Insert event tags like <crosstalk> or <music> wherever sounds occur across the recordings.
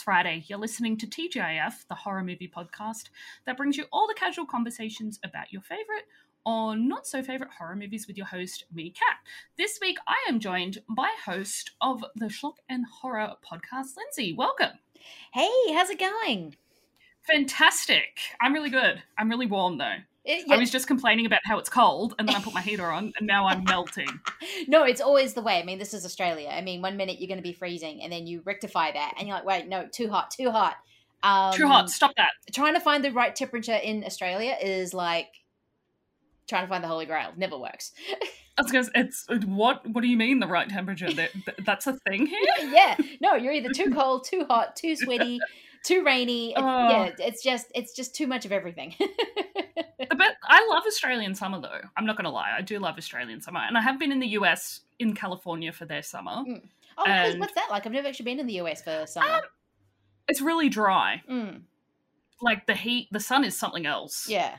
it's Friday. You're listening to TGIF, the horror movie podcast that brings you all the casual conversations about your favorite or not so favorite horror movies with your host, me, Kat. This week, I am joined by host of the Schlock and Horror podcast, Lindsay. Welcome. Hey, how's it going? Fantastic. I'm really good. I'm really warm though. It, yeah. I was just complaining about how it's cold, and then I put my heater on, and now I'm melting. <laughs> no, it's always the way. I mean, this is Australia. I mean, one minute you're going to be freezing, and then you rectify that, and you're like, wait, no, too hot, too hot. Um, too hot. Stop that. Trying to find the right temperature in Australia is like trying to find the holy grail. Never works. I was going to it's what what do you mean the right temperature? That, that's a thing here? <laughs> yeah. No, you're either too cold, too hot, too sweaty, too rainy. It, oh. Yeah, it's just it's just too much of everything. <laughs> but I love Australian summer though. I'm not going to lie. I do love Australian summer. And I have been in the US in California for their summer. Mm. Oh, and, what's that like? I've never actually been in the US for summer. Um, it's really dry. Mm. Like the heat, the sun is something else. Yeah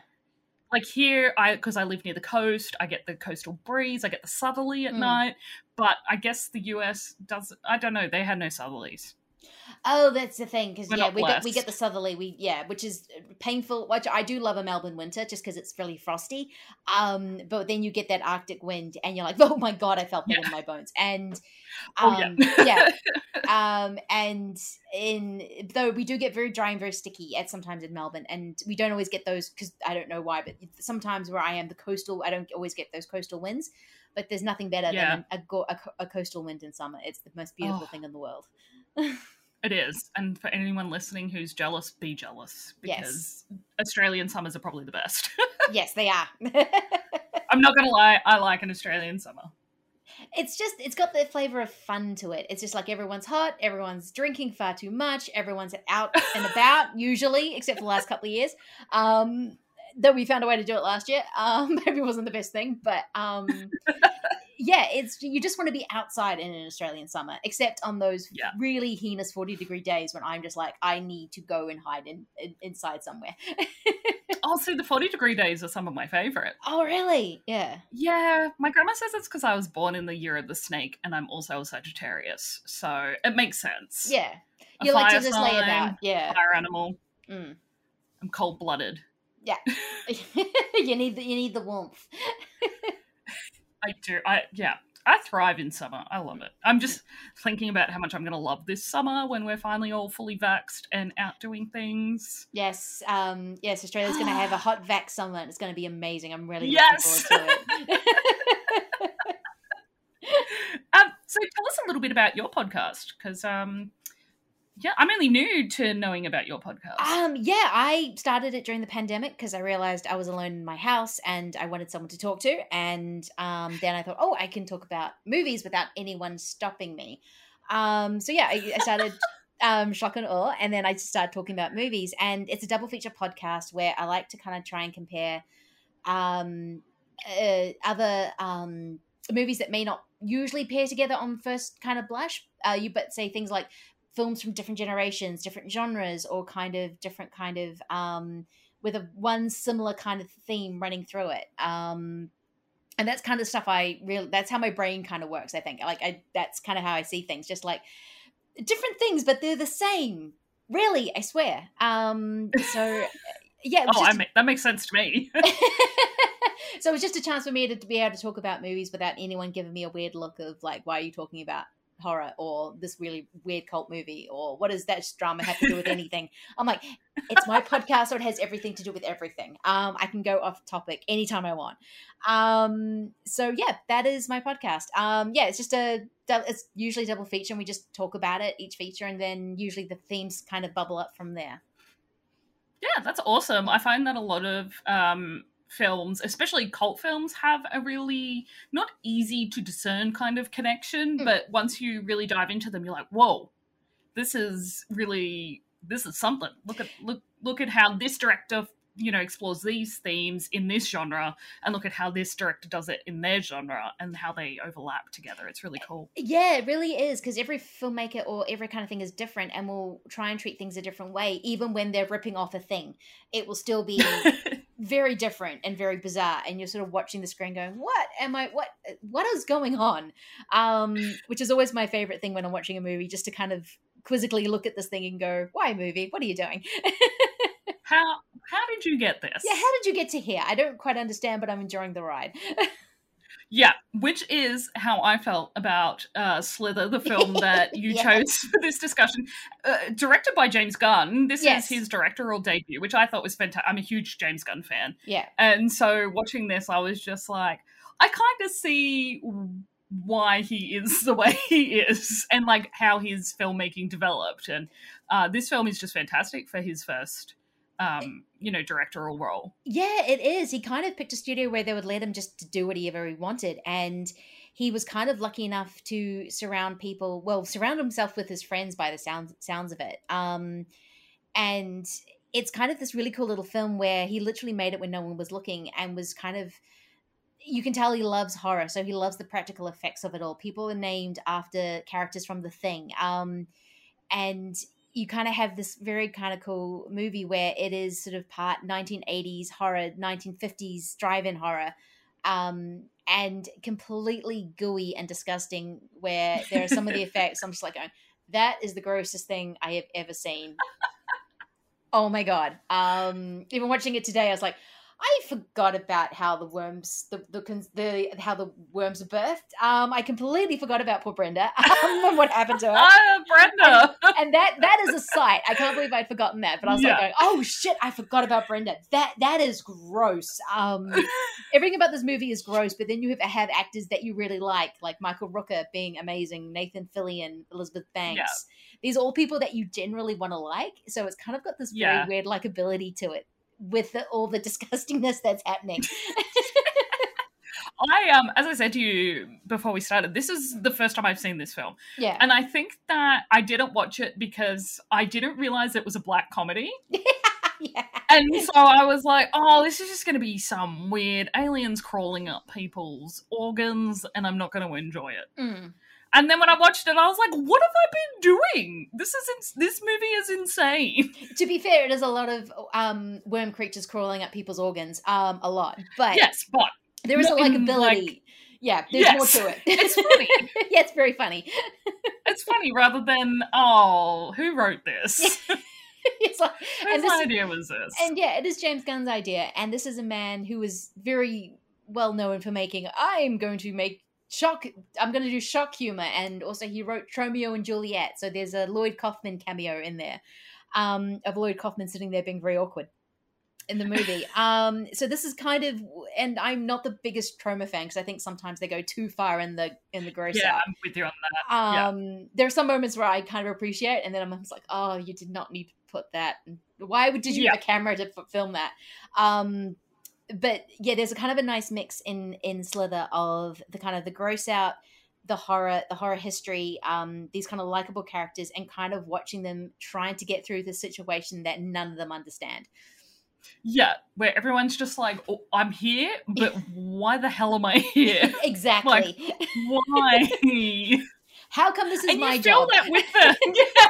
like here i because i live near the coast i get the coastal breeze i get the southerly at mm. night but i guess the us does i don't know they had no southerlies Oh, that's the thing because yeah, we get we get the southerly. We yeah, which is painful. Which I do love a Melbourne winter just because it's really frosty. Um, but then you get that Arctic wind, and you're like, <laughs> oh my god, I felt that yeah. in my bones. And um, oh, yeah, um, yeah. <laughs> um, and in though we do get very dry and very sticky at sometimes in Melbourne, and we don't always get those because I don't know why, but sometimes where I am, the coastal, I don't always get those coastal winds. But there's nothing better yeah. than a, a, a, coastal wind in summer. It's the most beautiful oh. thing in the world. <laughs> It is. And for anyone listening who's jealous, be jealous because yes. Australian summers are probably the best. <laughs> yes, they are. I'm not going to lie, I like an Australian summer. It's just, it's got the flavor of fun to it. It's just like everyone's hot, everyone's drinking far too much, everyone's out <laughs> and about, usually, except for the last couple of years. Um, though we found a way to do it last year. Um, maybe it wasn't the best thing, but um, yeah, it's you just want to be outside in an Australian summer, except on those yeah. really heinous forty degree days when I'm just like, I need to go and hide in, in inside somewhere. <laughs> oh, see, the forty degree days are some of my favorite. Oh, really? Yeah. Yeah, my grandma says it's because I was born in the year of the snake, and I'm also a Sagittarius, so it makes sense. Yeah, you like to just sign, lay about. Yeah, fire animal. Mm. I'm cold blooded. Yeah, <laughs> <laughs> you need the you need the warmth. I do. I yeah. I thrive in summer. I love it. I'm just thinking about how much I'm going to love this summer when we're finally all fully vaxxed and out doing things. Yes, um, yes. Australia's going to have a hot vax summer, and it's going to be amazing. I'm really yes! looking forward to it. <laughs> um, so tell us a little bit about your podcast because um, yeah, I'm only new to knowing about your podcast. Um, yeah, I started it during the pandemic because I realized I was alone in my house and I wanted someone to talk to. And um, then I thought, oh, I can talk about movies without anyone stopping me. Um, so yeah, I, I started <laughs> um, Shock and Awe, and then I just started talking about movies. And it's a double feature podcast where I like to kind of try and compare um, uh, other um, movies that may not usually pair together on first kind of blush. Uh, you but say things like films from different generations, different genres, or kind of different kind of um, with a one similar kind of theme running through it. Um, and that's kind of stuff I really that's how my brain kind of works. I think like I that's kind of how I see things, just like different things, but they're the same. Really, I swear. Um, so <laughs> yeah. oh, I that makes sense to me. <laughs> so it was just a chance for me to, to be able to talk about movies without anyone giving me a weird look of like, why are you talking about horror or this really weird cult movie or what does that drama have to do with <laughs> anything? I'm like, it's my podcast, so it has everything to do with everything. Um, I can go off topic anytime I want. Um, so yeah, that is my podcast. Um, yeah, it's just a it's usually double feature, and we just talk about it each feature, and then usually the themes kind of bubble up from there. Yeah, that's awesome. I find that a lot of um, films, especially cult films, have a really not easy to discern kind of connection, mm. but once you really dive into them, you're like, whoa, this is really this is something. Look at look look at how this director you know explores these themes in this genre and look at how this director does it in their genre and how they overlap together it's really cool yeah it really is because every filmmaker or every kind of thing is different and will try and treat things a different way even when they're ripping off a thing it will still be <laughs> very different and very bizarre and you're sort of watching the screen going what am i what what is going on um which is always my favorite thing when i'm watching a movie just to kind of quizzically look at this thing and go, "Why movie? What are you doing?" how how did you get this? Yeah, how did you get to here? I don't quite understand, but I'm enjoying the ride. <laughs> Yeah, which is how I felt about uh, Slither, the film <laughs> that you Yes. chose for this discussion. Uh, directed by James Gunn. This Yes. is his directorial debut, which I thought was fantastic. I'm a huge James Gunn fan. yeah, And so watching this, I was just like, I kind of see why he is the way he is and like how his filmmaking developed. And uh, this film is just fantastic for his first, um, you know, directorial role. yeah, it is. He kind of picked a studio where they would let him just do whatever he wanted, and he was kind of lucky enough to surround people. Well, surround himself with his friends by the sounds sounds of it. Um, and it's kind of this really cool little film where he literally made it when no one was looking and was kind of you can tell he loves horror so he loves the practical effects of it all people are named after characters from the thing um and you kind of have this very kind of cool movie where it is sort of part 1980s horror 1950s drive-in horror um and completely gooey and disgusting where there are some of the <laughs> effects i'm just like going that is the grossest thing i have ever seen Oh my god! Um, even watching it today, I was like, I forgot about how the worms, the the, the how the worms are birthed. Um, I completely forgot about poor Brenda <laughs> um, and what happened to her. Ah, <laughs> Brenda! And that that is a sight. I can't believe I'd forgotten that. But I was Yeah. like, going, oh shit, I forgot about Brenda. That that is gross. Um, <laughs> everything about this movie is gross. But then you have have actors that you really like, like Michael Rooker being amazing, Nathan Fillion, Elizabeth Banks. Yeah. These are all people that you generally want to like. So it's kind of got this very Yeah. weird likability to it with the, all the <laughs> disgustingness that's happening. I um as I said to you before we started, this is the first time I've seen this film. yeah. And I think that I didn't watch it because I didn't realize it was a black comedy. <laughs> yeah. And so I was like, oh, this is just going to be some weird aliens crawling up people's organs and I'm not going to enjoy it. Mm. And then when I watched it, I was like, what have I been doing? This is ins- this movie is insane. <laughs> To be fair, it is a lot of um, worm creatures crawling up people's organs. Um, a lot, but yes, but there is a likability. like- yeah, there's Yes. more to it. <laughs> It's funny. yeah, it's very funny. <laughs> it's funny rather than, oh, who wrote this? it's like, Whose this, idea was this? and yeah, it is James Gunn's idea, and this is a man who is very well known for making. I'm going to make shock. I'm going to do shock humor, and also he wrote Tromeo and Juliet. So there's a Lloyd Kaufman cameo in there, um, of Lloyd Kaufman sitting there being very awkward in the movie. <laughs> um, so this is kind of, and I'm not the biggest Troma fan because I think sometimes they go too far in the in the gross yeah, out. I'm with you on that. Yeah. Um, there are some moments where I kind of appreciate, and then I'm just like, oh, you did not need to put that. Why would did you Yeah. have a camera to f- film that? Um, but yeah, there's a kind of a nice mix in in Slither of the kind of the gross out, the horror, the horror history, um, these kind of likable characters, and kind of watching them trying to get through the situation that none of them understand. Yeah, where everyone's just like, oh, I'm here, but <laughs> why the hell am I here? <laughs> exactly. Why? <laughs> How come this is and my you feel job? that with the yeah,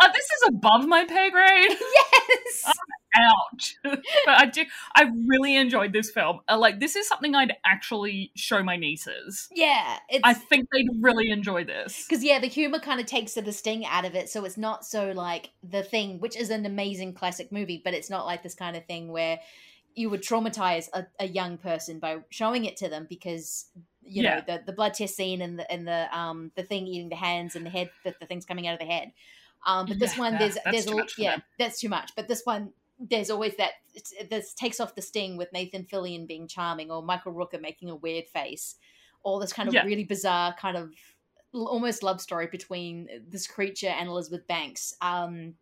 uh, this is above my pay grade. yes. Ouch! <laughs> but I do. I really enjoyed this film. Uh, like, this is something I'd actually show my nieces. Yeah. It's I think they'd really enjoy this. Because yeah, the humor kind of takes the sting out of it, so it's not so like the thing, which is an amazing classic movie, but it's not like this kind of thing where you would traumatize a, a young person by showing it to them because you Yeah. know the, the blood test scene and the and the um the thing eating the hands and the head the, the thing's coming out of the head. Um, but this Yeah, one there's there's a, yeah them. that's too much. But this one there's always that this takes off the sting with Nathan Fillion being charming or Michael Rooker making a weird face, all this kind of Yeah. really bizarre kind of almost love story between this creature and Elizabeth Banks. Um,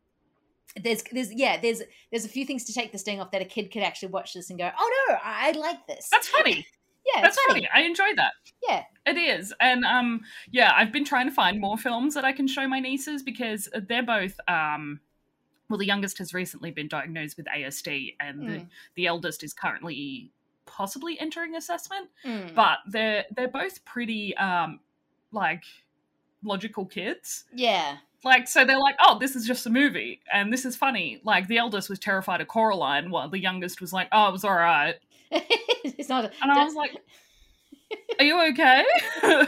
there's there's yeah there's there's a few things to take the sting off that a kid could actually watch this and go oh no I, I like this That's funny. <laughs> yeah That's funny. funny. I enjoyed that. yeah It is. And um yeah, I've been trying to find more films that I can show my nieces because they're both um well the youngest has recently been diagnosed with ASD and the, Mm. the eldest is currently possibly entering assessment. Mm. But they're they're both pretty um like logical kids. yeah Like so they're like, "Oh, this is just a movie and this is funny." Like the eldest was terrified of Coraline while the youngest was like, "Oh, it was all right." <laughs> it's not And I was like, "Are you okay?" <laughs>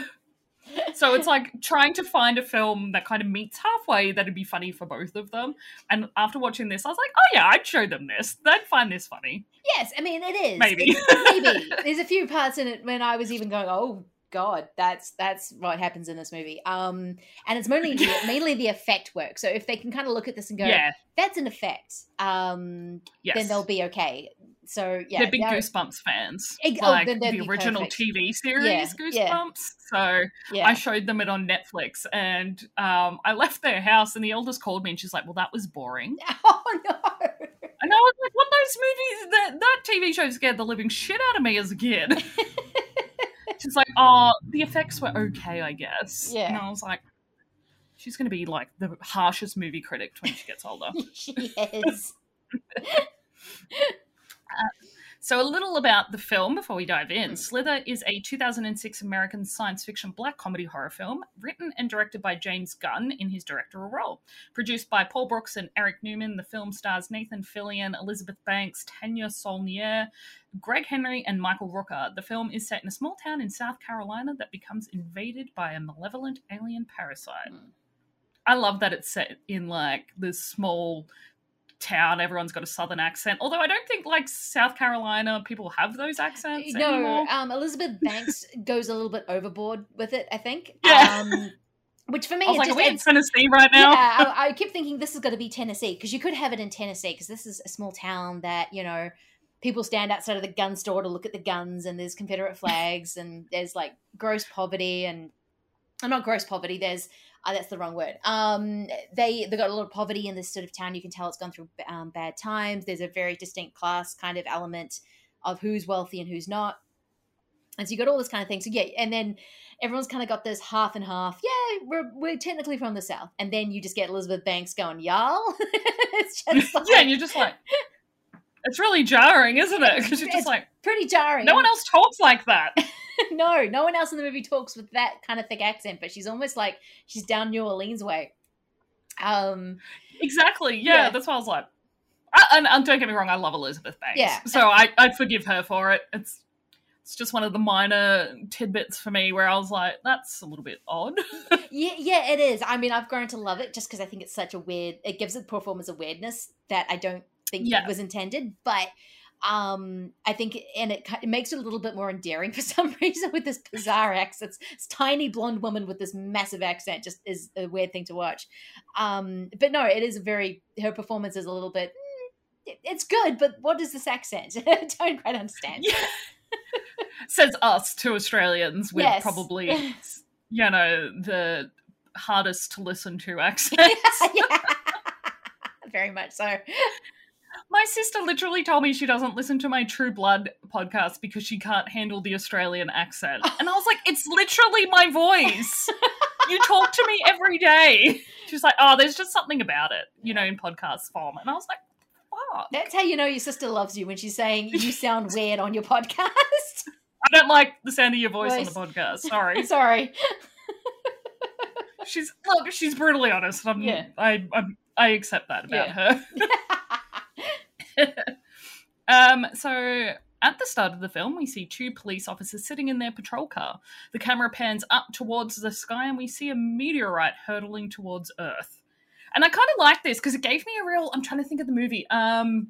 So it's like trying to find a film that kind of meets halfway that'd be funny for both of them. And after watching this, I was like, oh yeah, I'd show them this. They'd find this funny. Yes, I mean it is. Maybe. It- maybe. <laughs> There's a few parts in it when I was even going, "Oh God, that's that's what happens in this movie." Um, and it's mainly the, <laughs> mainly the effect work. So if they can kind of look at this and go, Yeah. "That's an effect," um, Yes. then they'll be okay. So yeah, they're big they're- Goosebumps fans. Ex- oh, like then the original perfect. TV series Yeah, yeah. Goosebumps. So yeah. I showed them it on Netflix and um, I left their house and the eldest called me and she's like, Well, that was boring. <laughs> oh no. And I was like, What those movies that that TV show scared the living shit out of me as a kid. <laughs> she's like, Oh, the effects were okay, I guess. Yeah. And I was like, She's gonna be like the harshest movie critic when she gets older. <laughs> she is. So, a little about the film before we dive in. Hmm. Slither is a 2006 American science fiction black comedy horror film written and directed by James Gunn in his directorial role. Produced by Paul Brooks and Eric Newman, the film stars Nathan Fillion, Elizabeth Banks, Tanya Saulnier, Greg Henry, and Michael Rooker. The film is set in a small town in South Carolina that becomes invaded by a malevolent alien parasite. Hmm. I love that it's set in like this small town. Everyone's got a southern accent. Although I don't think like South Carolina people have those accents No, anymore. um, Elizabeth <laughs> Banks goes a little bit overboard with it. I think. Yeah. Um, which for me, I was like, just are we in Tennessee right now? Yeah, I, <laughs> I keep thinking this is going to be Tennessee because you could have it in Tennessee because this is a small town that you know people stand outside of the gun store to look at the guns and there's Confederate <laughs> flags and there's like gross poverty and not gross poverty. There's uh, that's the wrong word. Um, they they got a lot of poverty in this sort of town. You can tell it's gone through um, bad times. There's a very distinct class kind of element of who's wealthy and who's not. And so you got all this kind of thing. So yeah, and then everyone's kind of got this half and half. Yeah, we're we're technically from the south, and then you just get Elizabeth Banks going, y'all. <laughs> it's just like, <laughs> yeah, and you're just like, it's really jarring, isn't it? Because you're just like, pretty jarring. no one else talks like that. <laughs> <laughs> no, no one else in the movie talks with that kind of thick accent, but she's almost like she's down New Orleans way. Um, exactly. Yeah, Yeah. that's why I was like, I, and, and don't get me wrong, I love Elizabeth Banks. Yeah. So I, I'd forgive her for it. It's it's just one of the minor tidbits for me where I was like, that's a little bit odd. <laughs> yeah, yeah, it is. I mean, I've grown to love it just because I think it's such a weird. It gives the performance a weirdness that I don't think Yeah. was intended, but. Um, I think, and it, it makes it a little bit more endearing for <laughs> some reason with this bizarre <laughs> accent. This tiny blonde woman with this massive accent just is a weird thing to watch. Um, but no, it is a very her performance is a little bit. mm, It's good, but what is this accent? <laughs> I don't quite understand. Yeah. Says us to Australians with Yes. probably, you know, the hardest to listen to accent. yeah. Very much so. My sister literally told me she doesn't listen to my True Blood podcast because she can't handle the Australian accent. Oh. And I was like, it's literally my voice. you talk to me every day. She's like, oh, there's just something about it, you know, in podcast form. And I was like, fuck. That's how you know your sister loves you when she's saying you <laughs> sound weird on your podcast. I don't like the sound of your voice, Voice. on the podcast. <laughs> Sorry. Sorry. she's look, she's brutally honest. I'm, Yeah. I, I'm, I accept that about Yeah. her. <laughs> <laughs> Um, so at the start of the film, we see two police officers sitting in their patrol car. The camera pans up towards the sky, and we see a meteorite hurtling towards Earth. And I kind of like this because it gave me a real. I'm trying to think of the movie. Um,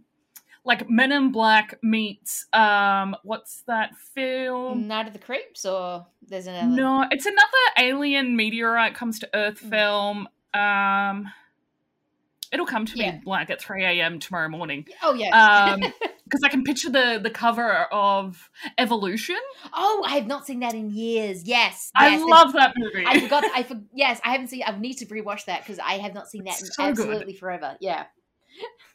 like Men in Black meets um, what's that film? Night of the Creeps, or there's another. No, it's another alien meteorite comes to Earth Mm. film. Um, it'll come to Yeah. me like at 3 a.m. tomorrow morning Oh yeah. um, <laughs> because I can picture the the cover of Evolution. oh, I have not seen that in years. Yes. I yes, love that movie. I forgot. I <laughs> for, yes, I haven't seen. I need to rewatch that because I have not seen that in So good. absolutely forever. Yeah.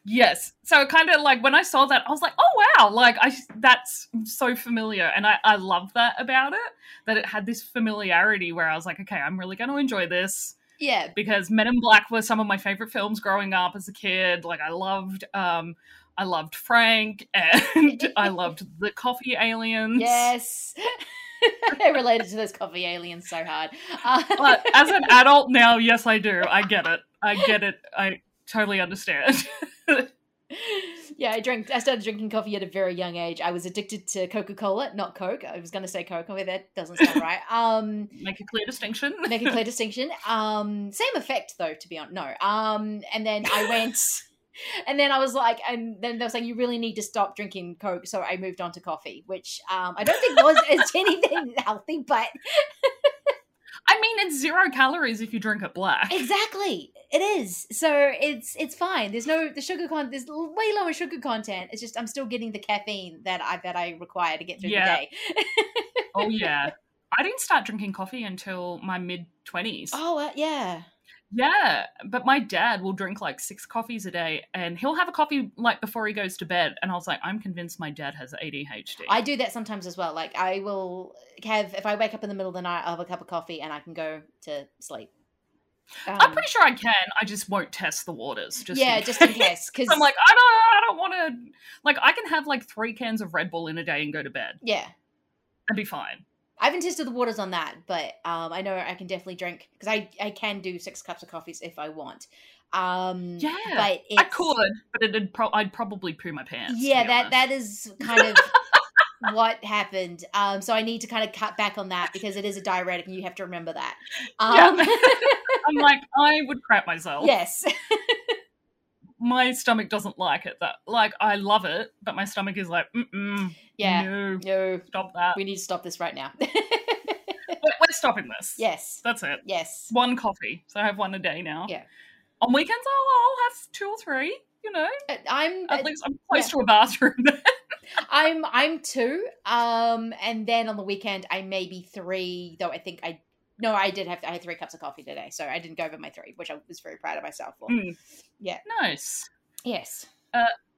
yes, so it kind of like when I saw that, I was like, oh wow, like I that's so familiar, and I I love that about it that it had this familiarity where I was like, okay, I'm really going to enjoy this. Yeah. because Men in Black were some of my favorite films growing up as a kid. Like I loved um I loved Frank <laughs> and I loved the coffee aliens. Yes. <laughs> I related to those coffee aliens so hard. Uh, But <laughs> as an adult now, yes I do. I get it. I get it. I totally understand. Yeah, I drank. I started drinking coffee at a very young age. I was addicted to Coca Cola, not Coke. I was going to say Coke, but that doesn't sound right. <laughs> Um, Make a clear distinction. make a clear <laughs> distinction. Um, same effect though, to be honest. No. Um, and then I went, <laughs> and then I was like, and then they were saying you really need to stop drinking Coke. So I moved on to coffee, which um, I don't think was anything healthy, but I mean, it's zero calories if you drink it black. exactly it is. So it's it's fine. There's no the sugar con. There's way lower sugar content. It's just I'm still getting the caffeine that I that I require to get through Yeah. the day. oh <laughs> yeah. I didn't start drinking coffee until my mid twenties. oh uh, yeah. Yeah, but my dad will drink like six coffees a day, and he'll have a coffee like before he goes to bed. And I was like, I'm convinced my dad has ADHD. I do that sometimes as well. Like I will have if I wake up in the middle of the night, I'll have a cup of coffee and I can go to sleep. I'm Um, pretty sure I can. I just won't test the waters. Just yeah, in just in <laughs> case. Because I'm like, I don't, I don't want to. Like, I can have like three cans of Red Bull in a day and go to bed yeah, and be fine. I haven't tested the waters on that, but um, I know I can definitely drink because I I can do six cups of coffees if I want. Um, Yeah, but it's, I could, but it'd pro- I'd probably poo my pants. Yeah, that honest. that is kind of <laughs> what happened. Um, so I need to kind of cut back on that because it is a diuretic, and you have to remember that. Yeah. Um, <laughs> I'm <laughs> like, I would crap myself. yes. My stomach doesn't like it. That like, I love it, but my stomach is like, mm Yeah. no, No, stop that. we need to stop this right now. <laughs> We're, we're stopping this. yes. that's it. Yes. One coffee, so I have one a day now. Yeah. On weekends, I'll, I'll have two or three. You know, Uh, I'm at least I'm close yeah. to a bathroom. <laughs> I'm I'm two. Um, and then on the weekend I may be three. Though I think I no, I did have I had three cups of coffee today, so I didn't go over my three, which I was very proud of myself for. Mm. Yeah. nice. Yes.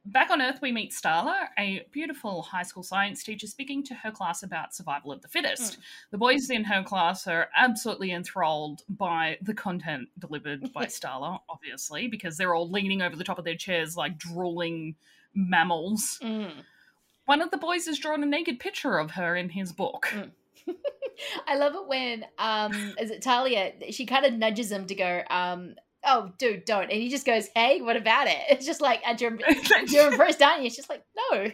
Back on Earth, we meet Starla, a beautiful high school science teacher speaking to her class about survival of the fittest. The boys in her class are absolutely enthralled by the content delivered by <laughs> Starla, obviously, because they're all leaning over the top of their chairs like drooling mammals. Mm. One of the boys has drawn a naked picture of her in his book. Mm. <laughs> I love it when um is it Talia she kind of nudges him to go um oh dude don't and he just goes hey what about it <laughs> it's just like and you're, you're impressed aren't you it's just like no <laughs>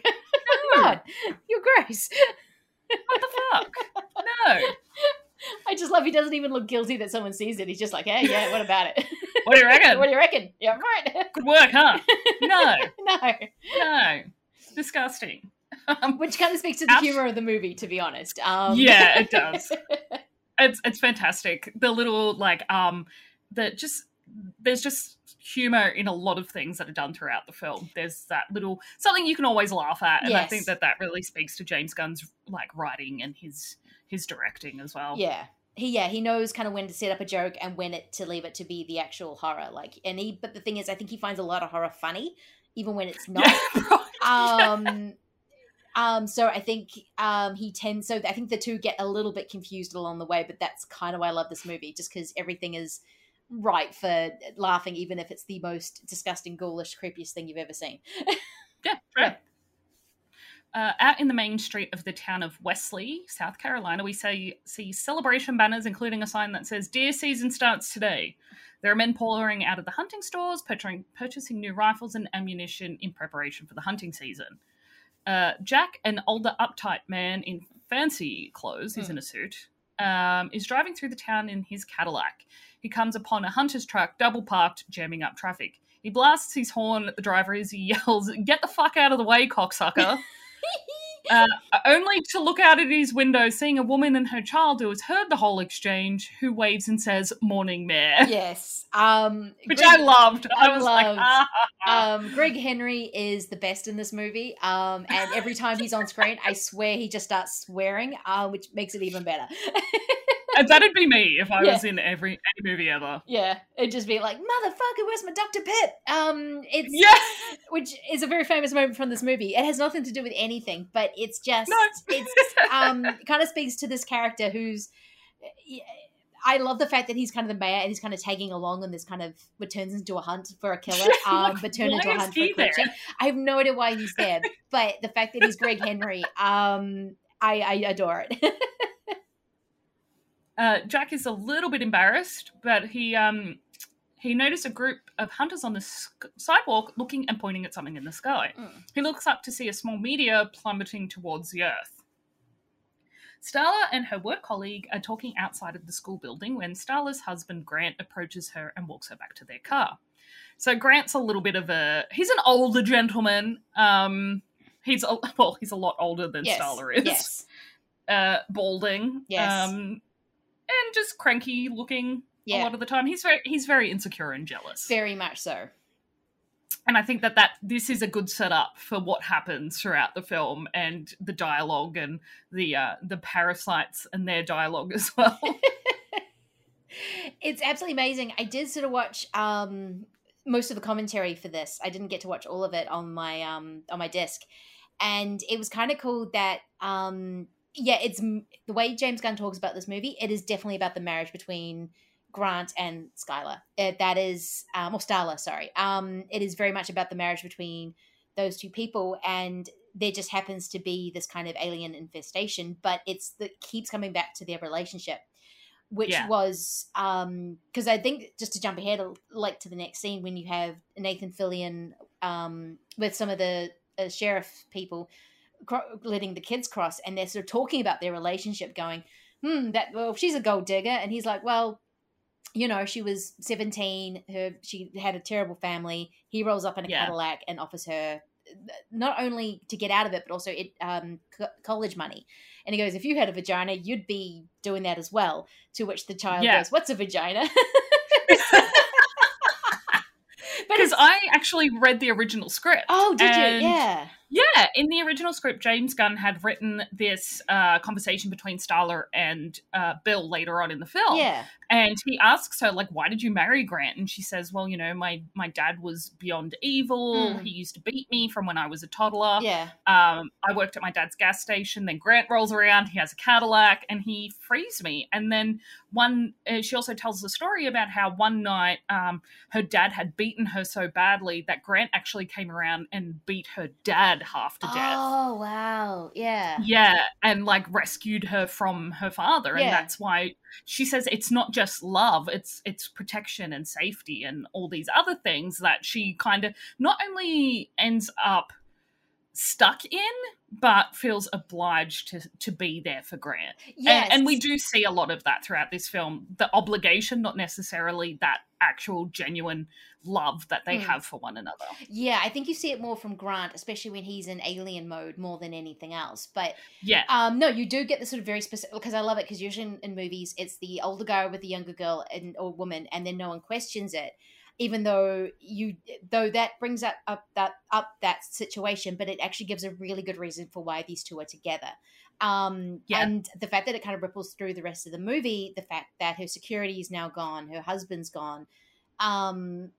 No, God, you're gross what the fuck? No. <laughs> I just love he doesn't even look guilty that someone sees it he's just like hey yeah what about it What do you reckon? what do you reckon yeah right Good work, huh? No, no no. Disgusting. Um, which kind of speaks to the humor of the movie to be honest um Yeah, it does. <laughs> it's it's fantastic. The little like um the just there's just humor in a lot of things that are done throughout the film. There's that little something you can always laugh at, and I think that that really speaks to James Gunn's like writing and his his directing as well. Yeah. He yeah, he knows kind of when to set up a joke and when it to leave it to be the actual horror. Like and he but the thing is I think he finds a lot of horror funny, even when it's not. <laughs> <laughs> Yeah, um um so I think um he tends so I think the two get a little bit confused along the way, but that's kind of why I love this movie, just because everything is right for laughing, even if it's the most disgusting, ghoulish, creepiest thing you've ever seen. <laughs> yeah, right. Uh, out in the main street of the town of Wesley, South Carolina, we say, see celebration banners, including a sign that says "Deer season starts today." There are men pouring out of the hunting stores, purchasing new rifles and ammunition in preparation for the hunting season. Uh, Jack, an older, uptight man in fancy clothes, he's Hmm. in a suit, um, is driving through the town in his Cadillac. He comes upon a hunter's truck double parked, jamming up traffic. He blasts his horn at the driver as he <laughs> yells, Get the fuck out of the way, cocksucker! <laughs> uh, only to look out at his window, seeing a woman and her child who has heard the whole exchange, who waves and says, Morning, Mayor. yes. Um <laughs> Which Greg- I loved. I, I was loved. ah, <laughs> ah. um, Greg Henry is the best in this movie. Um, and every time he's on screen, I swear he just starts swearing, uh, which makes it even better. <laughs> <laughs> And that'd be me if I Yeah. was in every any movie ever. yeah, it'd just be like, "Motherfucker, where's my Dr. Pip?" Um, it's Yeah. <laughs> which is a very famous moment from this movie. It has nothing to do with anything, but it's just No. it's <laughs> um kind of speaks to this character who's. I love the fact that he's kind of the mayor and he's kind of tagging along on this kind of what turns into a hunt for a killer, um, but turned into a hunt for a creature. I have no idea why he's there, but the fact that he's Greg Henry, um, I, I adore it. Uh, Jack is a little bit embarrassed, but he um he noticed a group of hunters on the sidewalk looking and pointing at something in the sky. Mm. He looks up to see a small meteor plummeting towards the Earth. Starla and her work colleague are talking outside of the school building when Starla's husband Grant approaches her and walks her back to their car. So Grant's a little bit of a he's an older gentleman. Um he's a, <laughs> well, he's a lot older than yes. Starla is. Yes. Uh balding. Yes. Um and just cranky looking a lot of the time. He's very he's very insecure and jealous. Very much so. and I think that that this is a good setup for what happens throughout the film and the dialogue and the uh, the parasites and their dialogue as well. <laughs> <laughs> it's absolutely amazing. I did sort of watch um most of the commentary for this. I didn't get to watch all of it on my um on my disc. And it was kind of cool that um yeah, it's the way James Gunn talks about this movie, it is definitely about the marriage between Grant and Skylar. It, that is um or Starla, sorry. Um it is very much about the marriage between those two people and there just happens to be this kind of alien infestation, but it's that keeps coming back to their relationship which Yeah. was um because I think just to jump ahead like to the next scene when you have Nathan Fillion um with some of the uh, sheriff people cro- letting the kids cross and they're sort of talking about their relationship going hmm that well she's a gold digger. And he's like well you know she was 17 her she had a terrible family. He rolls up in a Yeah. Cadillac and offers her not only to get out of it but also it um co- college money. And he goes if you had a vagina you'd be doing that as well. To which the child Yeah. goes what's a vagina? <laughs> <laughs> Because I actually read the original script. oh did you? Yeah Yeah, in the original script, James Gunn had written this uh, conversation between Starla and uh, Bill later on in the film. yeah And he asks her, like, why did you marry Grant? And she says, well, you know, my, my dad was beyond evil. Mm. He used to beat me from when I was a toddler. yeah Um, I worked at my dad's gas station. Then Grant rolls around. He has a Cadillac and he frees me. And then one, uh, she also tells the story about how one night um, her dad had beaten her so badly that Grant actually came around and beat her dad half to death. oh wow yeah Yeah, and like rescued her from her father, and Yeah. that's why she says it's not just love; it's it's protection and safety and all these other things that she kind of not only ends up stuck in, but feels obliged to to be there for Grant. yes. And, and we do see a lot of that throughout this film. The obligation, not necessarily that actual genuine love that they Mm. have for one another. yeah i think you see it more from grant especially when he's in alien mode more than anything else but Yeah, Um, no, you do get the sort of very specific because I love it because usually in, in movies it's the older guy with the younger girl and or woman, and then no one questions it, even though you though that brings up, up that up that situation, but it actually gives a really good reason for why these two are together. Um, Yeah. and the fact that it kind of ripples through the rest of the movie, the fact that her security is now gone, her husband's gone, um,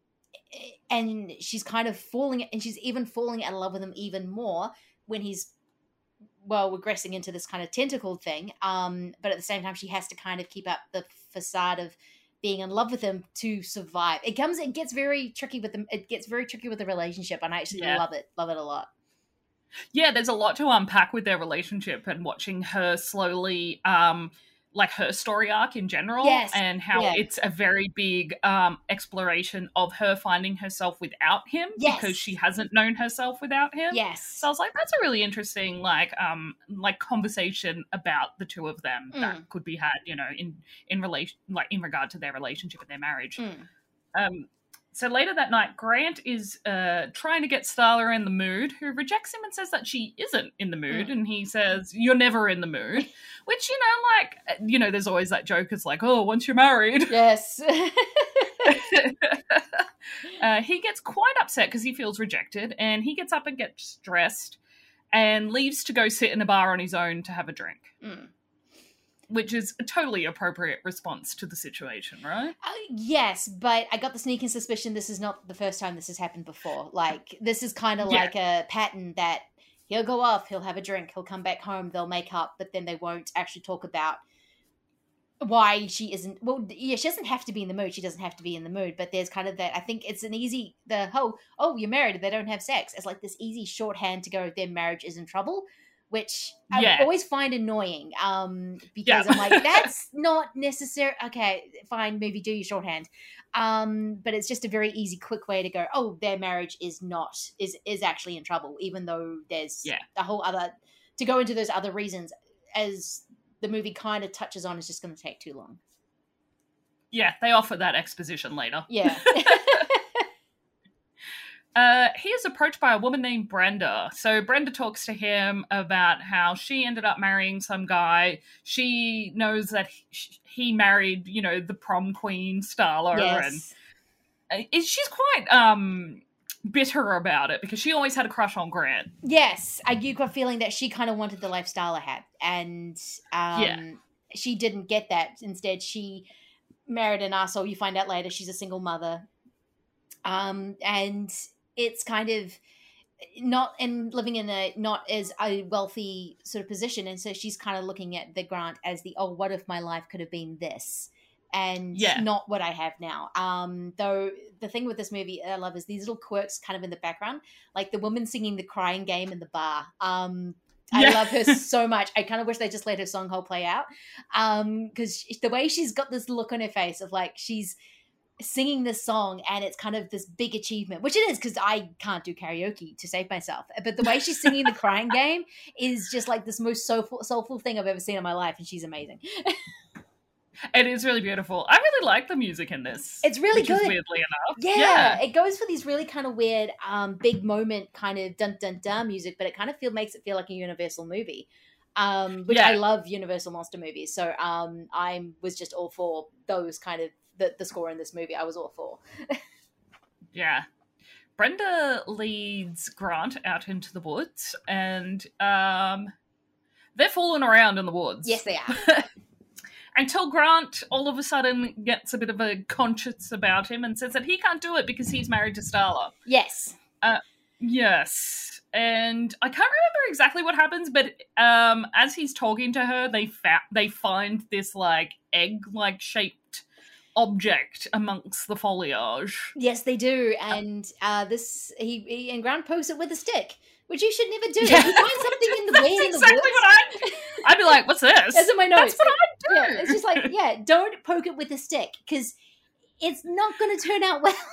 and she's kind of falling, and she's even falling in love with him even more when he's well regressing into this kind of tentacled thing um but at the same time she has to kind of keep up the facade of being in love with him to survive it comes it gets very tricky with them it gets very tricky with the relationship and i actually Yeah. love it love it a lot yeah there's a lot to unpack with their relationship and watching her slowly um like her story arc in general Yes, and how yeah. it's a very big um exploration of her finding herself without him Yes. because she hasn't known herself without him yes so i was like that's a really interesting like um like conversation about the two of them Mm. that could be had you know in in relation like in regard to their relationship and their marriage Mm. um, so later that night, Grant is uh, trying to get Starla in the mood, who rejects him and says that she isn't in the mood. Mm. And he says, You're never in the mood. <laughs> Which, you know, like, uh, you know, there's always that joke, it's like, Oh, once you're married. <laughs> yes <laughs> uh, he gets quite upset because he feels rejected and he gets up and gets dressed and leaves to go sit in a bar on his own to have a drink, Mm. Which is a totally appropriate response to the situation, right? Uh, yes, but I got the sneaking suspicion this is not the first time this has happened before. Like this is kind of Yeah. like a pattern that he'll go off, he'll have a drink, he'll come back home, they'll make up, but then they won't actually talk about why she isn't. Well, yeah, she doesn't have to be in the mood. She doesn't have to be in the mood, but there's kind of that. I think it's an easy the whole oh you're married, they don't have sex. It's like this easy shorthand to go their marriage is in trouble. Which I Yeah. always find annoying. Um, because Yeah. I'm like, <laughs> that's not necessary. Okay, fine, movie, do your shorthand. Um, but it's just a very easy, quick way to go. Oh, their marriage is not is is actually in trouble, even though there's Yeah. a whole other to go into those other reasons as the movie kind of touches on is just going to take too long. Yeah, they offer that exposition later. Yeah. <laughs> <laughs> Uh, he is approached by a woman named Brenda. So Brenda talks to him about how she ended up marrying some guy. She knows that he, he married, you know, the prom queen Starla, yes. and uh, she's quite um bitter about it because she always had a crush on Grant. Yes, I got a feeling that she kind of wanted the lifestyle I had, and um, Yeah. she didn't get that. Instead, she married an asshole. You find out later she's a single mother, um, and it's kind of not and living in a not as a wealthy sort of position, and so she's kind of looking at the grant as the oh, what if my life could have been this? And Yeah. not what I have now. Um, though the thing with this movie I love is these little quirks kind of in the background like the woman singing the crying game in the bar. Um, I Yeah. love her <laughs> so much. I kind of wish they just let her song whole play out. Um, because the way she's got this look on her face of like she's singing this song and it's kind of this big achievement, which it is because I can't do karaoke to save myself. But the way she's singing the crying game is just like this most soulful, soulful thing I've ever seen in my life, and she's amazing. <laughs> It is really beautiful. I really like the music in this. It's really good. weirdly enough. Yeah, it goes for these really kind of weird, um, big moment kind of dun dun dun music, but it kind of feel makes it feel like a Universal movie, um, which Yeah. I love Universal monster movies. So um, I was just all for those kind of the, the score in this movie. I was all for. Yeah. Brenda leads Grant out into the woods and um they're fooling around in the woods. Yes, they are. <laughs> Until Grant all of a sudden gets a bit of a conscience about him and says that he can't do it because he's married to Starla. Yes. Yes. And I can't remember exactly what happens, but um as he's talking to her, they fa- they find this like egg-like shaped object amongst the foliage. Yes, they do. And uh, this he, he and Grant pokes it with a stick, which you should never do. Yeah. If you find something in the <laughs> That's way in the exactly woods. what I I'd be like, what's this? That's in my notes. That's what I do. yeah, it's just like, yeah, don't poke it with a stick because it's not going to turn out well. <laughs>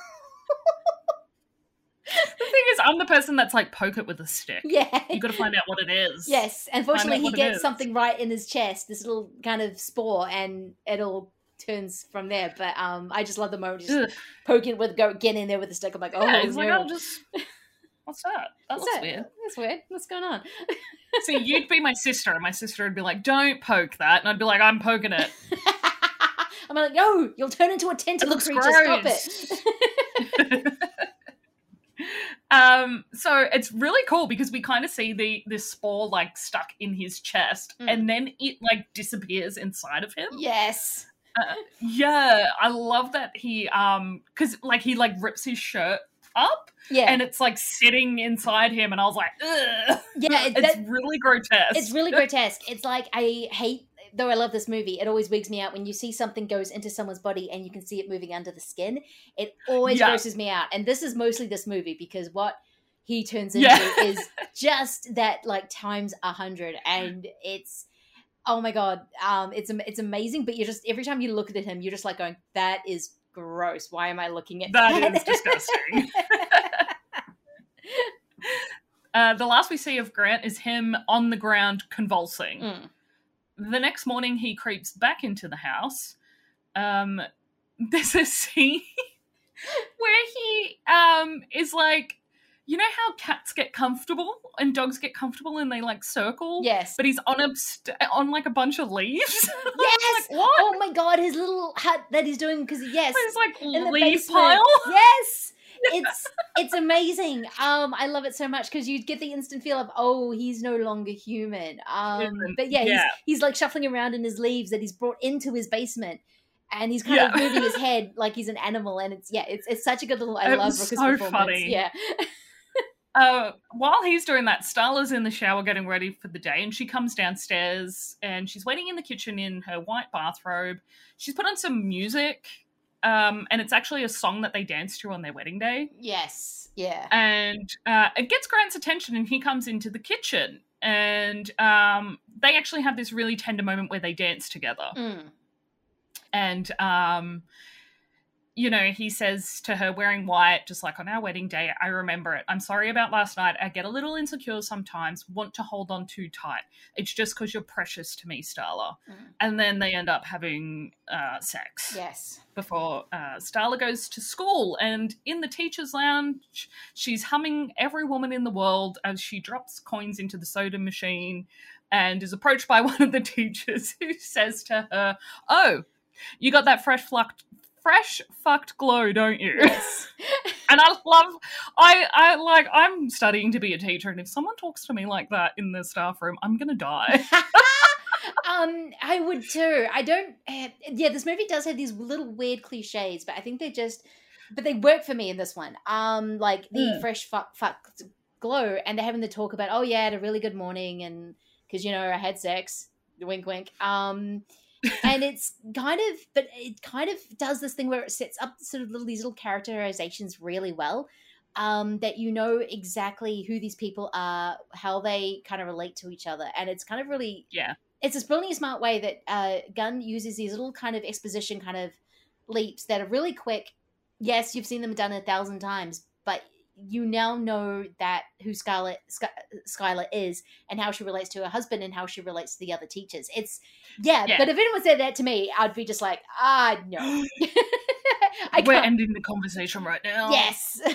The thing is, I'm the person that's like, poke it with a stick. yeah. You got to find out what it is. Yes. Unfortunately, he gets something right in his chest, this little kind of spore, and it all turns from there. But um, I just love the moment, just Ugh. poking with, go get in there with the stick. I'm like, oh, yeah, it's like. I'll just. <laughs> What's that? <laughs> That What's looks that? weird. That's weird. What's going on? See, you'd be my sister, and my sister would be like, "Don't poke that," and I'd be like, "I'm poking it." <laughs> I'm like, no, you'll turn into a tentacle looks creature. Stop gross. it. um, so it's really cool because we kind of see the this spore like stuck in his chest, Mm. and then it like disappears inside of him. yes. Yeah, I love that he um because like he like rips his shirt up Yeah. and it's like sitting inside him, and I was like, Ugh. yeah. It, it's that, really grotesque. it's really grotesque. It's like I hate, though I love this movie. It always wigs me out when you see something goes into someone's body and you can see it moving under the skin. It always Yeah. grosses me out, and this is mostly this movie because what he turns into Yeah. is just that like times a hundred, and <laughs> it's. Oh my god, um, it's it's amazing. But you're just every time you look at him, you're just like going, "That is gross. Why am I looking at That is disgusting. <laughs> Uh, the last we see of Grant is him on the ground convulsing. Mm. The next morning, he creeps back into the house. Um, there's a scene <laughs> where he um, is like, you know how cats get comfortable and dogs get comfortable and they like circle. Yes. But he's on a st- on like a bunch of leaves. <laughs> Yes. like, what? Oh my god, his little hut that he's doing because yes, It's like in leaf pile. <laughs> Yes. It's it's amazing. Um, I love it so much because you get the instant feel of oh he's no longer human. Um, but yeah, yeah. he's he's like shuffling around in his leaves that he's brought into his basement, and he's kind Yeah. of moving his <laughs> head like he's an animal, and it's yeah, it's it's such a good little. I It love Rooker's so performance. funny. Yeah, Uh, while he's doing that, Starla's in the shower getting ready for the day, and she comes downstairs and she's waiting in the kitchen in her white bathrobe. She's put on some music, um, and it's actually a song that they danced to on their wedding day. yes, yeah, And uh, it gets Grant's attention, and he comes into the kitchen and um, they actually have this really tender moment where they dance together. Mm. And um, you know, he says to her, wearing white, just like on our wedding day, I remember it. I'm sorry about last night. I get a little insecure sometimes, want to hold on too tight. It's just because you're precious to me, Starla. Mm. And then they end up having uh, sex Yes. before uh, Starla goes to school. And in the teacher's lounge, she's humming Every Woman in the World as she drops coins into the soda machine and is approached by <laughs> one of the teachers who says to her, Oh, you got that fresh fucked, fresh fucked glow, don't you? Yes. <laughs> <laughs> and I love, I, I like, I'm studying to be a teacher, and if someone talks to me like that in the staff room, I'm gonna die. <laughs> um, I would too. I don't. Uh, yeah, this movie does have these little weird cliches, but I think they just, but they work for me in this one. Um, like the Mm. fresh fuck fuck glow, and they're having the talk about, oh yeah, I had a really good morning, and because you know I had sex, wink wink. Um, and it's kind of, but it kind of does this thing where it sets up sort of little, these little characterizations really well. Um, that you know exactly who these people are, how they kind of relate to each other, and it's kind of really yeah, it's this brilliantly smart way that uh, Gunn uses these little kind of exposition kind of leaps that are really quick. Yes, you've seen them done a thousand times, but you now know that who Scarlett Sky, Skylar is and how she relates to her husband and how she relates to the other teachers. It's yeah, Yeah. but if anyone said that to me, I'd be just like, ah, no. <gasps> <laughs> I we're ending the conversation right now. Yes. <laughs> <laughs>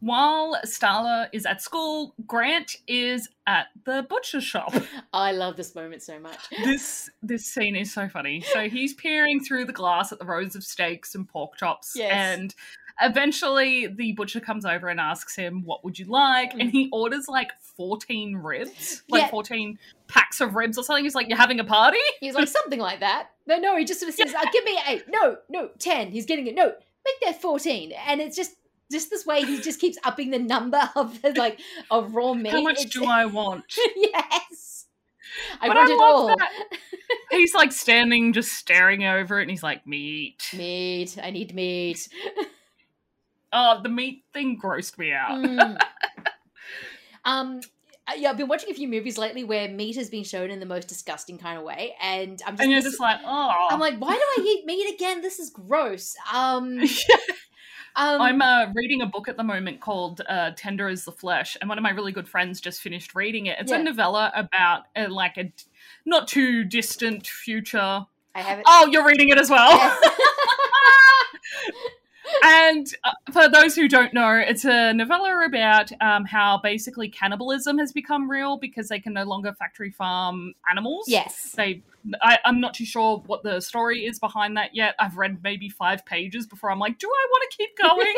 While Starla is at school, Grant is at the butcher shop. I love this moment so much. this this scene is so funny. So he's peering through the glass at the rows of steaks and pork chops, Yes. and eventually the butcher comes over and asks him, "What would you like?" And he orders like fourteen ribs, like Yeah. fourteen packs of ribs or something. He's like, "You're having a party?" He's like something like that. But no, he just sort of says, uh, "Give me eight. No, no, ten. He's getting it. No, make that fourteen. And it's just just this way he just keeps upping the number <laughs> of the, like of raw meat. How much It's- do <laughs> I want? yes, I But want it all. that. He's like standing, just staring over it, and he's like, "Meat." Meat. I need meat. <laughs> Oh, the meat thing grossed me out. Mm. <laughs> um. uh, Yeah, I've been watching a few movies lately where meat has been shown in the most disgusting kind of way, and I'm just, and you're just like, "Oh." I'm like, why do I eat meat again? This is gross. Um, <laughs> um I'm uh, reading a book at the moment called uh, "Tender Is the Flesh," and one of my really good friends just finished reading it. It's Yeah. a novella about uh, like a not too distant future. I have it. Oh, you're reading it as well. Yes. <laughs> and uh, for those who don't know, it's a novella about um, how basically cannibalism has become real because they can no longer factory farm animals. yes. They, I, I'm not too sure what the story is behind that yet. I've read maybe five pages before I'm like, do I want to keep going?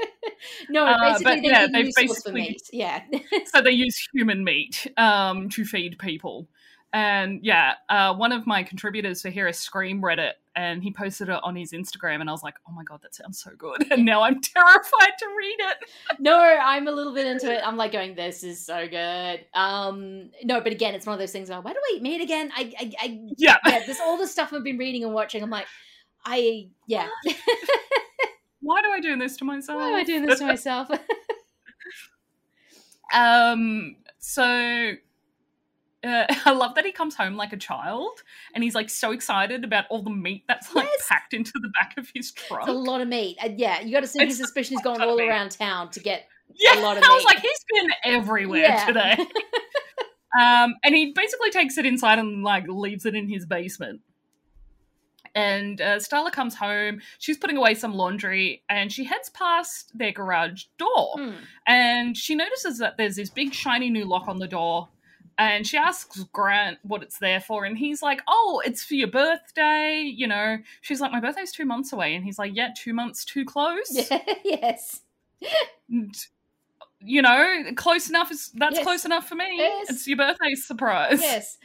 <laughs> no, Uh, basically but they yeah, need they've new source basically- meat. Yeah. <laughs> so they <laughs> use human meat um, to feed people. And yeah, uh, one of my contributors for here is Scream Reddit, and he posted it on his Instagram. And I was like, oh my God, that sounds so good. <laughs> And now I'm terrified to read it. <laughs> no, I'm a little bit into it. I'm like going, this is so good. Um, no, but again, it's one of those things. Like, why do I eat meat again? I, I, I Yeah. yeah, this all the stuff I've been reading and watching. I'm like, I, yeah. <laughs> Why do I do this to myself? why am I doing this to myself? Um, so uh, <laughs> I love that he comes home like a child and he's like so excited about all the meat that's like Yes. packed into the back of his truck. it's a lot of meat. And yeah, you got to see his suspicion is going all meat. around town to get. yeah, a <laughs> lot of I was like, he's been everywhere Yeah. today. <laughs> um, and he basically takes it inside and like leaves it in his basement. And uh, Starla comes home. She's putting away some laundry, and she heads past their garage door. Hmm. and she notices that there's this big shiny new lock on the door and she asks grant what it's there for and he's like oh it's for your birthday you know she's like my birthday's two months away and he's like yeah two months too close <laughs> yes. And, you know close enough is that's Yes. close enough for me Yes. it's your birthday surprise Yes.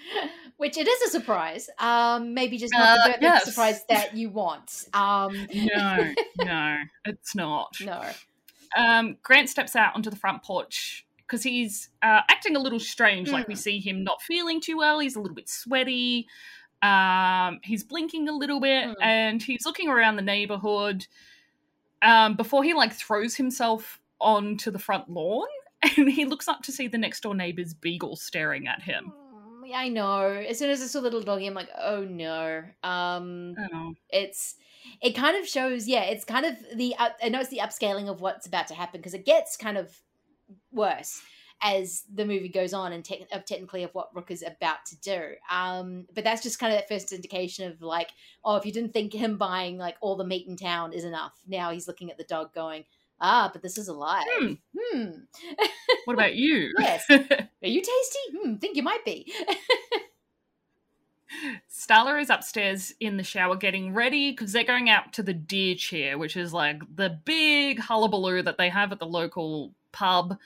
Which it is a surprise. Um, maybe just not Uh, the birthday yes. surprise that you want. Um, <laughs> no no it's not <laughs> no. um, Grant steps out onto the front porch because he's uh, acting a little strange. Like we Mm. see him not feeling too well. He's a little bit sweaty. Um, he's blinking a little bit, Mm. and he's looking around the neighborhood um, before he like throws himself onto the front lawn. <laughs> and he looks up to see the next door neighbor's beagle staring at him. Mm, I know. As soon as I saw the little doggy, I'm like, oh no. Um, Oh. it's it kind of shows yeah it's kind of the up, i know it's the upscaling of what's about to happen because it gets kind of worse as the movie goes on and te- of technically of what rook is about to do um but that's just kind of that first indication of like oh if you didn't think him buying like all the meat in town is enough now he's looking at the dog going ah but this is alive Hmm. hmm What about you? <laughs> Yes. <laughs> are you tasty hmm think you might be <laughs> Starla is upstairs in the shower getting ready because they're going out to the deer cheer, which is like the big hullabaloo that they have at the local pub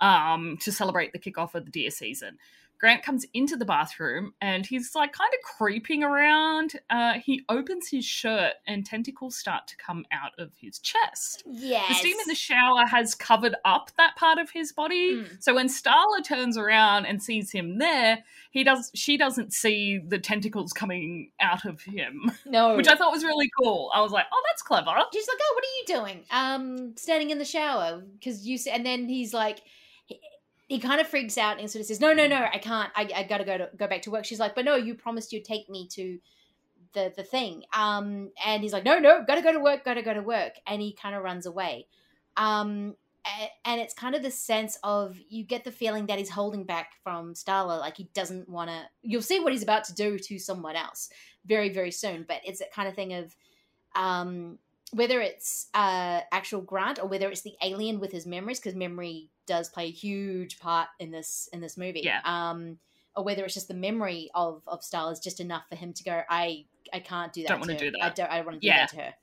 um, to celebrate the kickoff of the deer season. Grant comes into the bathroom and he's like kind of creeping around. Uh, he opens his shirt and tentacles start to come out of his chest. yes The steam in the shower has covered up that part of his body. Mm. So when Starla turns around and sees him there, he does she doesn't see the tentacles coming out of him, no <laughs> which I thought was really cool. I was like, "Oh, that's clever." She's like, "Oh, what are you doing?" Um, standing in the shower because you. And then he's like, he, kind of freaks out and sort of says, "No, no, no, I can't. I, I gotta go to go back to work." She's like, "But no, you promised you'd take me to the the thing." Um, and he's like, "No, no, gotta go to work. Gotta go to work." And he kind of runs away. Um, and it's kind of the sense of you get the feeling that he's holding back from Starla, like he doesn't want to. You'll see what he's about to do to someone else very, very soon. But it's that kind of thing of, um, whether it's uh, actual Grant or whether it's the alien with his memories, because memory does play a huge part in this in this movie. Yeah. Um, or whether it's just the memory of of Starla is just enough for him to go. I I can't do that. Don't wanna do that." I don't. I want to do Yeah. that to her.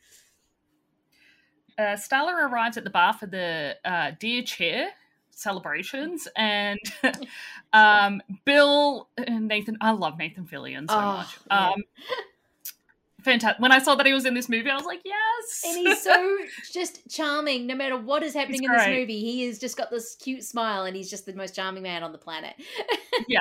Uh, Starla arrives at the bar for the uh, deer cheer celebrations, and <laughs> um, Bill and Nathan. I love Nathan Fillion so Oh, much. yeah. Fantastic. When I saw that he was in this movie, I was like, "Yes!" and he's so <laughs> just charming no matter what is happening He's in this movie he has just got this cute smile and he's just the most charming man on the planet <laughs> yeah,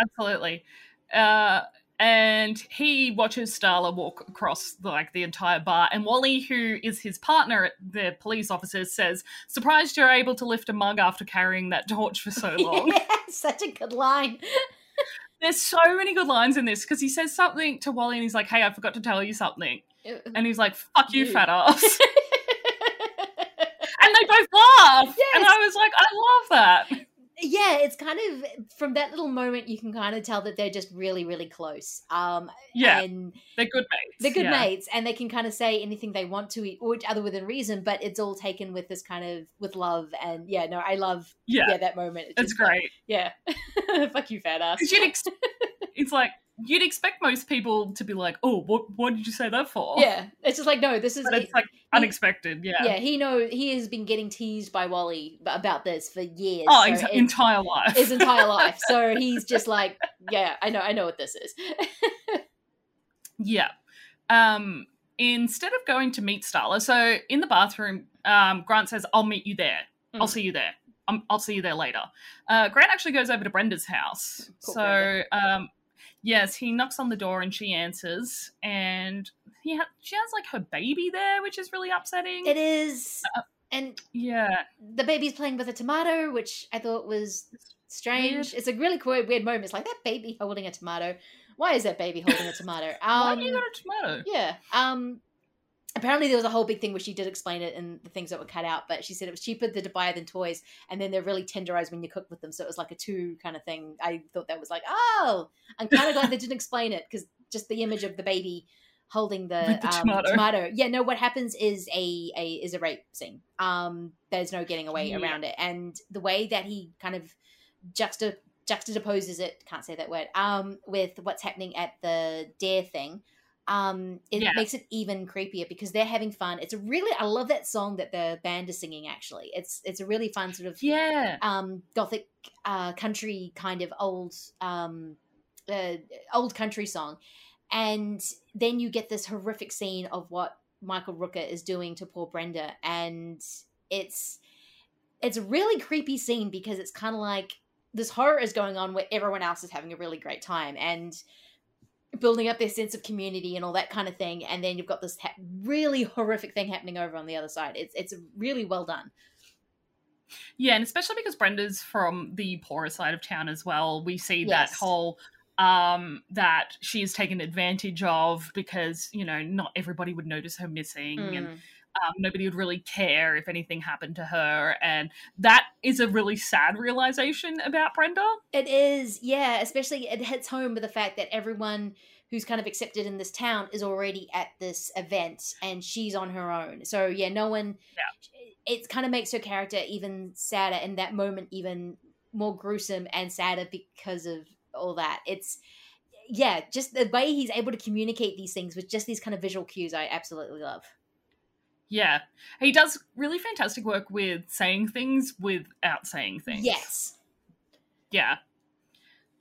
absolutely. Uh, and he watches Starla walk across like the entire bar, and Wally, who is his partner, the police officer, says, "Surprised you're able to lift a mug after carrying that torch for so <laughs> long." yeah, such a good line There's so many good lines in this because he says something to Wally, and he's like, "Hey, I forgot to tell you something," and he's like, "Fuck you, You. fat ass," <laughs> and they both laugh, and I was like, "I love that." Yeah it's kind of from that little moment you can kind of tell that they're just really really close um Yeah, and they're good mates. they're good yeah. mates and they can kind of say anything they want to e- or other within reason but it's all taken with this kind of with love and yeah no i love Yeah, yeah, that moment it's like, great. yeah <laughs> fuck you fat ass. <laughs> it's like you'd expect most people to be like, "Oh, what? What did you say that for?" yeah it's just like no this is but it's like unexpected. Yeah. yeah he know he has been getting teased by wally about this for years Oh, so ex- entire life. his entire <laughs> life so he's just like yeah i know i know what this is <laughs> yeah. Um. Instead of going to meet Starla, so in the bathroom, um, Grant says, "I'll meet you there. I'll Mm. see you there. Um, I'll see you there later." Uh, Grant actually goes over to Brenda's house. Poor so, Brenda. um, yes, he knocks on the door and she answers, and he ha- she has like her baby there, which is really upsetting. it is Uh, and yeah. the baby's playing with a tomato, which I thought was strange. Weird. It's a really weird, weird moment. It's like that baby holding a tomato. Why is that baby holding a tomato? <laughs> Why Um, do you got a tomato? yeah. Um. Apparently, there was a whole big thing where she did explain it and the things that were cut out, but she said it was cheaper to buy than toys, and then they're really tenderized when you cook with them. So it was like a two kind of thing. I thought that was like, oh, I'm kind of glad they didn't explain it because just the image of the baby holding the, the um, tomato. Yeah, no. What happens is a, a is a rape scene. Um, there's no getting away Yeah. around it, and the way that he kind of juxta juxtaposes it can't say that word um with what's happening at the dare thing um it Yeah. makes it even creepier because they're having fun. It's a really i love that song that the band is singing actually. It's it's a really fun sort of Yeah. um gothic uh country kind of old um uh, old country song. And then you get this horrific scene of what michael rooker is doing to poor brenda. And it's it's a really creepy scene because it's kind of like this horror is going on where everyone else is having a really great time. And building up their sense of community and all that kind of thing and then you've got this ha- really horrific thing happening over on the other side it's it's really well done Yeah, and especially because Brenda's from the poorer side of town as well. We see that whole um that she is taken advantage of because you know not everybody would notice her missing and Mm. Um, nobody would really care if anything happened to her and that is a really sad realization about brenda It is, yeah. Especially it hits home with the fact that everyone who's kind of accepted in this town is already at this event, and she's on her own. So yeah, no one. It kind of makes her character even sadder in that moment, even more gruesome and sadder because of all that. It's yeah, just the way he's able to communicate these things with just these kind of visual cues, I absolutely love. Yeah he does really fantastic work with saying things without saying things Yes. yeah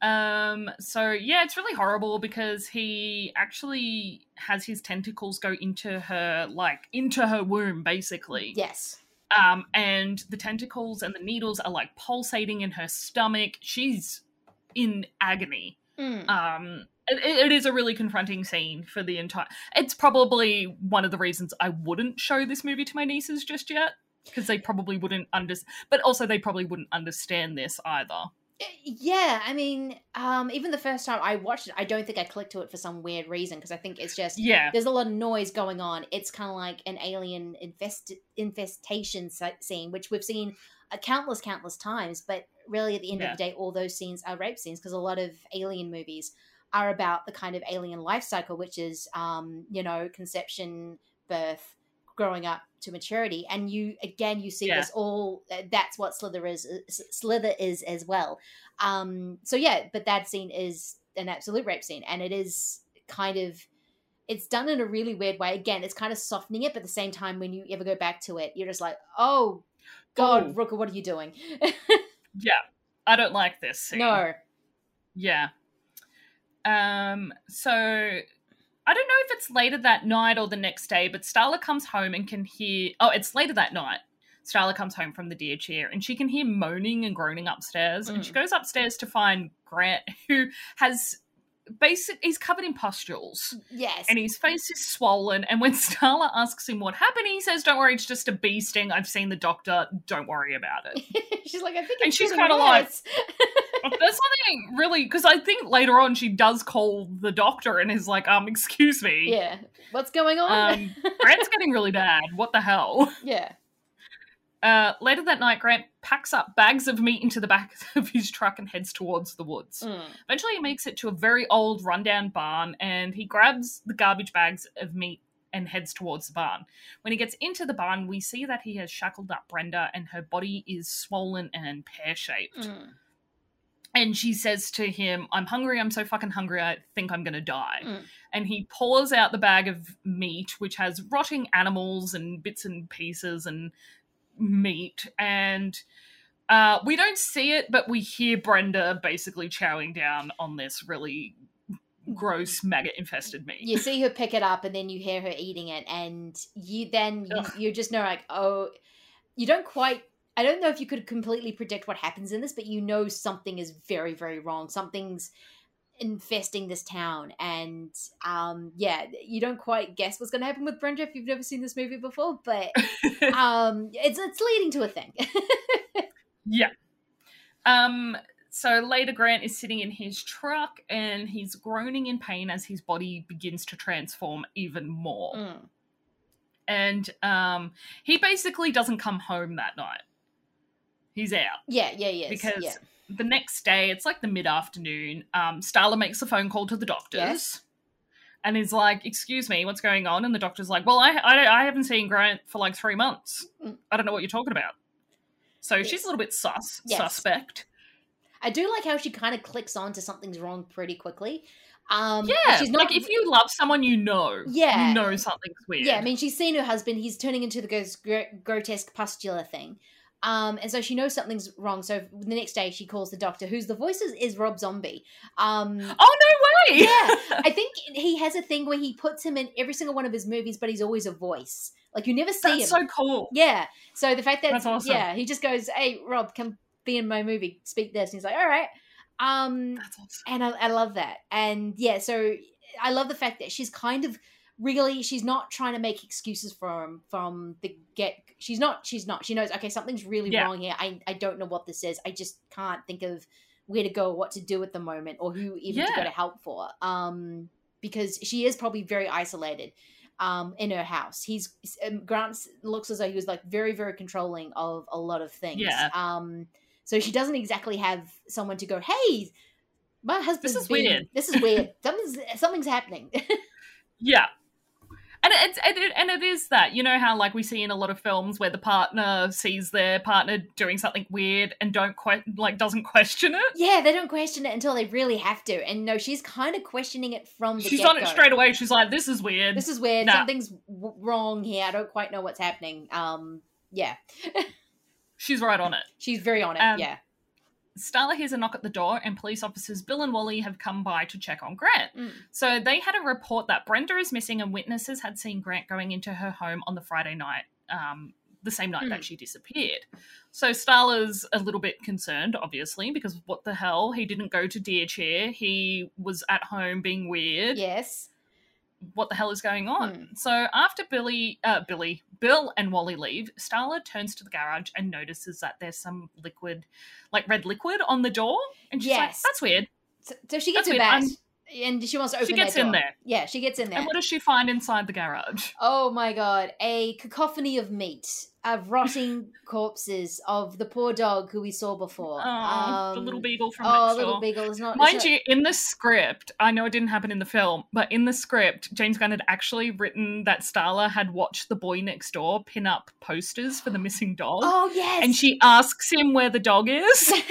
um so yeah it's really horrible because he actually has his tentacles go into her like into her womb basically Yes. um and the tentacles and the needles are like pulsating in her stomach she's in agony Mm. um it, it is a really confronting scene for the entire it's probably one of the reasons i wouldn't show this movie to my nieces just yet because they probably wouldn't understand but also they probably wouldn't understand this either Yeah, I mean, um, even the first time I watched it, I don't think I clicked to it for some weird reason because I think it's just yeah there's a lot of noise going on. It's kind of like an alien infest- infestation scene, which we've seen uh, countless, countless times. But really, at the end Yeah. of the day, all those scenes are rape scenes because a lot of alien movies are about the kind of alien life cycle, which is, um, you know, conception, birth, growing up to maturity. And you, again, you see Yeah. this all. uh, That's what Slither is. uh, Slither is as well. Um, so yeah, but that scene is an absolute rape scene, and it is kind of it's done in a really weird way. Again, it's kind of softening it, but at the same time, when you ever go back to it, you're just like, oh god, Oh. Rooker, what are you doing? <laughs> yeah i don't like this scene no, Yeah. Um, so I don't know if it's later that night or the next day, but Starla comes home and can hear oh, it's later that night. Starla comes home from the deer cheer and she can hear moaning and groaning upstairs. And she Mm. goes upstairs to find Grant, who has basic he's covered in pustules yes, and his face is swollen. And when <laughs> Starla asks him what happened, he says, Don't worry, it's just a bee sting. I've seen the doctor. Don't worry about it. <laughs> she's like, I think, And she's getting kinda like- <laughs> There's something really because I think later on she does call the doctor and is like, um, excuse me. yeah, what's going on? Um, Grant's getting really bad. What the hell? yeah, Uh, later that night, Grant packs up bags of meat into the back <laughs> of his truck and heads towards the woods. Mm. Eventually, he makes it to a very old, rundown barn and he grabs the garbage bags of meat and heads towards the barn. When he gets into the barn, we see that he has shackled up Brenda and her body is swollen and pear shaped. Mm. And she says to him, I'm hungry, I'm so fucking hungry, I think I'm gonna die. Mm. And he pours out the bag of meat, which has rotting animals and bits and pieces and meat. And uh, we don't see it, but we hear Brenda basically chowing down on this really gross maggot infested meat. you see her pick it up, and then you hear her eating it, and you then you, you just know like, oh, you don't quite. I don't know if you could completely predict what happens in this, but you know something is very, very wrong. Something's infesting this town, and um, yeah, you don't quite guess what's going to happen with Brenda if you've never seen this movie before, but <laughs> um, it's it's leading to a thing. <laughs> Yeah. Um. So later, Grant is sitting in his truck and he's groaning in pain as his body begins to transform even more. Mm. And um, he basically doesn't come home that night. He's out. Yeah, yeah, yeah. Because yeah. The next day, it's like the mid afternoon. Um, Starla makes a phone call to the doctors. Yes. And is like, "Excuse me, what's going on?" And the doctor's like, "Well, I, I, I haven't seen Grant for like three months. I don't know what you're talking about." So she's a little bit sus, Yes. suspect. I do like how she kind of clicks on to something's wrong pretty quickly. Um, Yeah, she's not like if you love someone, you know. Yeah. you know something's weird. Yeah, I mean, she's seen her husband. He's turning into the gr- grotesque pustular thing. Um, and so she knows something's wrong. So the next day, she calls the doctor, whose the voice is, Rob Zombie. Um, oh no way! yeah, <laughs> I think he has a thing where he puts him in every single one of his movies, but he's always a voice. Like you never see him. that's so cool. yeah. So the fact that That's awesome. yeah, he just goes, "Hey, Rob, come be in my movie. Speak this." And he's like, "All right." Um, That's awesome. and I, I love that and yeah so i love the fact that she's kind of really she's not trying to make excuses from from the get she's not she's not she knows okay something's really Yeah. wrong here i i don't know what this is i just can't think of where to go what to do at the moment or who even to go to help for um because she is probably very isolated um in her house he's um, grant looks as though he was like very very controlling of a lot of things Yeah. um so she doesn't exactly have someone to go hey my husband's is been- weird." this is weird something's something's happening <laughs> Yeah. And it's and it, and it is that you know how like we see in a lot of films where the partner sees their partner doing something weird and don't que- like doesn't question it. Yeah, they don't question it until they really have to. And no, she's kind of questioning it from the She's get-go. on it straight away. She's like, "This is weird." This is weird. Nah. Something's w- wrong here. I don't quite know what's happening. Um, yeah, <laughs> She's right on it. she's very on it. Um, yeah. Starla hears a knock at the door, and police officers Bill and Wally have come by to check on Grant. Mm. So they had a report that Brenda is missing, and witnesses had seen Grant going into her home on the Friday night, um, the same night Hmm. that she disappeared. So Starla's a little bit concerned, obviously, because what the hell? He didn't go to Deer Cheer. He was at home being weird. Yes. What the hell is going on? Hmm. So after Billy, uh, Billy, Bill, and Wally leave, Starla turns to the garage and notices that there's some liquid, like red liquid, on the door, and she's like, Yes. "That's weird." So, so she gets That's her bat, and she wants to open. She gets in there. Yeah, she gets in there. And what does she find inside the garage? Oh my god, a cacophony of meat, of rotting corpses of the poor dog who we saw before. Oh, the Um, little beagle from Oh, next little beagle is not. Mind not- you, in the script, I know it didn't happen in the film, but in the script, James Gunn had actually written that Starla had watched the boy next door pin up posters for the missing dog, Oh yes, and she asks him where the dog is, <laughs>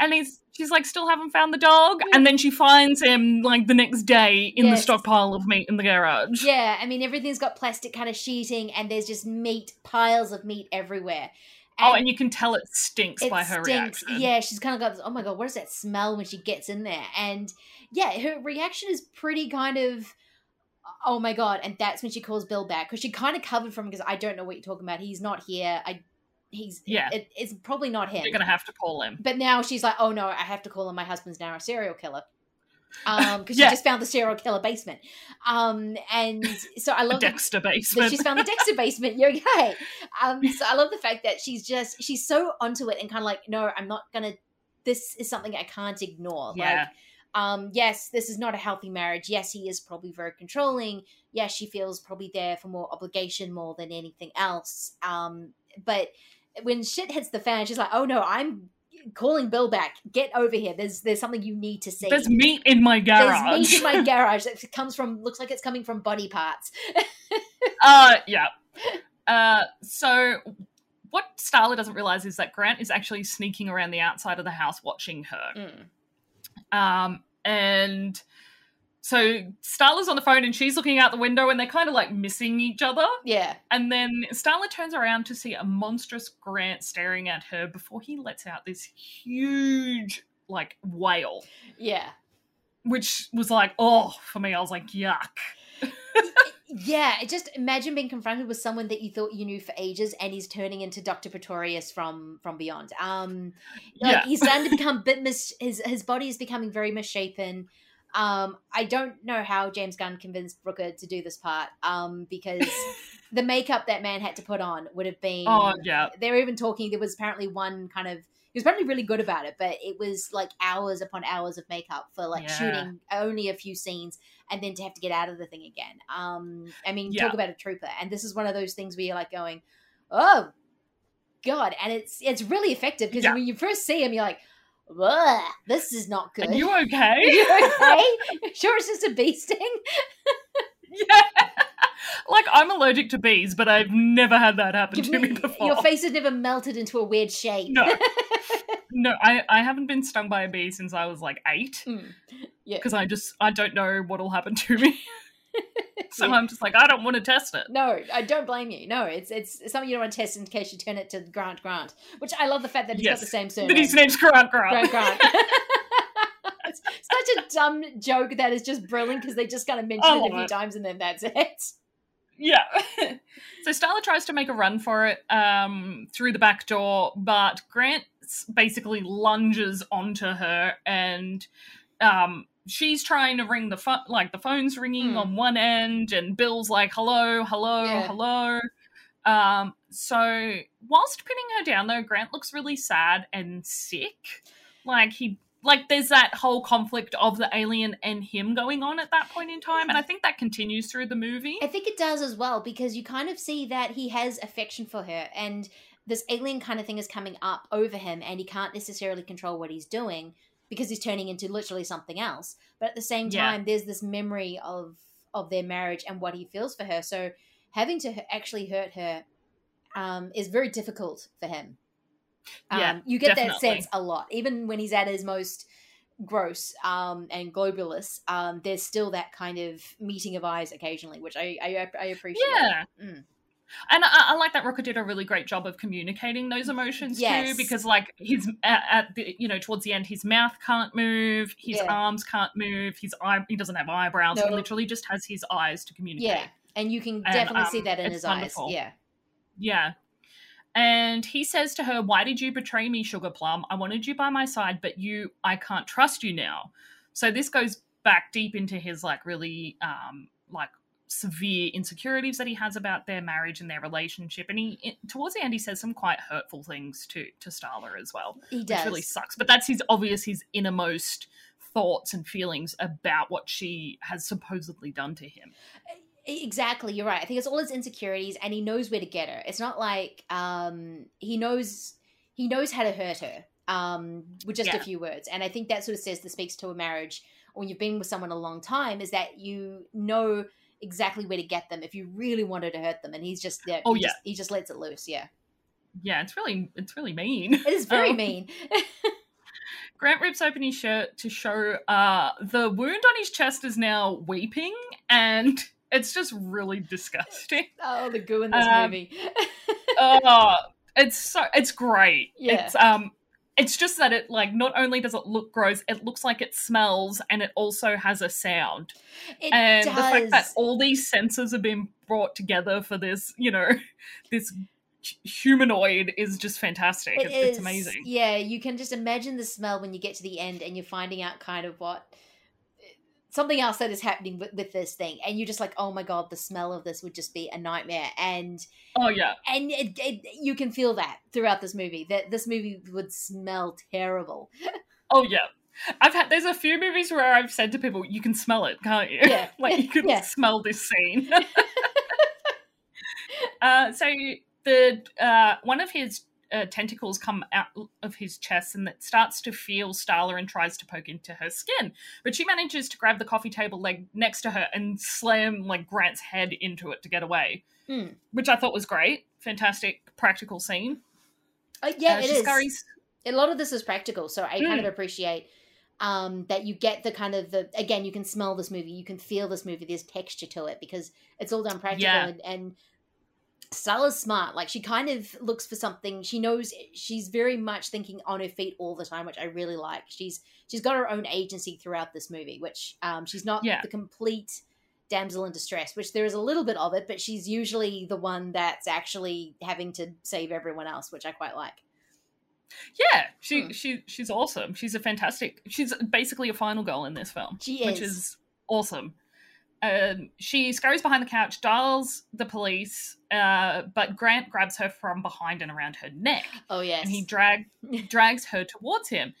and he's she's like, still haven't found the dog, and then she finds him like the next day in Yes. the stockpile of meat in the garage. Yeah, I mean everything's got plastic kind of sheeting, and there's just meat, piles of meat everywhere. Oh, and you can tell it stinks it by her stinks. reaction. Yeah, she's kind of got this. Oh my god, what is that smell when she gets in there? And yeah, her reaction is pretty kind of. Oh my god! And that's when she calls Bill back because she kind of covered from because I don't know what you're talking about. He's not here. I, he's Yeah. It, it's probably not him. You're gonna have to call him. But now she's like, oh no, I have to call him. My husband's now a serial killer. <laughs> Um, because Yeah. she just found the serial killer basement. Um, and so I love the- Dexter that basement. she's found the Dexter basement. You're okay. Um, <laughs> so I love the fact that she's just she's so onto it and kind of like, no, I'm not gonna. This is something I can't ignore. Yeah. Like, um, yes, this is not a healthy marriage. Yes, he is probably very controlling. Yes, she feels probably there for more obligation more than anything else. Um, but when shit hits the fan, she's like, oh no, I'm calling Bill back. Get over here. There's there's something you need to see. There's meat in my garage. There's meat in my <laughs> garage that comes from looks like it's coming from body parts. <laughs> Uh, yeah. Uh, so what Starla doesn't realize is that Grant is actually sneaking around the outside of the house watching her. Mm. Um, and so Starla's on the phone and she's looking out the window and they're kind of like missing each other. Yeah. And then Starla turns around to see a monstrous Grant staring at her before he lets out this huge, like, wail, Yeah. which was like, oh, for me, I was like, yuck. <laughs> Yeah, just imagine being confronted with someone that you thought you knew for ages, and he's turning into Doctor Pretorius from from Beyond. Um, like Yeah. he's starting to <laughs> become bit mis- his his body is becoming very misshapen. Um, I don't know how James Gunn convinced Rooker to do this part. Um, because <laughs> the makeup that man had to put on would have been. Oh, yeah. They were even talking. There was apparently one kind of. He was apparently really good about it, but it was like hours upon hours of makeup for like Yeah. shooting only a few scenes and then to have to get out of the thing again. Um, I mean, Yeah. talk about a trooper, and this is one of those things where you're like going, "Oh, God!" and it's it's really effective because Yeah. when you first see him, you're like, "Ugh, "This is not good." <laughs> Are you Are okay? you <laughs> okay? sure, it's just a bee sting. yeah. Like, I'm allergic to bees, but I've never had that happen Give to me me- before. your face has never melted into a weird shape. No. <laughs> No, I, I haven't been stung by a bee since I was like eight Mm. Yeah. because I just I don't know what'll happen to me. <laughs> so Yeah. I'm just like I don't want to test it. No, I don't blame you. No, it's it's something you don't want to test in case you turn it to Grant Grant, which I love the fact that he's got the same surname. But his name's Grant Grant Grant. Grant. <laughs> <laughs> it's such a dumb joke that is just brilliant because they just kind of mention it a few it. times and then that's it. Yeah. so Starla tries to make a run for it um, through the back door, but Grant basically lunges onto her and um, she's trying to ring the phone, like the phone's ringing Hmm. on one end, and Bill's like, "Hello, hello, Yeah. hello." Um, so whilst pinning her down, though, Grant looks really sad and sick. Like he, like there's that whole conflict of the alien and him going on at that point in time, and I think that continues through the movie. I think it does as well because you kind of see that he has affection for her and this alien kind of thing is coming up over him and he can't necessarily control what he's doing because he's turning into literally something else. But at the same Yeah. time there's this memory of of their marriage and what he feels for her. So having to actually hurt her um, is very difficult for him. Yeah, um, you get that sense a lot, even when he's at his most gross um, and globalist. Um, there's still that kind of meeting of eyes occasionally, which I I, I appreciate. Yeah. Mm. And I, I like that Rooker did a really great job of communicating those emotions Yes. too, because like his at, at the you know towards the end, his mouth can't move, his Yeah. arms can't move, his eye he doesn't have eyebrows. He literally just has his eyes to communicate. Yeah, and you can And, definitely see um, that in his wonderful. eyes. Yeah, Yeah. And he says to her, Why did you betray me, Sugar Plum? I wanted you by my side, but you, I can't trust you now. So this goes back deep into his like really, um, like severe insecurities that he has about their marriage and their relationship. And he, it, towards the end, he says some quite hurtful things to, to Starla as well, he does. which really sucks. But that's his obvious, his innermost thoughts and feelings about what she has supposedly done to him. Exactly, you're right. I think it's all his insecurities, and he knows where to get her. It's not like um, he knows he knows how to hurt her um, with just a few words. And I think that sort of says that speaks to a marriage when you've been with someone a long time is that you know exactly where to get them if you really wanted to hurt them. And he's just there. Oh, he yeah. just, he just lets it loose. Yeah, Yeah, it's really, it's really mean. it is very Um, mean. <laughs> <laughs> Grant rips open his shirt to show uh, the wound on his chest is now weeping, and <laughs> it's just really disgusting. oh, the goo in this um, movie. oh, it's so it's great. Yeah. It's um, it's just that it like not only does it look gross, it looks like it smells, and it also has a sound. it and does. the fact that all these senses have been brought together for this, you know, <laughs> this humanoid is just fantastic. It it's, it's amazing. Yeah, you can just imagine the smell when you get to the end and you're finding out kind of what something else that is happening with, with this thing, and you're just like, oh my god, the smell of this would just be a nightmare, and Oh yeah, and it, it, you can feel that throughout this movie that this movie would smell terrible. <laughs> Oh yeah. I've had there's a few movies where I've said to people, you can smell it, can't you? Yeah. <laughs> like you can Yeah. smell this scene. <laughs> uh, so the uh, one of his uh, tentacles come out of his chest and it starts to feel Starla and tries to poke into her skin, but she manages to grab the coffee table leg next to her and slam like Grant's head into it to get away, Hmm. which I thought was great, fantastic practical scene. Uh, yeah, Uh, it is. scurries- a lot of this is practical so i kind of Mm. appreciate um, that you get the kind of the again you can smell this movie you can feel this movie there's texture to it because it's all done practical Yeah. and, and Stella's smart like she kind of looks for something she knows she's very much thinking on her feet all the time which i really like she's she's got her own agency throughout this movie which um, she's not Yeah. the complete damsel in distress which there is a little bit of it but she's usually the one that's actually having to save everyone else which i quite like Yeah, she Hmm. she she's awesome. She's a fantastic. She's basically a final girl in this film, she which is is awesome. Um, she scurries behind the couch, dials the police, uh, but Grant grabs her from behind and around her neck, oh yes and he drag <laughs> drags her towards him.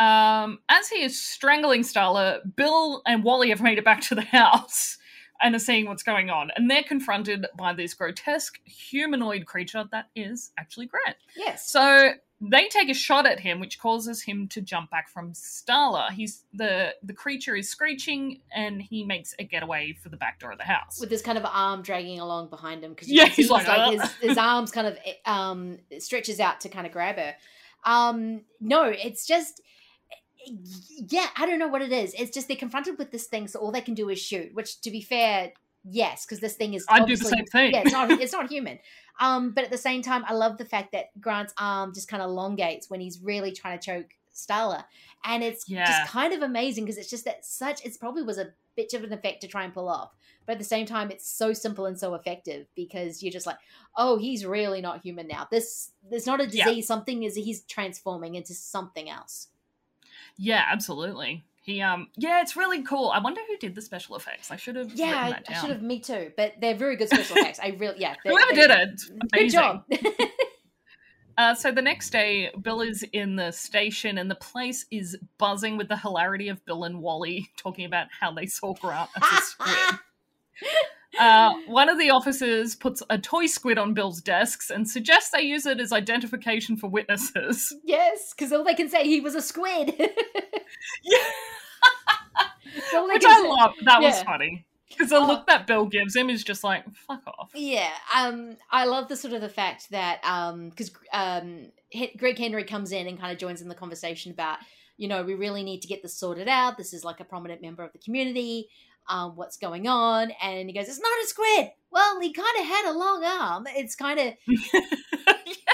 Um, as he is strangling Starla, Bill and Wally have made it back to the house and are seeing what's going on, and they're confronted by this grotesque humanoid creature that is actually Grant. yes So they take a shot at him, which causes him to jump back from Starla. He's the the creature is screeching, and he makes a getaway for the back door of the house. with this kind of arm dragging along behind him because Yeah, he's like, like, "Uh." his, his arms kind of um stretches out to kind of grab her. Um, no, it's just yeah, I don't know what it is. It's just they're confronted with this thing, so all they can do is shoot. Which, to be fair, yes, because this thing is I do the same thing. Yeah, it's not it's not <laughs> human. Um, but at the same time, I love the fact that Grant's arm just kind of elongates when he's really trying to choke Starla, and it's Yeah. just kind of amazing because it's just that such. It probably was a bit of an effect to try and pull off, but at the same time, it's so simple and so effective because you're just like, oh, he's really not human now. This there's not a Yeah. disease. Something is he's transforming into something else. Yeah, absolutely. He um yeah, it's really cool. I wonder who did the special effects. I should have Yeah, I, should have. Me too. But they're very good special effects. I really, yeah. Whoever did it, Good job. <laughs> Uh, so the next day, Bill is in the station, and the place is buzzing with the hilarity of Bill and Wally <laughs> talking about how they saw Grant as a squid. <laughs> Uh, one of the officers puts a toy squid on Bill's desks and suggests they use it as identification for witnesses. <laughs> yes, because all they can say he was a squid. <laughs> Yeah, That's all they which I say. love. That was funny because the Oh. look that Bill gives him is just like "fuck off." Yeah, um, I love the sort of the fact that um, because um, He- Gregg Henry comes in and kind of joins in the conversation about, you know, we really need to get this sorted out. This is like a prominent member of the community. Um, what's going on? And he goes, "It's not a squid." Well, he kind of had a long arm. It's kind of, <laughs>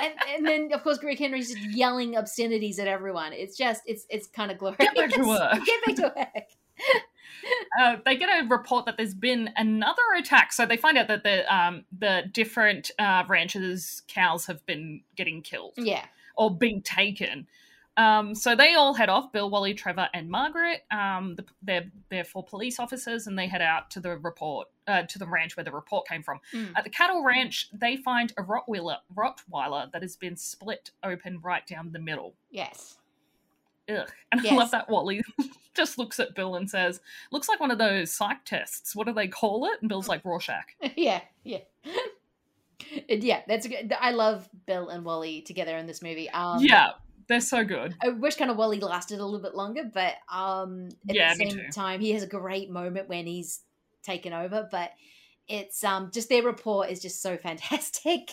and, and then of course Gregg Henry's just yelling obscenities at everyone. It's just, it's it's kind of glorious. Get back to work. <laughs> Get back to work. <laughs> uh, they get a report that there's been another attack. So they find out that the um, the different uh, ranches' cows have been getting killed Yeah, or being taken. Um, so they all head off. Bill, Wally, Trevor, and Margaret. Um, the, they're they're four police officers, and they head out to the report uh, to the ranch where the report came from. Mm. At the cattle ranch, they find a Rottweiler Rottweiler that has been split open right down the middle. yes. Ugh. <laughs> And I love that Wally <laughs> just looks at Bill and says, Looks like one of those psych tests. What do they call it? And Bill's like, Rorschach. <laughs> yeah, yeah. Yeah, that's a good. I love Bill and Wally together in this movie. Um, yeah, they're so good. I wish kind of Wally lasted a little bit longer, but um, at Yeah, the same time, he has a great moment when he's taken over. But it's um, just their rapport is just so <laughs> fantastic.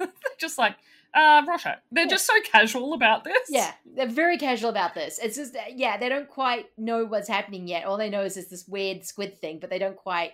<laughs> just like, uh, Rorschach. They're Yeah. just so casual about this. Yeah, they're very casual about this. It's just yeah, they don't quite know what's happening yet. All they know is it's this weird squid thing, but they don't quite.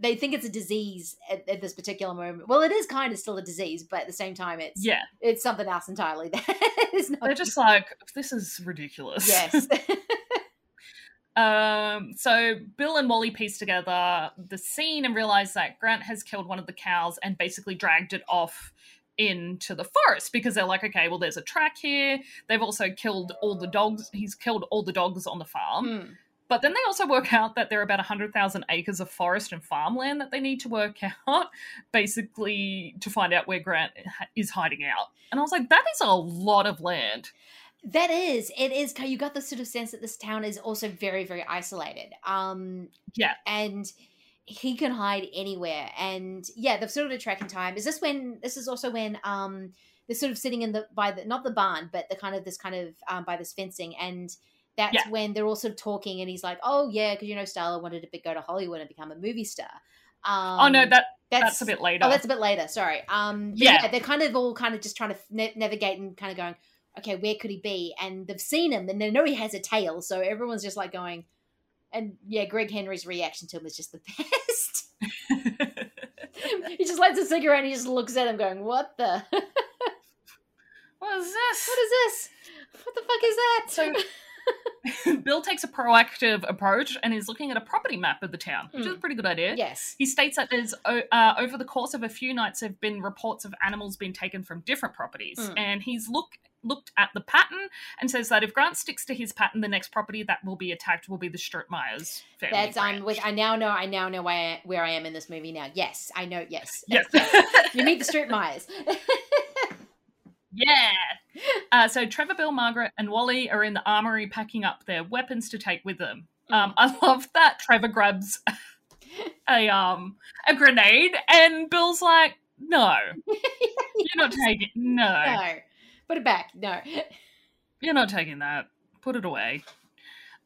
They think it's a disease at, at this particular moment. Well, it is kind of still a disease, but at the same time, it's Yeah. it's something else entirely. <laughs> That is not. They're just like, This is ridiculous. yes, <laughs> Um, so Bill and Wally piece together the scene and realize that Grant has killed one of the cows and basically dragged it off into the forest because they're like, okay, well, there's a track here. They've also killed all the dogs. He's killed all the dogs on the farm. Hmm. But then they also work out that there are about 100,000 acres of forest and farmland that they need to work <laughs> out, basically, to find out where Grant is hiding out. And I was like, that is a lot of land. That is, it is. You got the sort of sense that this town is also very, very isolated. Um, Yeah. and he can hide anywhere. And yeah, they've sort of a tracking time. Is this when? This is also when um they're sort of sitting in the by the not the barn, but the kind of this kind of um by this fencing, and that's Yeah. when they're all sort of talking, and he's like, "Oh yeah, because you know, Starla wanted to be- go to Hollywood and become a movie star." Um, oh, no, that that's, a bit later. Oh, that's a bit later. Sorry. Um, Yeah. yeah. they're kind of all kind of just trying to na- navigate and kind of going, okay, where could he be? And they've seen him, and they know he has a tail, so everyone's just like going, and yeah, Gregg Henry's reaction to him is just the <laughs> best. he just lights a cigarette and he just looks at him, going, "What the? <laughs> what is this? What is this? What the fuck is that?" So <laughs> Bill takes a proactive approach and is looking at a property map of the town, which is a Hmm. pretty good idea. yes, He states that there's uh, over the course of a few nights have been reports of animals being taken from different properties, Hmm. and he's look looked at the pattern and says that if Grant sticks to his pattern, the next property that will be attacked will be the that's Strutemyer's family. I'm ranch. with. I now know. I now know where I, where I am in this movie now. Yes, I know. Yes, Yes. you meet the Strutemyers. <laughs> Yeah. Uh, so Trevor, Bill, Margaret, and Wally are in the armory packing up their weapons to take with them. Um, I love that Trevor grabs <laughs> a um a grenade, and Bill's like, "No, <laughs> you're not taking. No, no, put it back. No. you're not taking that. Put it away."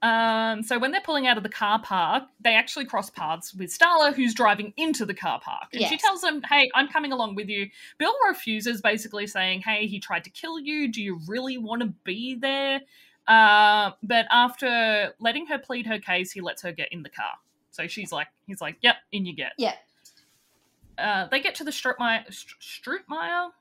Um, so when they're pulling out of the car park, they actually cross paths with Starla, who's driving into the car park, and she tells them, "Hey, I'm coming along with you." Bill refuses, basically saying, "Hey, he tried to kill you. Do you really want to be there?" Uh, but after letting her plead her case, he lets her get in the car. So she's like, he's like, "Yep, in you get." Yeah. Uh, they get to the Strutemyer, Str- Strutemyer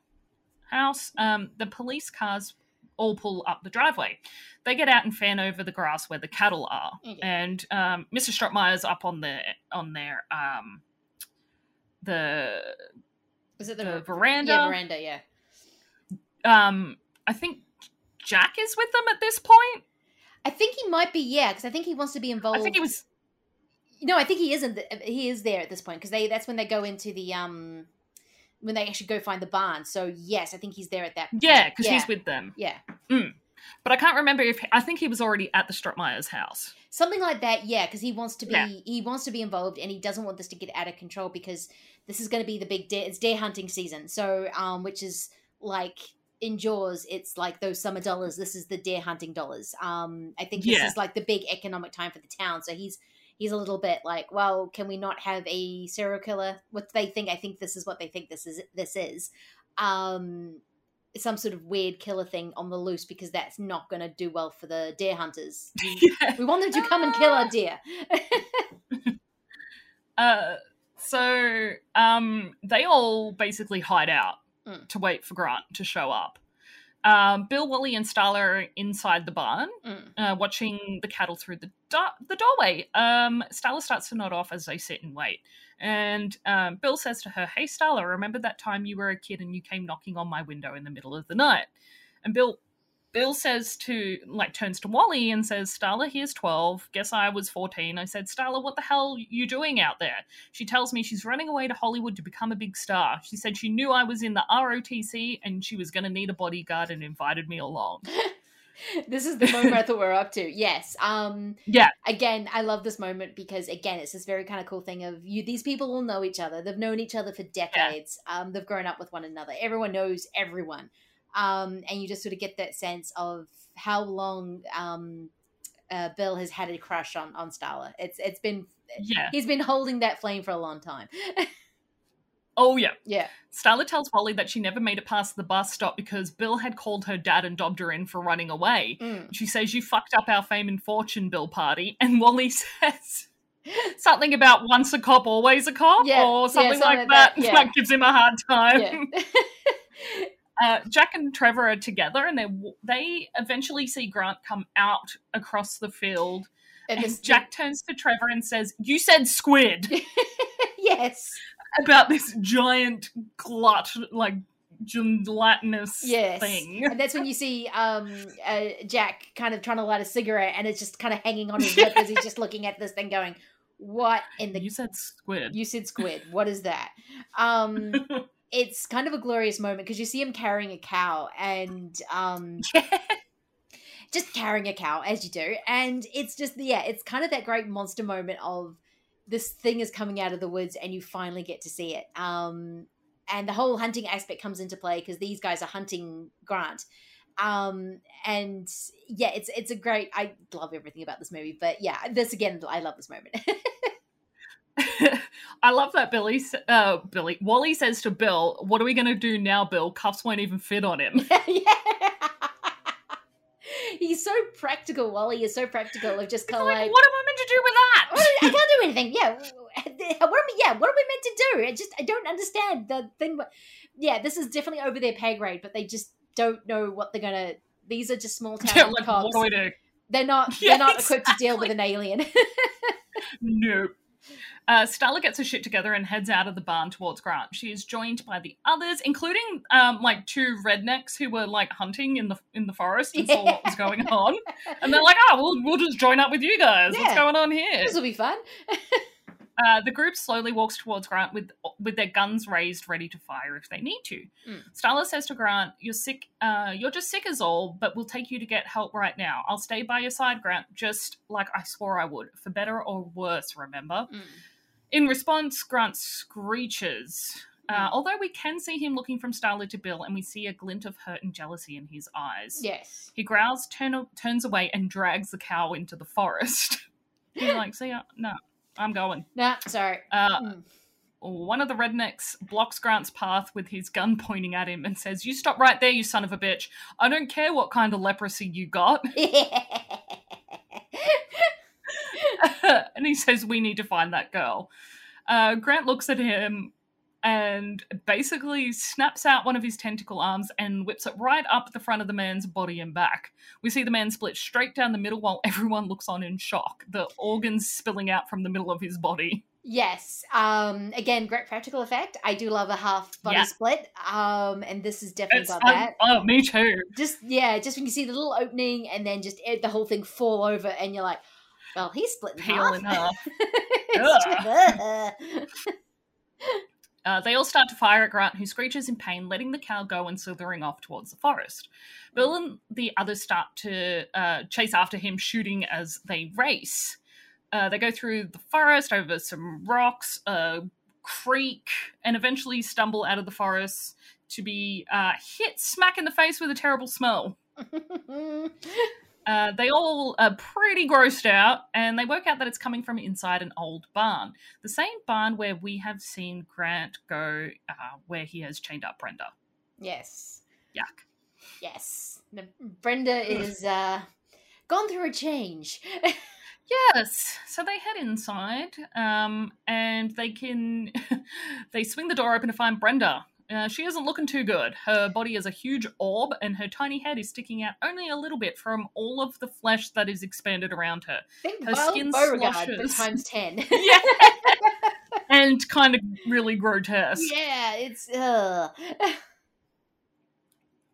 house. Um, the police cars all pull up the driveway. They get out and fan over the grass where the cattle are, Okay. and um, Mr. Strutemyer's up on the on their um, the is it the, the veranda. Yeah, veranda. Yeah. Um, I think Jack is with them at this point. I think he might be, yeah, because I think he wants to be involved. I think he was. No, I think he isn't. He is there at this point because they. That's when they go into the um, when they actually go find the barn. So yes, I think he's there at that. Point. Yeah, because he's with them. Yeah. Mm. But I can't remember if I think he was already at the Strutemyer's house. Something like that, yeah, because he wants to be Yeah. he wants to be involved and he doesn't want this to get out of control because this is going to be the big deer, it's deer hunting season. So um which is like in Jaws, it's like those summer dollars. This is the deer hunting dollars. Um, I think this Yeah. is like the big economic time for the town. So he's he's a little bit like, well, can we not have a serial killer? What they think? I think this is what they think this is. This is. Um, some sort of weird killer thing on the loose because that's not going to do well for the deer hunters. <laughs> We, we want them to come and kill our deer. <laughs> Uh, so um, they all basically hide out Mm. to wait for Grant to show up. Um, Bill, Wally, and Starla are inside the barn, Mm. uh, watching the cattle through the do- the doorway. Um, Starla starts to nod off as they sit and wait, and um, Bill says to her, "Hey, Starla, remember that time you were a kid and you came knocking on my window in the middle of the night?" And Bill Bill says to like turns to Wally and says, "Starla, here's twelve. Guess I was fourteen. I said, Starla, what the hell you doing out there?" She tells me she's running away to Hollywood to become a big star. She said she knew I was in the ROTC and she was going to need a bodyguard and invited me along. <laughs> this is the moment I thought we are up to. Yes. Um, Yeah. again, I love this moment because again, it's this very kind of cool thing of you. These people all know each other. They've known each other for decades. Um, they've grown up with one another. Everyone knows everyone. Um, and you just sort of get that sense of how long um, uh, Bill has had a crush on on Starla. It's it's been Yeah. he's been holding that flame for a long time. <laughs> Oh yeah. yeah. Starla tells Wally that she never made it past the bus stop because Bill had called her dad and dobbed her in for running away. Mm. She says, You fucked up our fame and fortune, Bill Pardy. <laughs> And Wally says something about once a cop, always a cop, Yeah, or yeah, something something like like that, that. <laughs> yeah. That gives him a hard time. Uh, Jack and Trevor are together, and they they eventually see Grant come out across the field. and And Jack turns to Trevor and says, "You said squid." <laughs> yes. about this giant glut, like gelatinous yes. thing. And that's when you see um, uh, Jack kind of trying to light a cigarette and it's just kind of hanging on his <laughs> lip as he's just looking at this thing going, What in the. You said squid. You said squid. What is that? Um, <laughs> it's kind of a glorious moment because you see him carrying a cow and um, <laughs> just carrying a cow as you do. And it's just, yeah, it's kind of that great monster moment of this thing is coming out of the woods and you finally get to see it. Um, and the whole hunting aspect comes into play because these guys are hunting Grant. Um, and yeah, it's it's a great. I love everything about this movie, but yeah, this again, I love this moment. <laughs> <laughs> I love that Billy, uh, Billy, Wally says to Bill, "What are we going to do now, Bill? Cuffs won't even fit on him." <laughs> yeah. He's so practical. Wally is so practical of just kind of like, like, what am I meant to do with that? "Oh, I can't do anything. Yeah, <laughs> what am I? Yeah, what are we meant to do? I just I don't understand the thing. Yeah, this is definitely over their pay grade, but they just don't know what they're gonna. These are just small Yeah, town like, cops. what do we do? They're not. They're not equipped to deal with an alien. Nope. Uh, Starla gets her shit together and heads out of the barn towards Grant. She is joined by the others, including um, like two rednecks who were like hunting in the in the forest and saw what was going on. And they're like, "Oh, we'll we'll just join up with you guys. What's going on here?" this will be fun. <laughs> Uh, the group slowly walks towards Grant with with their guns raised, ready to fire if they need to. Mm. Starla says to Grant, "You're sick. Uh, you're just sick as all, but we'll take you to get help right now. I'll stay by your side, Grant, just like I swore I would, for better or worse. Remember." Mm. In response, Grant screeches. Uh, Mm. although we can see him looking from Starla to Bill, and we see a glint of hurt and jealousy in his eyes. Yes. He growls, turn, turns away, and drags the cow into the forest. <laughs> He's <laughs> like, "See ya? No, I'm going." Nah, sorry. Uh, Mm. one of the rednecks blocks Grant's path with his gun pointing at him and says, You stop right there, you son of a bitch. I don't care what kind of leprosy you got. <laughs> <laughs> and he says, We need to find that girl. Uh, Grant looks at him and basically snaps out one of his tentacle arms and whips it right up the front of the man's body and back. We see the man split straight down the middle while <laughs> everyone looks on in shock, the organs spilling out from the middle of his body. Yes. Um. Again, great practical effect. I do love a half body Yeah. split. Um. And this is definitely It's, got that. oh, me too. Just yeah, just when you see the little opening and then just the whole thing fall over, and you're like, well, he's split in half. in half. <laughs> It's just- <laughs> Uh, they all start to fire at Grant, who screeches in pain, letting the cow go and slithering off towards the forest. Bill and the others start to uh, chase after him, shooting as they race. Uh, they go through the forest, over some rocks, a creek, and eventually stumble out of the forest to be uh, hit smack in the face with a terrible smell. <laughs> Uh, they all are pretty grossed out, and they work out that it's coming from inside an old barn. The same barn where we have seen Grant go, uh, where he has chained up Brenda. yes. Yuck. Yes. Brenda is uh gone through a change. <laughs> Yes, so they head inside, um, and they can <laughs> they swing the door open to find Brenda. Uh, she isn't looking too good. Her body is a huge orb, and her tiny head is sticking out only a little bit from all of the flesh that is expanded around her. Think Her skin Beauregarde, sloshes. times ten. <laughs> <laughs> Yeah, and kind of really grotesque. yeah, it's uh <laughs>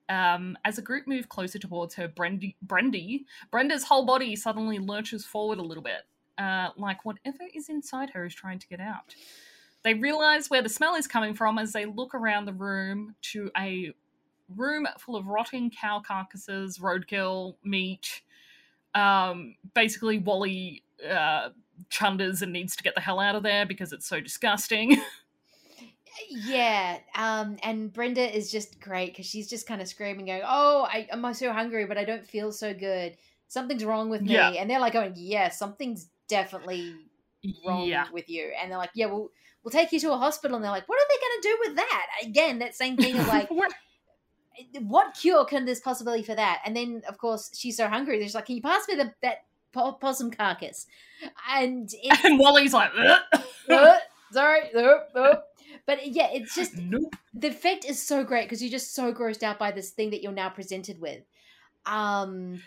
Um, as a group move closer towards her, Brendy, Brendy, Brenda's whole body suddenly lurches forward a little bit, uh, like whatever is inside her is trying to get out. They realize where the smell is coming from as they look around the room to a room full of rotting cow carcasses, roadkill, meat. Um, basically, Wally uh, chunders and needs to get the hell out of there because it's so disgusting. <laughs> yeah. Um and Brenda is just great because she's just kind of screaming, going, Oh, I am so hungry, but I don't feel so good. Something's wrong with me. Yeah. And they're like going, Yeah, something's definitely wrong yeah. with you. And they're like, Yeah, we'll we'll take you to a hospital and they're like, What are they gonna do with that? Again, that same thing of like <laughs> What- what cure can this possibly for that? And then, of course, she's so hungry. She's like, "Can you pass me the, that po- possum carcass?" And it's <laughs> and Wally's like, uh, <laughs> sorry, but yeah, it's just nope. the effect is so great because you're just so grossed out by this thing that you're now presented with, um,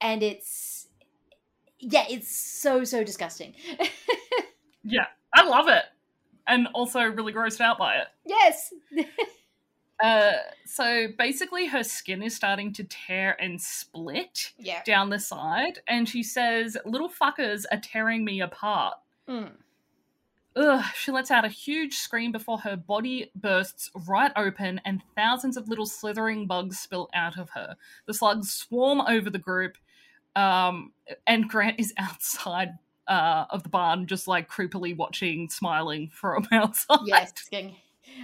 and it's yeah, it's so so disgusting. Yeah, I love it. And also really grossed out by it. yes, <laughs> Uh, so basically, her skin is starting to tear and split yeah, down the side, and she says, Little fuckers are tearing me apart. Mm. Ugh, she lets out a huge scream before her body bursts right open and thousands of little slithering bugs spill out of her. The slugs swarm over the group, um, and Grant is <laughs> outside uh, of the barn, just like creepily watching, smiling from <laughs> outside. yes. Going,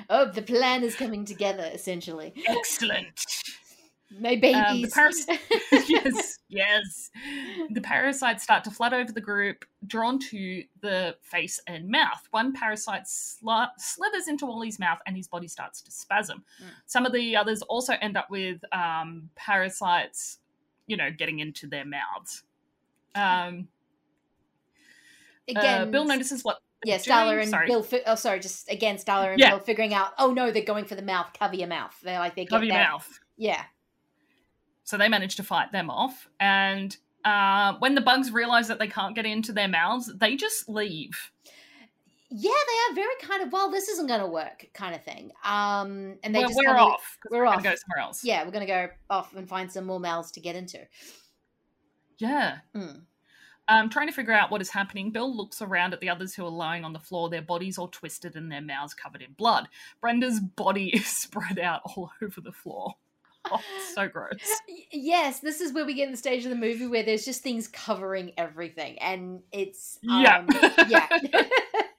oh, the plan is coming together. Essentially, Excellent. my Um, the babies. paras- <laughs> <laughs> yes, yes. The parasites start to flood over the group, drawn to the face and mouth. One parasite sli- slithers into Wally's mouth, and his body starts to spasm. Mm. Some of the others also end up with um, parasites, you know, getting into their mouths. Um, Again, uh, Bill notices what. Starla doing. and Sorry, Bill. Fi- oh, sorry, just again, Starla and Yeah. Bill figuring out. Oh no, they're going for the mouth. Cover your mouth. They're like they get cover your that. mouth. Yeah, So they manage to fight them off. And uh, when the bugs realize that they can't get into their mouths, they just leave. yeah, they are very kind of well. This isn't going to work, kind of thing. Um, and they we're, just we're kinda- off. we're we're, off. gonna go somewhere else. Yeah, we're going to go off and find some more mouths to get into. Yeah. Mm. Um, trying to figure out what is happening, Bill looks around at the others who are lying on the floor, their bodies all twisted and their mouths covered in blood. Brenda's body <laughs> is spread out all over the floor. Oh, so gross. <laughs> Yes, this is where we get in the stage of the movie where there's just things covering everything, and it's um, Yeah. yeah. <laughs>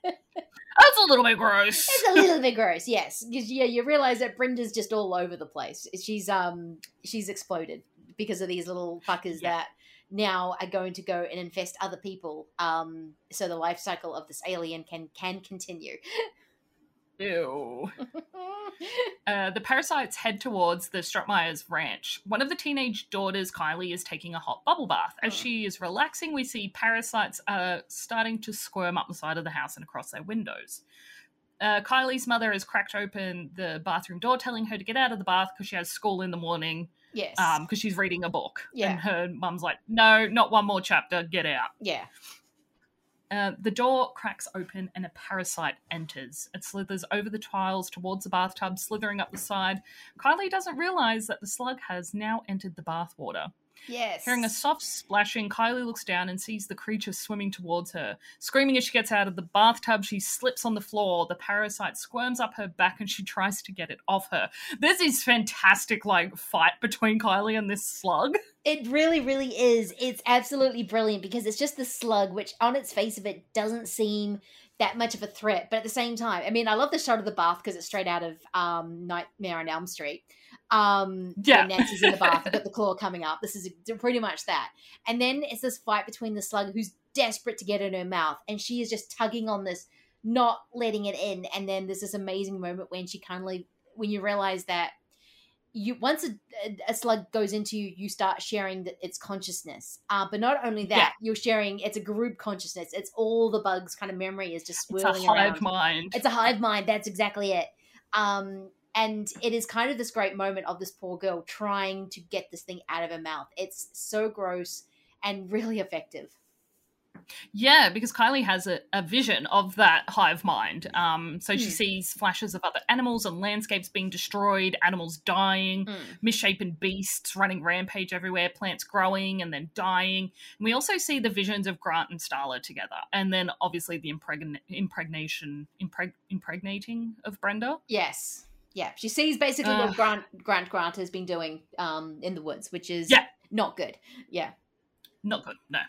That's a little bit gross. It's a little bit gross, yes. Because yeah, you realize that Brenda's just all over the place. She's um she's exploded because of these little fuckers Yeah. that now are going to go and infest other people. Um, so the life cycle of this alien can can continue. Ew. <laughs> Uh, the parasites head towards the Strutemyer's ranch. One of the teenage daughters, Kylie, is taking a hot bubble bath. As Oh. she is relaxing, we see parasites are starting to squirm up the side of the house and across their windows. Uh, Kylie's mother has cracked open the bathroom door, telling her to get out of the bath because she has school in the morning yes. Um, because she's reading a book. Yeah. And her mum's like, no, not one more chapter, get out. yeah. Uh, the door cracks open and a parasite enters. It slithers over the tiles towards the bathtub, slithering up the side. Kylie doesn't realize that the slug has now entered the bathwater. Yes. Hearing a soft splashing, Kylie looks down and sees the creature swimming towards her. Screaming as she gets out of the bathtub, she slips on the floor. The parasite squirms up her back and she tries to get it off her. There's this fantastic like fight between Kylie and this slug. <laughs> It really, really is. It's absolutely brilliant because it's just the slug, which on its face of it doesn't seem that much of a threat. But at the same time, I mean, I love the shot of the bath because it's straight out of um, Nightmare on Elm Street. Um, Yeah. Nancy's in the bath, got the <laughs> claw coming up. This is pretty much that. And then it's this fight between the slug who's desperate to get in her mouth, and she is just tugging on this, not letting it in. And then there's this amazing moment when she kind of like, when you realize that you once a, a slug goes into you, you start sharing the, its consciousness. Uh, but not only that, Yeah. you're sharing it's a group consciousness. It's all the bugs' kind of memory is just swirling It's swirling a hive around. mind. It's a hive mind. That's exactly it. Um, and it is kind of this great moment of this poor girl trying to get this thing out of her mouth. It's so gross and really effective. Yeah, because Kylie has a, a vision of that hive mind. Um, so she Hmm. sees flashes of other animals and landscapes being destroyed, animals dying, Mm. misshapen beasts running rampage everywhere, plants growing and then dying. And we also see the visions of Grant and Starla together, and then obviously the impregn- impregnation, impreg- impregnating of Brenda. Yes. Yeah. She sees basically Uh. what Grant Grant Grant has been doing um, in the woods, which is Yeah. not good. Yeah. Not good, no.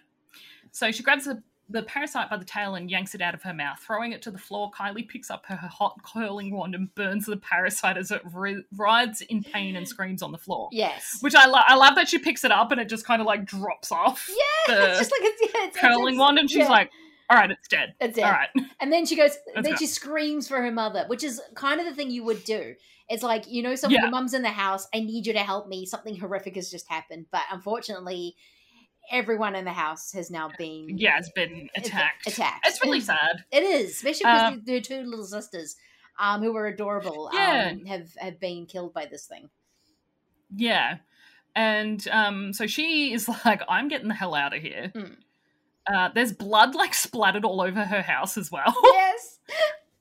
So she grabs the, the parasite by the tail and yanks it out of her mouth. Throwing it to the floor, Kylie picks up her hot curling wand and burns the parasite as it wri- writhes in pain and screams on the floor. Yes. Which I, lo- I love that she picks it up and it just kind of like drops off Yeah. <laughs> it's just like it's, yeah, it's, curling it's, wand, and she's yeah. like, "All right, it's dead. It's dead. All right." <laughs> And then she goes, then she screams for her mother, which is kind of the thing you would do. It's like, you know, someone, Yeah. your mum's in the house, I need you to help me. Something horrific has just happened. But unfortunately, everyone in the house has now been Yeah, it's been attacked. attacked. It's really <laughs> sad. It is, especially because Um, their two little sisters, um, who were adorable, Yeah. um, have have been killed by this thing. Yeah. And um, so she is <laughs> like, I'm getting the hell out of here. Hmm. Uh, there's blood like splattered all over her house as well. <laughs> yes.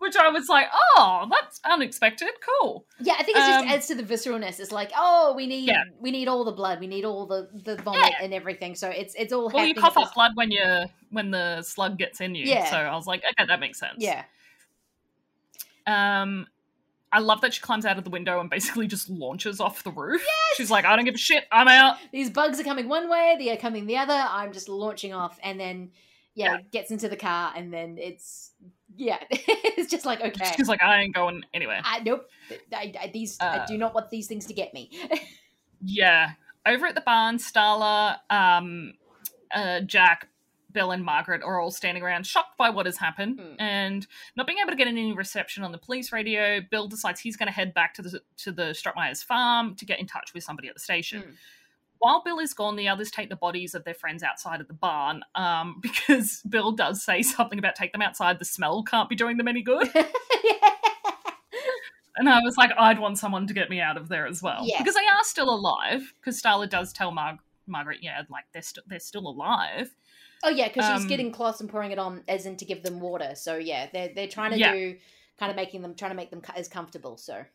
Which I was like, oh, that's unexpected. Cool. Yeah, I think it just Um, adds to the visceralness. It's like, oh, we need Yeah. we need all the blood, we need all the the vomit Yeah. and everything. So it's it's all Well, you cough up blood when you when the slug gets in you. Yeah. So I was like, okay, that makes sense. Yeah. Um, I love that she climbs out of the window and basically just launches off the roof. Yes! She's like, I don't give a shit. I'm out. these bugs are coming one way, they are coming the other. I'm just launching off, and then yeah, gets into the car, and then it's yeah, <laughs> it's just like okay, She's like, I ain't going anywhere. I, nope, I, I, these I Uh, do not want these things to get me. <laughs> Yeah. Over at the barn, Starla, um, uh, Jack, Bill, and Margaret are all standing around, shocked by what has happened, Hmm. and not being able to get any reception on the police radio. Bill decides he's going to head back to the to the Strutemyer's farm to get in touch with somebody at the station. Hmm. While Bill is gone, the others take the bodies of their friends outside of the barn um, <laughs> because Bill does say something about take them outside. The smell can't be doing them any good. <laughs> And I was like, I'd want someone to get me out of there as well. Because they are still alive. Because Starla does tell Mar- Margaret, yeah, like they're, st- they're still alive. oh yeah, because she's Um, getting cloths and pouring it on, as in to give them water. So yeah, they're they're trying to Yeah. do kind of making them trying to make them as comfortable. So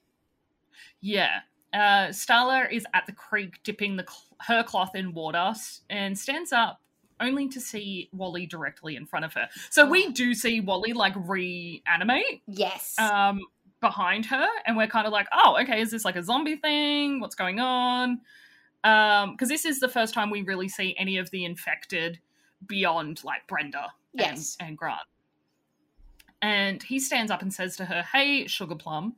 Yeah. Uh, Starla is at the creek dipping the cl- her cloth in water and stands up only to see Wally directly in front of her. So we Oh. do see Wally like reanimate yes, um, behind her, and we're kind of like, oh, okay, is this like a zombie thing? What's going on? Um, because this is the first time we really see any of the infected beyond like Brenda and, and Grant. And he stands up and says to her, Hey, Sugar Plum,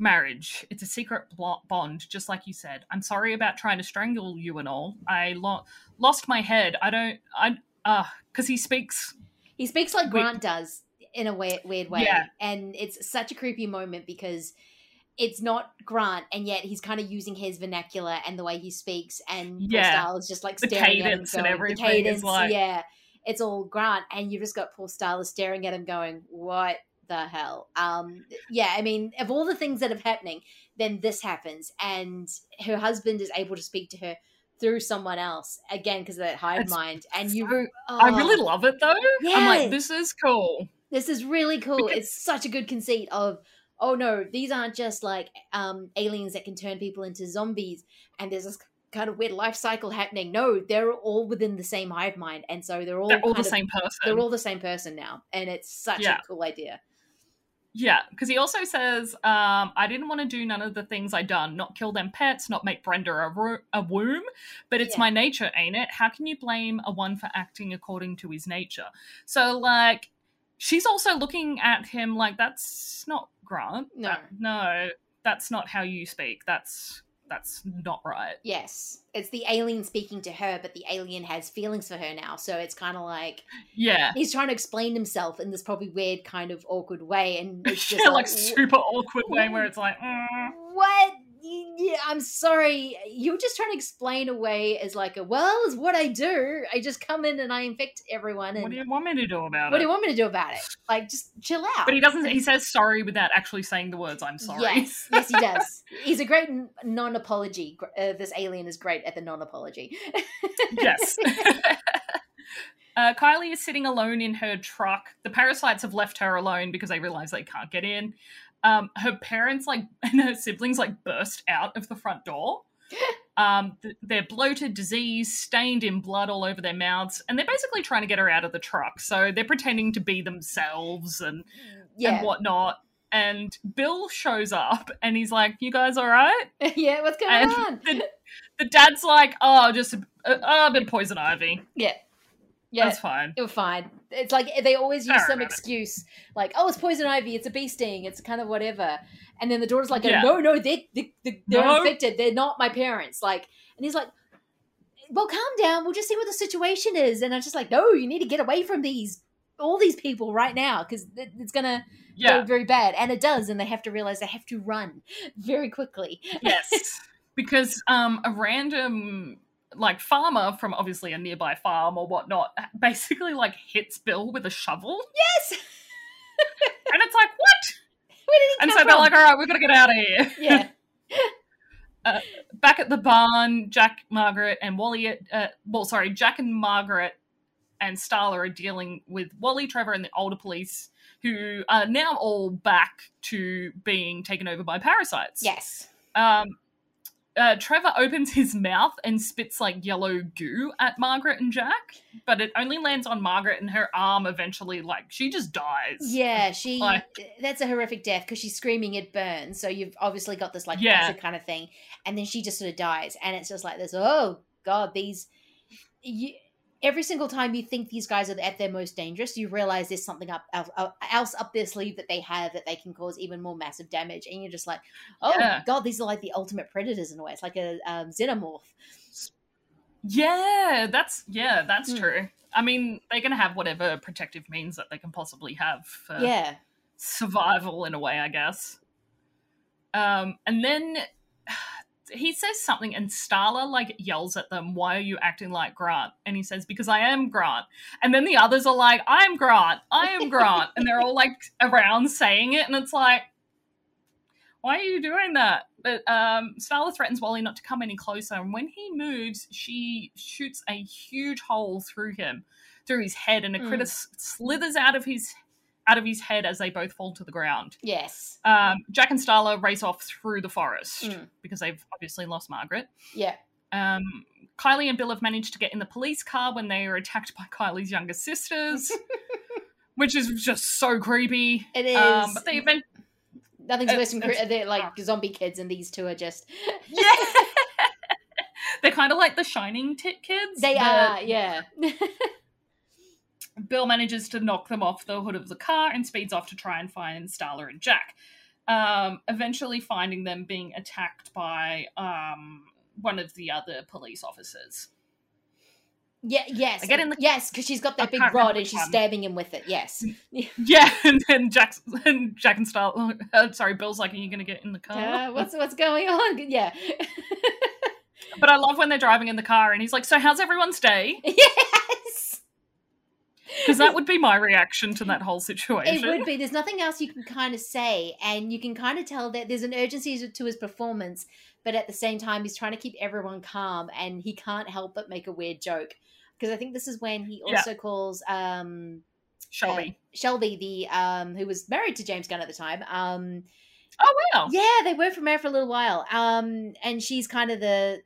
marriage. It's a secret bond, just like you said. I'm sorry about trying to strangle you and all. I lo- lost my head. I don't, I, uh, because he speaks he speaks like we- Grant does in a weird weird way, Yeah. and it's such a creepy moment because. It's not Grant, and yet he's kind of using his vernacular and the way he speaks, and Paul Yeah. Style is just like The staring at him, cadence and everything The cadence, like- yeah, it's all Grant, and you've just got Paul Style staring at him, going, "What the hell?" Um, yeah, I mean, of all the things that are happening, then this happens, and her husband is able to speak to her through someone else again because of that hive mind. And you, So- I oh, really love it though. I'm like, this is cool. this is really cool. Because- it's such a good conceit of. Oh no, these aren't just like um, aliens that can turn people into zombies, and there's this kind of weird life cycle happening. No, they're all within the same hive mind, and so they're all They're all the of- same person. They're all the same person now, and it's such Yeah. a cool idea. Yeah, because he also says, um, I didn't want to do none of the things I done, not kill them pets, not make Brenda a, ro- a womb, but it's Yeah. my nature, ain't it? How can you blame a one for acting according to his nature? So, like, she's also looking at him like, that's not Grant. No. That- no, that's not how you speak. That's that's not right. Yes, it's the alien speaking to her, but the alien has feelings for her now. So it's kind of like Yeah. he's trying to explain himself in this probably weird kind of awkward way, and it's <laughs> just yeah, like, like super awkward way where it's like, mm, what? Yeah, I'm sorry. You were just trying to explain away as like a well, is what I do. I just come in and I infect everyone. And what do you want me to do about what it? What do you want me to do about it? Like, just chill out. But he doesn't. He says sorry without actually saying the words "I'm sorry." Yes, yes, he does. <laughs> He's a great non-apology. Uh, this alien is great at the non-apology. yes. <laughs> <laughs> uh, Kylie is sitting alone in her truck. The parasites have left her alone because they realize they can't get in. Um, her parents, like, <laughs> and her siblings, like, burst out of the front door. <laughs> Um, th- they're bloated, diseased, stained in blood all over their mouths, and they're basically trying to get her out of the truck. So they're pretending to be themselves and, yeah, and whatnot. And Bill shows up and he's like, You guys all right? <laughs> yeah. What's going And on? the, the dad's like, Oh, just a, a, a bit of poison ivy. Yeah, yeah. That's fine. It was fine. It's like they always use some worry about it. excuse, like, "Oh, it's poison ivy. It's a bee sting. It's kind of whatever." And then the daughter's like, Yeah. "No, no, they, they, they they're No. infected. They're not my parents." Like, and he's like, "Well, calm down. We'll just see what the situation is." And I'm just like, "No, you need to get away from these all these people right now because it's gonna Yeah. go very bad." And it does, and they have to realize they have to run <laughs> very quickly. yes. <laughs> Because um, a random like farmer from obviously a nearby farm or whatnot <laughs> basically like hits Bill with a shovel, Yes. <laughs> and it's like what? Where did he And so they're like, all right, we've got to get out of here. <laughs> yeah. Back at the barn, Jack, Margaret, and Wally. Uh, well, sorry, Jack and Margaret and Starla are dealing with Wally, Trevor, and the older police, who are now all back to being taken over by parasites. Yes. um, uh, Trevor opens his mouth and spits like yellow goo at Margaret and Jack, but it only lands on Margaret and her arm eventually, like, she just dies. Yeah, she. Like- that's a horrific death because she's screaming it burns. So you've obviously got this like Yeah. kind of thing, and then she just sort of dies, and it's just like this. Oh God, these. You, every single time you think these guys are at their most dangerous, you realize there's something up else, else up their sleeve that they have that they can cause even more massive damage, and you're just like, oh Yeah. God, these are like the ultimate predators in a way. It's like a um, xenomorph. Yeah, that's yeah, that's Hmm. true. I mean, they're gonna have whatever protective means that they can possibly have for yeah. survival in a way, I guess. Um, and then he says something, and Starla like yells at them, "Why are you acting like Grant?" And he says, "Because I am Grant." And then the others are like, "I am Grant. I am Grant," and they're all like around saying it, and it's like, "Why are you doing that?" But um, Starla threatens Wally not to come any closer, and when he moves, she shoots a huge hole through him, through his head, and a Mm. critter slithers out of his out of his head as they both fall to the ground. Yes. Um, Jack and Starla race off through the forest Mm. because they've obviously lost Margaret. Yeah. Um, Kylie and Bill have managed to get in the police car when they are attacked by Kylie's younger sisters, <laughs> which is just so creepy. It is. Um, but they event- Nothing's worse than cre- they're like zombie kids, and these two are just <laughs> yeah, <laughs> they're kind of like the Shining tit kids. they are, yeah. Bill manages to knock them off the hood of the car and speeds off to try and find Starla and Jack. Um, eventually, finding them being attacked by um, one of the other police officers. Yeah, yes. I get in the- yes, because she's got I that big rod and she's stabbing him with it. Yes. <laughs> Yeah, and then Jack and Jack and Starla. Uh, sorry, Bill's like, "Are you going to get in the car?" Uh, what's what's going on? <laughs> Yeah. But I love when they're driving in the car, and he's like, "So how's everyone's day?" <laughs> yes. Because that would be my reaction to that whole situation. It would be. There's nothing else you can kind of say, and you can kind of tell that there's an urgency to his performance, but at the same time, he's trying to keep everyone calm, and he can't help but make a weird joke. Because I think this is when he Yeah. also calls um, Shelby. uh, Shelby, the um, who was married to James Gunn at the time. Um, oh wow. yeah, they were from married for a little while. Um, and she's kind of the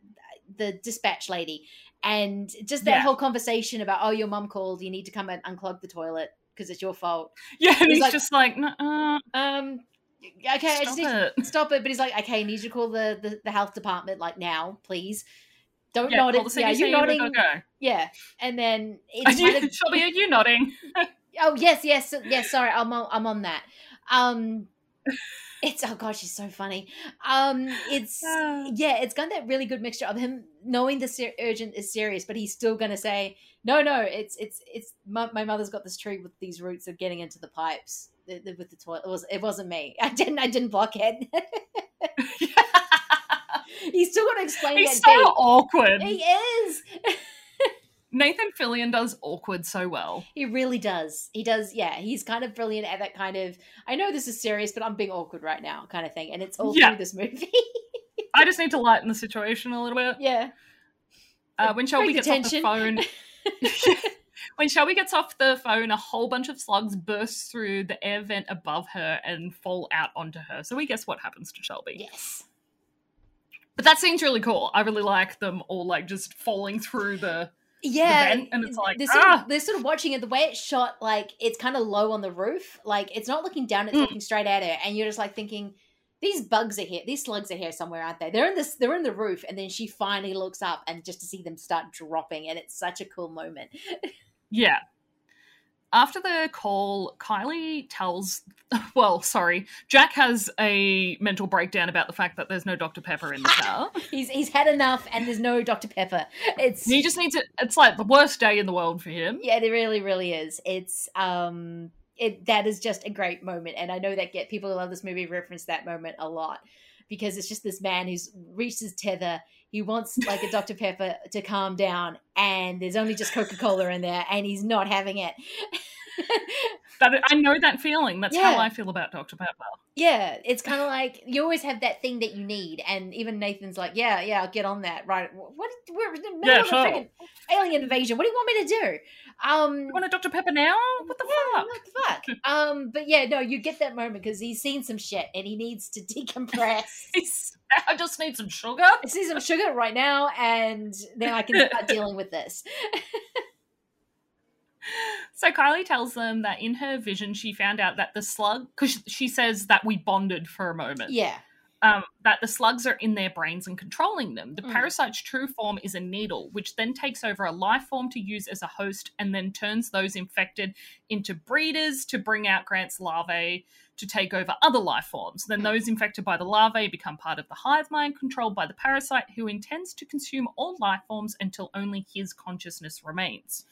the dispatch lady, and just that Yeah. whole conversation about oh, your mum called, you need to come and unclog the toilet because it's your fault. Yeah, and He's like- just like, Um, okay, I just stop need it. stop it. But he's like, okay, I need you to call the, the, the health department like now, please. Don't Yeah, nod it. Yeah, you're nodding. go. Yeah, and then Are you, kind of <laughs> Shelby, are you nodding? oh yes, yes, yes. Sorry, I'm on, I'm on that. Um, it's oh gosh, she's so funny. Um, it's <sighs> yeah, it's got that really good mixture of him knowing the ser- urgent is serious, but he's still gonna say no, no. It's it's it's my, my mother's got this tree with these roots of getting into the pipes the- the- with the toilet. It was it wasn't me. I didn't I didn't block it. <laughs> <laughs> he's still gonna explain He's that. so beat. awkward. He is. <laughs> Nathan Fillion does awkward so well. He really does. He does. Yeah, he's kind of brilliant at that kind of. I know this is serious, but I'm being awkward right now, kind of thing. And it's all Yeah. through this movie. <laughs> I just need to lighten the situation a little bit. yeah. Uh, when Shelby gets the off the phone, <laughs> <laughs> when Shelby gets off the phone, a whole bunch of slugs burst through the air vent above her and fall out onto her. So we guess what happens to Shelby. Yes. But that scene's really cool. I really like them all like just falling through the. Yeah, vent, and it's like, they're sort, ah! of, they're sort of watching it. The way it's shot, like it's kind of low on the roof. Like it's not looking down; it's Mm. looking straight at her, and you're just like thinking, "These bugs are here. These slugs are here somewhere, aren't they? They're in this. They're in the roof." And then she finally looks up, and just to see them start dropping, and it's such a cool moment. <laughs> Yeah. After the call, Kylie tells, <laughs> well, sorry, Jack has a mental breakdown about the fact that there's no Dr. Pepper in the <laughs> car. He's he's had enough, and there's no Dr Pepper. It's he just needs it. It's like the worst day in the world for him. yeah, it really, really is. It's um, it that is just a great moment, and I know that get people who love this movie reference that moment a lot because it's just this man who's reached his tether. He wants like a Dr Pepper to calm down, and there's only just Coca Cola in there, and he's not having it. <laughs> That I know that feeling. That's Yeah. how I feel about Dr. Pepper. yeah, it's kind of like you always have that thing that you need, and even Nathan's like, "Yeah, yeah, I'll get on that." Right? What? We're in the middle Yeah, of a sure. freaking alien invasion. What do you want me to do? Um, You want a Dr. Pepper now? What the Yeah, fuck? what the fuck? um, but yeah, no, you get that moment because he's seen some shit and he needs to <laughs> decompress. <laughs> I just need some sugar. I see some sugar right now, and then I can start <laughs> dealing with this. <laughs> So Kylie tells them that in her vision, she found out that the slug, because she says that we bonded for a moment. Yeah, um, that the slugs are in their brains and controlling them. The Mm. parasite's true form is a needle, which then takes over a life form to use as a host and then turns those infected into breeders to bring out Grant's larvae to take over other life forms. Then Mm. those infected by the larvae become part of the hive mind controlled by the parasite, who intends to consume all life forms until only his consciousness remains.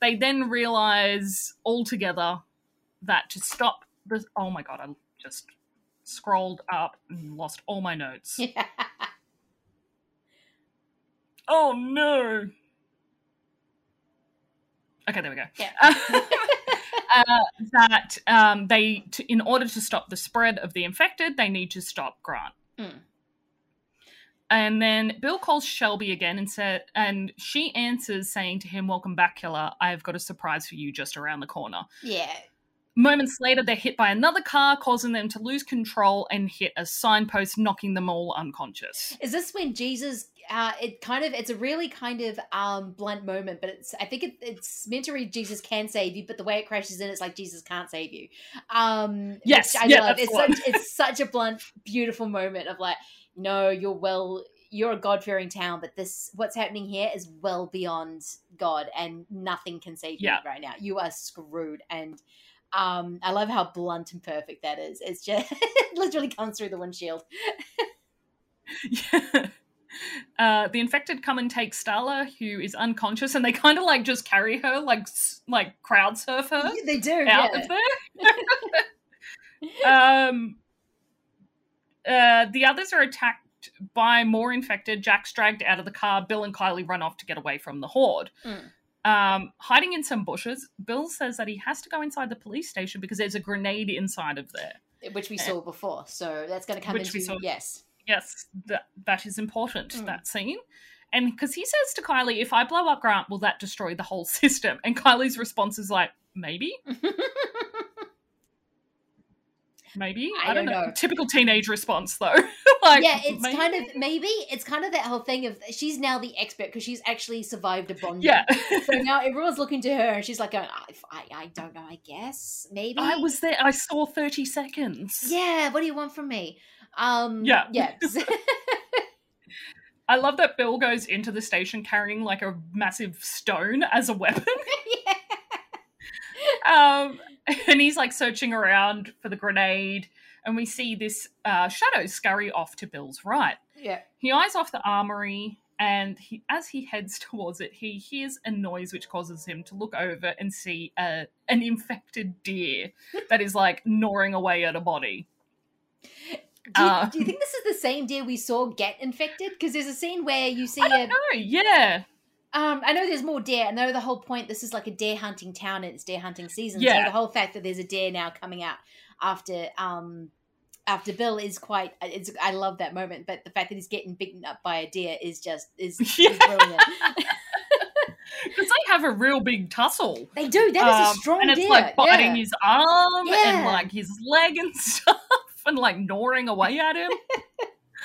They then realize altogether that to stop the. Oh my god, I just scrolled up and lost all my notes. <laughs> Oh no. Okay, there we go. Yeah. <laughs> uh, that um, they, to, in order to stop the spread of the infected, they need to stop Grant. Mm. And then Bill calls Shelby again and said, and she answers saying to him, "Welcome back, killer. I've got a surprise for you just around the corner." yeah. Moments later, they're hit by another car, causing them to lose control and hit a signpost, knocking them all unconscious. Is this when Jesus? Uh, it kind of it's a really kind of um blunt moment, but it's I think it, it's meant to read Jesus can save you, but the way it crashes in, it's like Jesus can't save you. Um, Yes, I yeah, love. It's such it's such a blunt, beautiful moment of like, no, you're well, you're a God fearing town, but this what's happening here is well beyond God, and nothing can save Yeah. you right now. You are screwed, and um, I love how blunt and perfect that is. It's just <laughs> it literally comes through the windshield. Yeah. <laughs> Uh, the infected come and take Starla, who is unconscious, and they kind of like just carry her, like like crowd surf her Yeah, they do. out yeah. of there. <laughs> um, uh, the others are attacked by more infected. Jack's dragged out of the car. Bill and Kylie run off to get away from the horde. Mm. um, hiding in some bushes. Bill says that he has to go inside the police station because there's a grenade inside of there. which we Eh. saw before. So that's going to come into saw- yes. Yes, that that is important. Mm. That scene. And because he says to Kylie, if I blow up Grant, will that destroy the whole <laughs> system? And Kylie's response is like, maybe, <laughs> maybe. I don't know. Typical teenage response, though. <laughs> like, yeah, it's maybe? kind of maybe it's kind of that whole thing of she's now the expert because she's actually survived a bond. Yeah. So <laughs> now everyone's looking to her, and she's like, going, I, I, I don't know. I guess maybe I was there. I saw 30 seconds. Yeah. What do you want from me? Um. Yeah. Yeah. <laughs> I love that Bill goes into the station carrying like a massive stone as a weapon. yeah. um, <laughs> and he's like searching around for the grenade. And we see this uh, shadow scurry off to Bill's right. yeah. He eyes off the armory, and he, as he heads <laughs> towards it, he hears a noise which causes him to look over and see a, an infected deer that is like gnawing away at a body. Do you, Uh, do you think this is the same deer we saw get infected? Because there's a scene where you see I a. don't know. Yeah, Um, I know there's more deer. and know the whole point. This is like a deer hunting town, and it's deer hunting season. So the whole fact that there's a deer now coming out after um after Bill is quite. It's I love that moment, but the fact that he's getting beaten up by a deer is just is, is <laughs> brilliant. <laughs> because they have a real big tussle. they do. that That is a Um, strong and it's deer. like biting yeah. his arm Yeah. and like his leg and <laughs> stuff and like gnawing away at him.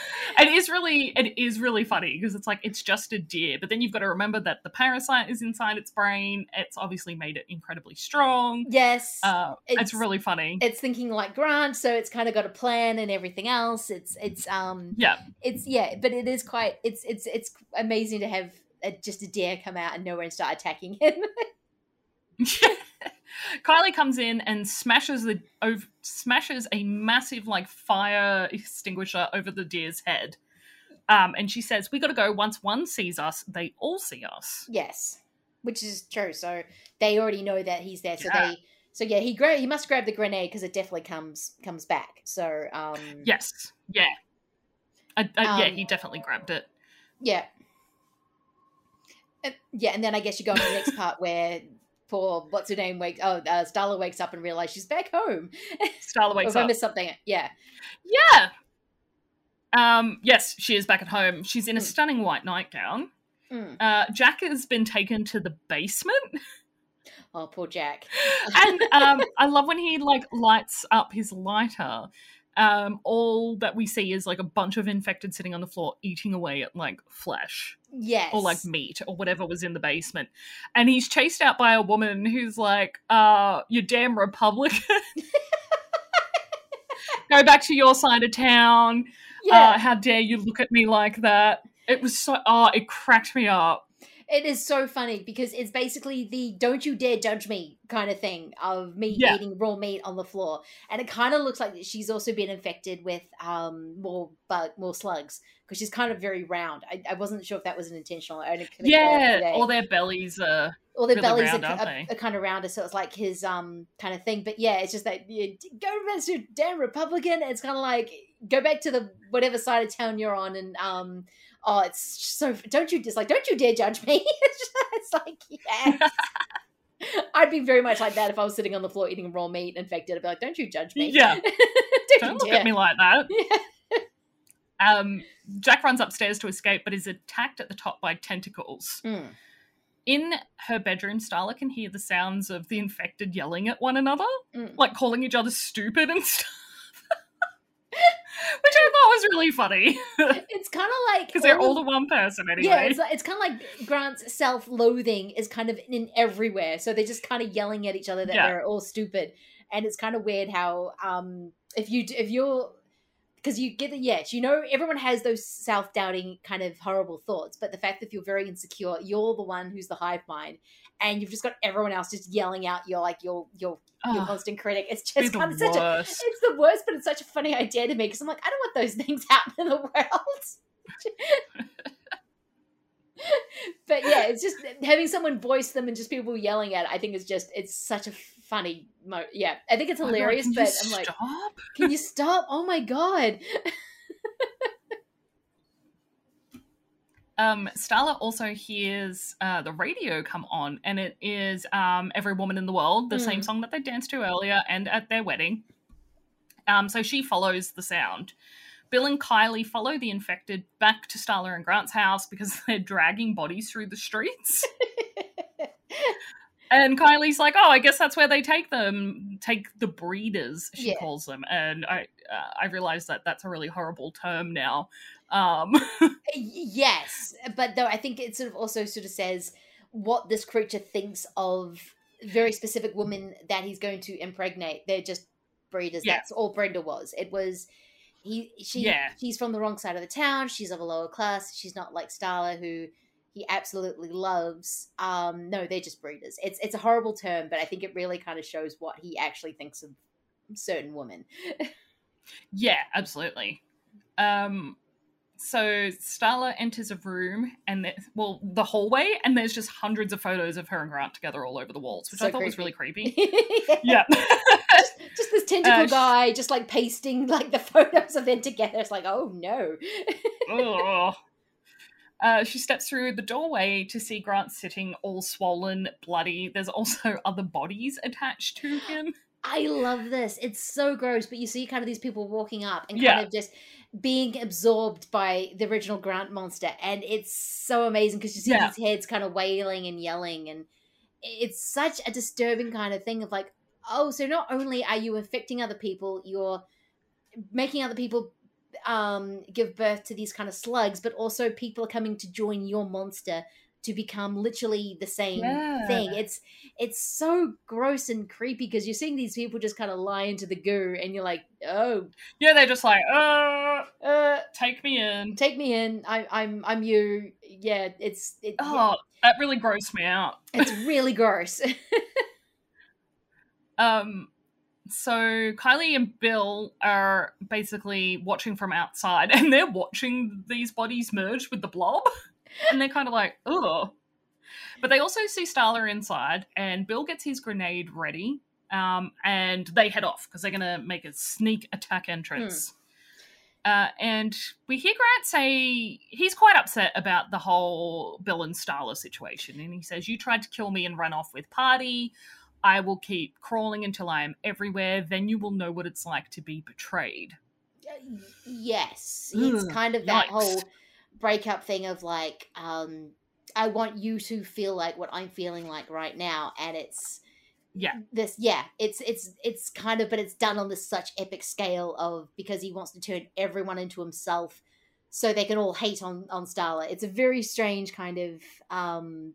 <laughs> it is really it is really funny because it's like it's just a deer, but then you've got to remember that the parasite is inside its brain. It's obviously made it incredibly strong. Yes. Uh, it's, It's- really funny. it's thinking like Grant, so it's kind of got a plan and everything else. It's it's um yeah, it's yeah, but it is quite it's it's it's amazing to have a, just a deer come out and nowhere and start attacking him. <laughs> <laughs> Kylie comes in and smashes the ov- smashes a massive like fire extinguisher over the deer's head. Um, and she says, "We got to go. Once one sees us, they all see us." yes, which is true. So they already know that he's there. So Yeah. they so yeah, he gra- he must grab the grenade because it definitely comes comes back. So um Yes, yeah, I, I, yeah. Um, He definitely grabbed it. yeah. Uh, yeah, and then I guess you go on to the next part where poor what's her name wakes oh uh, Starla wakes up and realizes she's back home. <laughs> Starla wakes I up. missed something, yeah. Yeah. Um. Yes, she is back at home. She's in a Mm. stunning white nightgown. Mm. Uh, Jack has been taken to the basement. <gasps> Oh, poor Jack. <laughs> and um, I love when he like lights up his lighter. Um, all that we see is like a bunch of infected sitting on the floor eating away at like flesh Yes. or like meat or whatever was in the basement. And he's chased out by a woman who's like, uh, you damn Republican. <laughs> Go back to your side of town. yeah. Uh, how dare you look at me like that? It was so, oh, it cracked me up. It is so funny because it's basically the "don't you dare judge me" kind of thing of me Yeah. eating raw meat on the floor, and it kind of looks like she's also been infected with um more bug, more slugs because she's kind of very round. I, I wasn't sure if that was an intentional. I only couldn't Yeah, all their bellies are. or their really bellies round, are, are, are kind of rounder, so it's like his um kind of thing. But yeah, it's just that you go back to damn Republican. It's kind of like go back to the whatever side of town you're on, and um oh, it's so don't you just like don't you dare judge me. <laughs> it's, just, it's like yes. <laughs> I'd be very much like that if I was sitting on the floor eating raw meat infected. I'd be like, don't you judge me. Yeah. <laughs> don't, Don't look dare. at me like that. Yeah. Um, Jack runs upstairs to escape, but is attacked at the top by tentacles. Mm. In her bedroom, Starla can hear the sounds of the infected yelling at one another, Mm. like calling each other stupid and stuff. Which I thought was really funny <laughs> It's kind of like because they're all the one person anyway. Yeah, it's like, it's kind of like Grant's self-loathing is kind of in everywhere. So they're just kind of yelling at each other that Yeah. they're all stupid, and it's kind of weird how um if you if you're because you get the yes, you know everyone has those self-doubting kind of horrible thoughts, but the fact that you're very insecure, you're the one who's the hive mind, and you've just got everyone else just yelling out you're like your your your Oh, constant critic. It's just kind of such a it's the worst, but it's such a funny idea to me because I'm like, I don't want those <laughs> things happen in the world. <laughs> but yeah, it's just having someone voice them and just people yelling at it. I think is just it's such a funny. Mo- yeah, I think it's hilarious, but I'm like, stop? can you stop? Oh my god! <laughs> um, Starla also hears uh, the radio come on, and it is um, "Every Woman in the World," the same Mm. song that they danced to earlier and at their wedding. Um, so she follows the sound. Bill and Kylie follow the infected back to Starla and Grant's house because <laughs> they're dragging bodies through the streets. <laughs> And Kylie's like, "Oh, I guess that's where they take them, take the breeders," she Yeah. calls them. And I, uh, I realize that that's a really horrible term now. Um, <laughs> yes, but though I think it sort of also sort of says what this creature thinks of very specific women that he's going to impregnate. They're just breeders. Yeah. That's all Brenda was. It was he. She. Yeah. She's from the wrong side of the town. She's of a lower class. She's not like Starla, who he absolutely loves. Um, no, they're just breeders. It's it's a horrible term, but I think it really kind of shows what he actually thinks of certain women. <laughs> yeah, absolutely. Um, so Starla enters a room, and there, well, the hallway, and there's just hundreds of photos of her and Grant together all over the walls, which So I thought was really creepy. creepy. <laughs> yeah. <laughs> just this tentacle Uh, guy just like pasting like the photos of them together. It's like, oh no. Uh, she steps through the doorway to see Grant sitting all swollen, bloody. There's also <laughs> other bodies attached to him. I love this. It's so gross, but you see kind of these people walking up and Yeah. kind of just being absorbed by the original Grant monster. And it's so amazing because you see Yeah. these heads kind of wailing and yelling. And it's such a disturbing kind of thing of like, oh, so not only are you infecting other people, you're making other people um give birth to these kind of slugs but also people are coming to join your monster to become literally the same Yeah. thing it's it's so gross and creepy because you're seeing these people just kind of lie into the goo and you're like oh Yeah, they're just like, uh, uh take me in. take me in I, i'm i'm you yeah it's it, Oh, that really grossed me out. it's really gross <laughs> Um, so Kylie and Bill are basically watching from outside, <laughs> and they're watching these bodies merge with the blob, and they're kind of like, oh. But they also see Starla inside, and Bill gets his grenade ready, um, and they head off because they're gonna make a sneak attack entrance. Uh, and we hear Grant say he's quite upset about the whole Bill and Starla situation, and he says, "You tried to kill me and run off with Pardy." I will keep crawling until I am everywhere. Then you will know what it's like to be betrayed. yes it's Ugh, kind of that yikes. whole breakup thing of like um i want you to feel like what i'm feeling like right now and it's Yeah. this yeah it's it's it's kind of but it's done on this such epic scale of because he wants to turn everyone into himself so they can all hate on on starla it's a very strange kind of um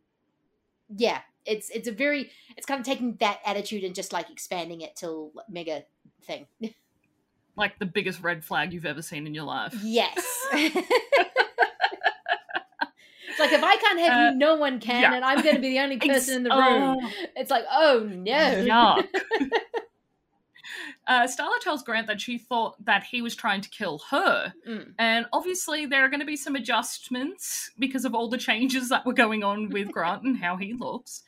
yeah it's it's a very it's kind of taking that attitude and just like expanding it till mega thing Like the biggest red flag you've ever seen in your life. Yes. <laughs> it's like if I can't have Uh, you, no one can, yeah. and I'm going to be the only <laughs> person in the room. Oh, It's like, oh no. yuck. <laughs> uh, Starla tells Grant that she thought that he was trying to kill her. Mm. And obviously, there are going to be some adjustments because of all the changes that were going on with <laughs> Grant and how he looks.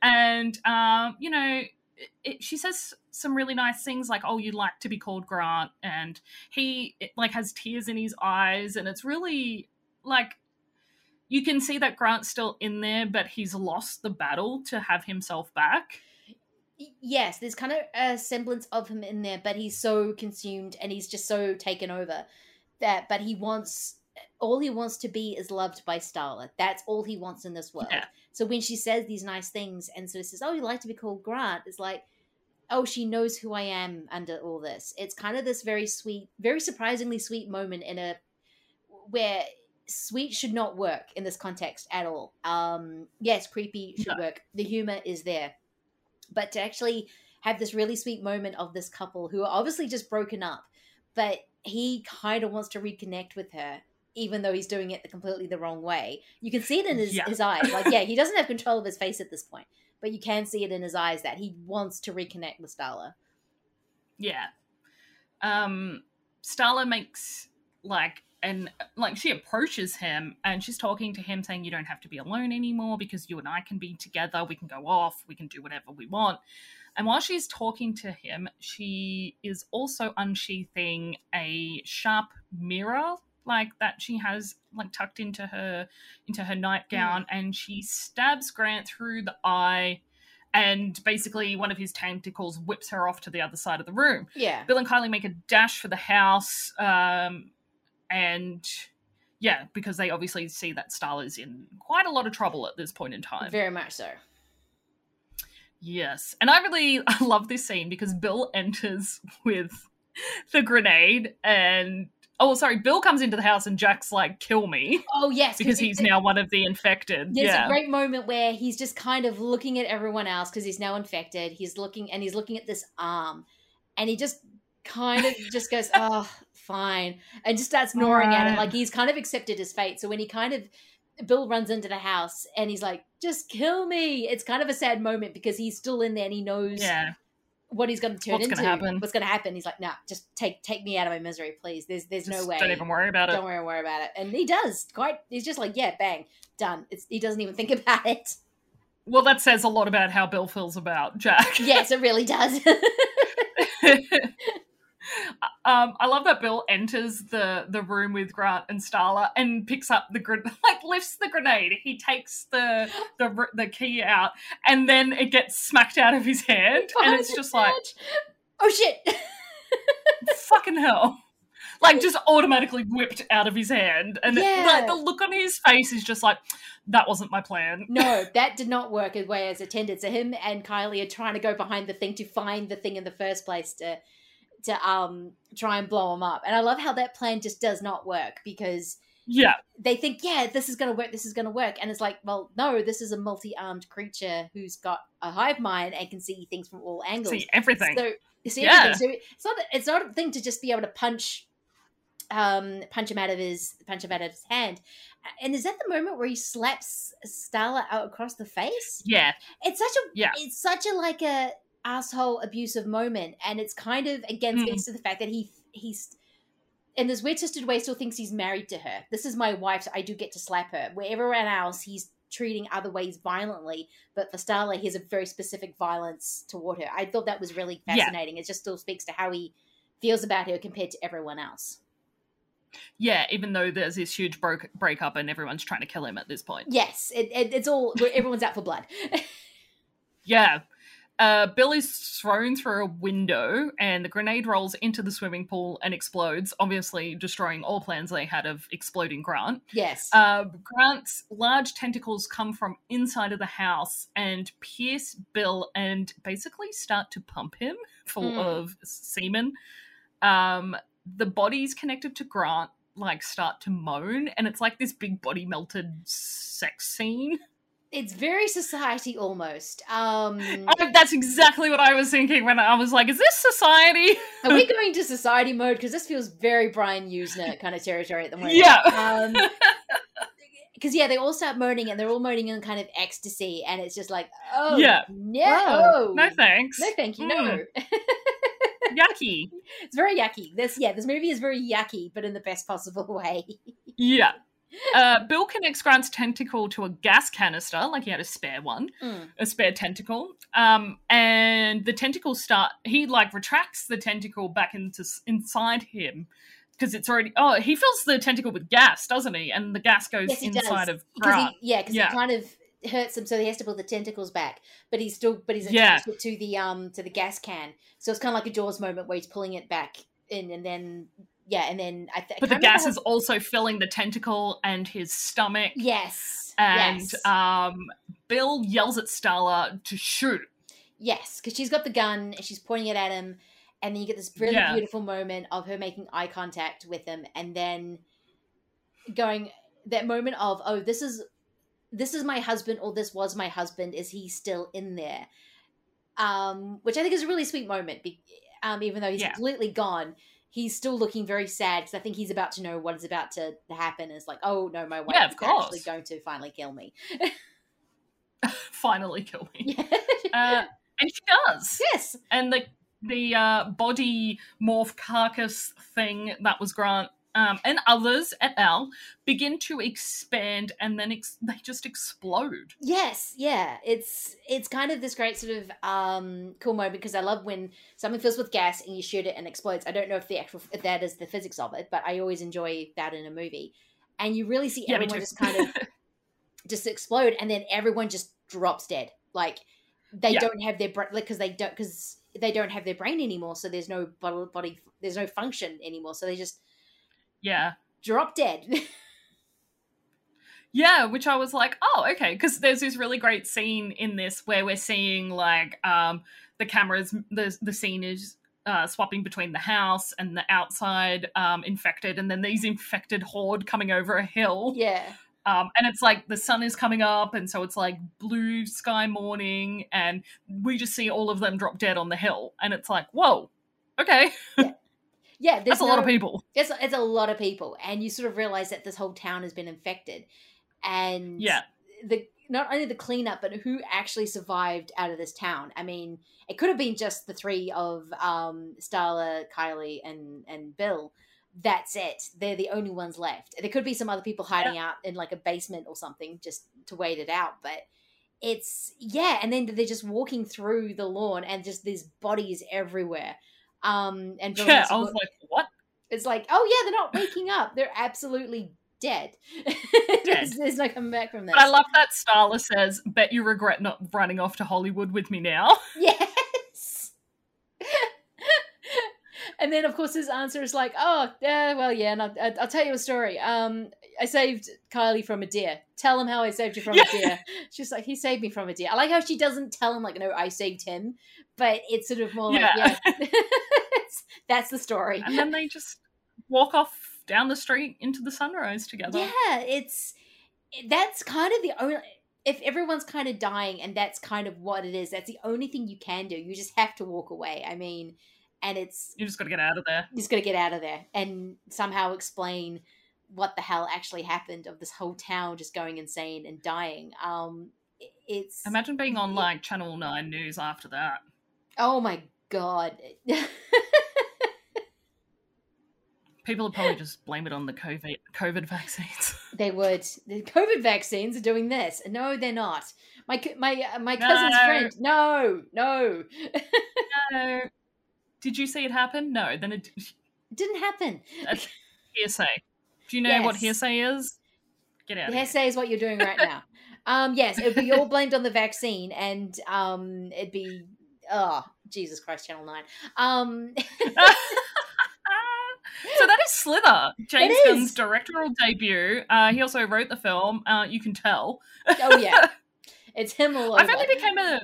And, um, you know, it, it, she says some really nice things like, oh, you'd like to be called Grant. And he, it, like, has tears in his eyes. And it's really, like, you can see that Grant's still in there, but he's lost the battle to have himself back. Yes, there's kind of a semblance of him in there, but he's so consumed and he's just so taken over that. But he wants all he wants to be is loved by Starla. That's all he wants in this world. Yeah. So when she says these nice things and sort of says, "Oh, you like to be called Grant," it's like, oh, she knows who I am under all this. It's kind of this very sweet, very surprisingly sweet moment in a where sweet should not work in this context at all. Um, yes, creepy should No. work. The humor is there, but to actually have this really sweet moment of this couple who are obviously just broken up, but he kind of wants to reconnect with her. Even though he's doing it completely the wrong way, you can see it in his, Yeah. his eyes. Like, yeah, he doesn't have control of his face at this point, but you can see it in his eyes that he wants to reconnect with Starla. Yeah. Um Starla makes like and like she approaches him and she's talking to him saying you don't have to be alone anymore because you and I can be together, we can go off, we can do whatever we want. And while she's talking to him, she is also unsheathing a sharp mirror like that she has like tucked into her into her nightgown, and she stabs Grant through the eye. And basically, one of his tentacles whips her off to the other side of the room. Yeah. Bill and Kylie make a dash for the house, um, and yeah, because they obviously see that Starla's in quite a lot of trouble at this point in time. Very much so. Yes, and I really <laughs> I love this scene because Bill enters with the grenade, and oh, sorry, Bill comes into the house and Jack's like, "Kill me," Oh yes, because he's now one of the infected. There's yeah, a great moment where he's just kind of looking at everyone else because he's now infected. He's looking and he's looking at this arm, and he just kind of just goes, "Oh, fine," and just starts gnawing at it like he's kind of accepted his fate. So when he kind of Bill runs into the house and he's like, "Just kill me," it's kind of a sad moment because he's still in there and he knows yeah, what he's going to turn What's into. gonna. What's going to happen? He's like, "Nah, just take take me out of my misery, please. There's there's no way. Don't even worry about it. Don't worry, worry about it." And he does. Quite. He's just like, "Yeah, bang, done." It's, he doesn't even think <laughs> about it. Well, that says a lot about how Bill feels about Jack. yes, it really does. <laughs> <laughs> <laughs> um, I love that Bill enters the the room with Grant and Starla and picks up the grenade, <laughs> like lifts the grenade. He takes the the the key out, and then it gets smacked out of his hand, and it's just like oh shit. <laughs> fucking hell. Like just automatically whipped out of his hand, and Yeah. like the look on his face is just like, "That wasn't my plan." no, that did not work as way as intended. So him and Kylie are trying to go behind the thing to find the thing in the first place to to um try and blow him up. And I love how that plan just does not work because Yeah, they think, yeah, this is going to work, this is going to work. And it's like, well, no, this is a multi armed creature who's got a hive mind and can see things from all angles. see everything. So, you see Yeah. everything. So it's not, it's not a thing to just be able to punch. Um, punch him out of his punch him out of his hand, and is that the moment where he slaps Starla out across the face? yeah, It's such a Yeah. it's such a like a asshole abusive moment, and it's kind of again Mm. to the fact that he he's in this weird twisted way still thinks he's married to her. This is my wife, so I do get to slap her. Where everyone else he's treating other ways violently, but for Starla, he has a very specific violence toward her. I thought that was really Yeah. fascinating. It just still speaks to how he feels about her compared to everyone else. yeah. Even though there's this huge broke breakup and everyone's trying to kill him at this point. Yes, it, it, it's all everyone's out for blood. <laughs> Yeah. Uh, Bill is thrown through a window and the grenade rolls into the swimming pool and explodes, obviously destroying all plans they had of exploding Grant. yes. Uh, Grant's large tentacles come from inside of the house and pierce Bill and basically start to pump him <laughs> full Mm. of semen. Um, the bodies connected to Grant like start to moan, and it's like this big body melted sex scene. <laughs> it's very society almost. Um <laughs> I- that's exactly what I was thinking when I was like, "Is this society?" Are we <laughs> going to society mode? Because this feels very Brian Yuzna kind of territory at the moment. Yeah. Um, <laughs> because yeah, they all start moaning and they're all moaning in kind of ecstasy, and it's just like, oh Yeah. no, Oh, no thanks. no, thank you, no. Yucky. it's very yucky. This yeah, this movie is very yucky, but in the best possible way. Yeah. Uh, Bill connects Grant's tentacle to a gas canister, like he had a spare one, Mm. a spare tentacle. Um, and the tentacles start. He like retracts the tentacle back into inside him because it's already. Oh, he fills the tentacle with gas, doesn't he? And the gas goes Yes, he does. inside of Grant. he, yeah, because Yeah. he kind of hurts him, so he has to pull the tentacles back. But he's still, but he's Yeah. attached it to the um to the gas can, so it's kind of like a Jaws moment where he's pulling it back in, and then yeah, and then I. Th- I but the gas how- is also filling the tentacle and his stomach. yes, And yes. um, Bill yells at Starla to shoot. Yes, because she's got the gun and she's pointing it at him, and then you get this really Yeah. beautiful moment of her making eye contact with him, and then going that moment of oh this is this is my husband or this was my husband is he still in there um which i think is a really sweet moment um even though he's Yeah. completely gone he's still looking very sad because i think he's about to know what is about to happen Is like oh no my wife Yeah, of is actually going to finally kill me <laughs> Finally kill me. <laughs> Uh, and she does. yes and the the uh, body morph carcass thing that was Grant um, and others at L begin to expand, and then ex- they just explode. Yes, yeah. It's it's kind of this great sort of um cool moment because I love when something fills with gas and you shoot it and explodes. I don't know if the actual if that is the physics of it, but I always enjoy that in a movie. And you really see everyone too. just kind of <laughs> just explode, and then everyone just drops dead. Like they Yeah. don't have their brain because they don't because they don't have their brain anymore. So there's no body there's no function anymore. So they just yeah. drop dead. <laughs> Yeah, which I was like, oh, okay, because there's this really great scene in this where we're seeing like um the cameras, the the scene is uh, swapping between the house and the outside um, infected, and then these infected horde coming over a hill, yeah, um, and it's like the sun is coming up, and so it's like blue sky morning, and we just see all of them drop dead on the hill, and it's like, whoa, okay, yeah. <laughs> Yeah, there's that's a lot of people. It's it's a lot of people, and you sort of realize that this whole town has been infected, and Yeah. the not only the cleanup, but who actually survived out of this town. I mean, it could have been just the three of um, Starla, Kylie, and and Bill. That's it. They're the only ones left. There could be some other people hiding out in like a basement or something just to wait it out, but. It's yeah, and then they're just walking through the lawn and just there's bodies everywhere. Um and Yeah, I was like, what? it's like, oh yeah, they're not waking up. They're absolutely <laughs> dead. there's, there's no coming back from that. But I love that Starla says, "Bet you regret not running off to Hollywood with me now." <laughs> Yes. <laughs> and then, of course, his answer is like, "Oh, yeah, well, yeah." And I'll, I'll tell you a story. Um, I saved Kylie from a deer. Tell him how I saved you from Yeah. a deer. She's like, "He saved me from a deer." I like how she doesn't tell him like, "No, I saved him," but it's sort of more like, Yeah. "Yeah, <laughs> that's the story." and then they just walk off down the street into the sunrise together. Yeah, it's that's kind of the only. If everyone's kind of dying and that's kind of what it is, that's the only thing you can do. You just have to walk away. I mean, and it's You just got to get out of there. you just got to get out of there and somehow explain what the hell actually happened of this whole town just going insane and dying. Um, it's Imagine being on like Channel Nine News after that. oh my god. <laughs> People would probably just blame it on the COVID COVID vaccines. <laughs> They would. The COVID vaccines are doing this. No, they're not. My my uh, my cousin's No. friend. No, no, no. Did you see it happen? No. Then it it didn't happen. that's hearsay. Do you know what hearsay is? Get out. The of here. hearsay is what you're doing right now. <laughs> um, yes, it would be all blamed on the vaccine, and um, it'd be oh Jesus Christ, Channel Nine. Um, <laughs> so that is Slither, James is. Gunn's directorial debut. Uh, he also wrote the film. Uh, you can tell. oh yeah, <laughs> it's him all over. I've only become a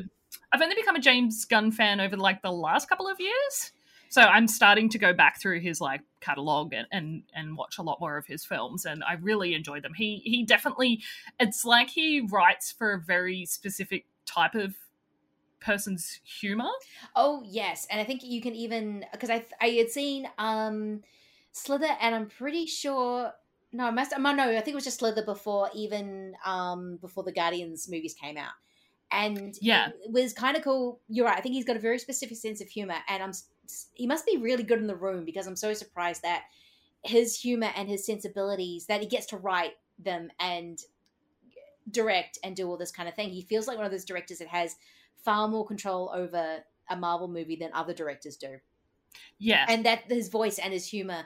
I've only become a James Gunn fan over like the last couple of years. So I'm starting to go back through his like catalog and, and and watch a lot more of his films and I really enjoy them. He he definitely it's like he writes for a very specific type of person's humor. Oh yes, and I think you can even because I I had seen um Slither, and I'm pretty sure. No, I must. No, I think it was just Slither before even um before the Guardians movies came out, and Yeah. it was kind of cool. You're right. I think he's got a very specific sense of humor, and I'm he must be really good in the room because I'm so surprised that his humor and his sensibilities that he gets to write them and direct and do all this kind of thing. He feels like one of those directors that has far more control over a Marvel movie than other directors do, Yeah. and that his voice and his humor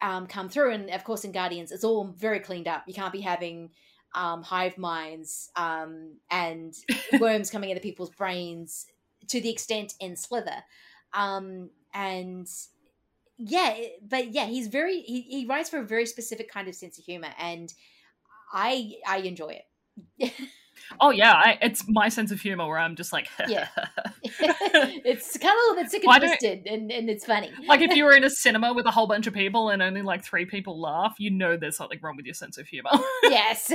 um, come through. And of course, in Guardians, it's all very cleaned up. You can't be having um, hive minds um, and <laughs> worms coming into people's brains to the extent in Slither. Um, and yeah, but yeah, he's very he, he writes for a very specific kind of sense of humor, and I I enjoy it. <laughs> oh yeah, I, it's my sense of humor where I'm just like <laughs> Yeah. <laughs> it's kind of a little bit sick and twisted, and, and it's funny. like if you were in a cinema with a whole bunch of people and only like three people laugh, you know there's something wrong with your sense of humor. yes,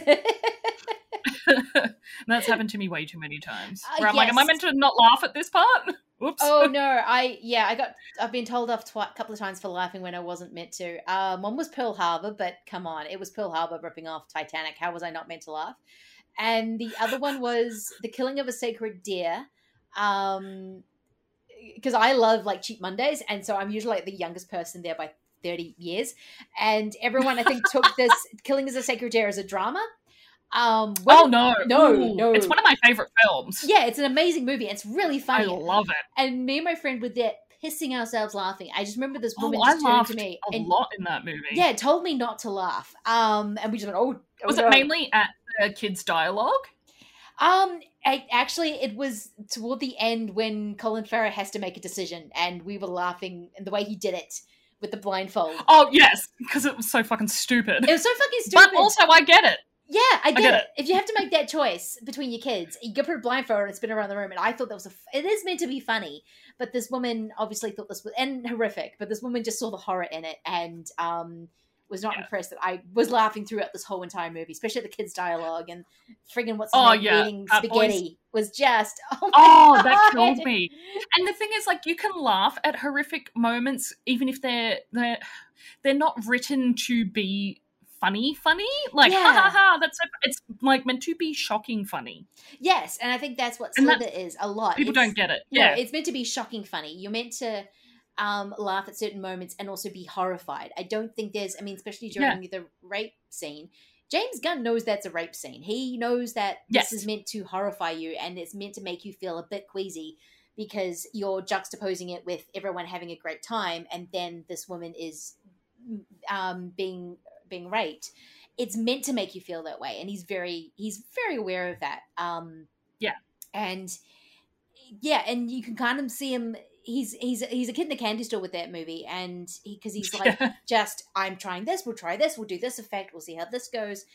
That's happened to me way too many times. Uh, Where I'm like, am I meant to not laugh at this part? Oops. oh <laughs> no, I yeah, I got I've been told off twi- a couple of times for laughing when I wasn't meant to. Um, one was Pearl Harbor, but come on, it was Pearl Harbor ripping off Titanic. How was I not meant to laugh? And the other one was the killing of a sacred deer. Um, because I love like cheap Mondays, and so I'm usually like the youngest person there by 30 years. And everyone, I think, took <laughs> this Killing as a Sacred Deer as a drama. Um, Oh no, no, Ooh, no. It's one of my favorite films. Yeah, it's an amazing movie. It's really funny. I love it. and me and my friend were there pissing ourselves laughing. I just remember this Oh, woman I just to me a and lot in that movie. yeah, told me not to laugh. Um, and we just went, oh, oh Was no. it mainly at the kids' dialogue? Um, I, actually, it was toward the end when Colin Farrell has to make a decision, and we were laughing and the way he did it with the blindfold. Oh yes, because it was so fucking stupid. It was so fucking stupid. But also, I get it. Yeah, I get, get it. it. If you have to make that choice between your kids, you go put a blindfold and spin around the room. And I thought that was a. f- It is meant to be funny, but this woman obviously thought this was and horrific. But this woman just saw the horror in it and um was not Yeah. impressed that I was laughing throughout this whole entire movie, especially the kids' dialogue and friggin' what's Oh, yeah. eating spaghetti was just <laughs> oh, Oh, that killed me. <laughs> And the thing is, like, you can laugh at horrific moments, even if they're they're they're not written to be funny, funny. Like, ha Yeah. ha ha. That's so, it's like meant to be shocking funny. Yes, and I think that's what And Slither is a lot. People It's- don't get it. No, Yeah, it's meant to be shocking funny. You're meant to um, laugh at certain moments and also be horrified. I don't think there's, I mean, especially during the rape scene. James Gunn knows that's a rape scene. He knows that Yes. this is meant to horrify you and it's meant to make you feel a bit queasy because you're juxtaposing it with everyone having a great time and then this woman is um, being being raped. It's meant to make you feel that way, and he's very he's very aware of that. Um, Yeah. and yeah, and you can kind of see him. He's he's he's a kid in the candy store with that movie, and because he's like <laughs> just I'm trying this, we'll try this, we'll do this effect, we'll see how this goes,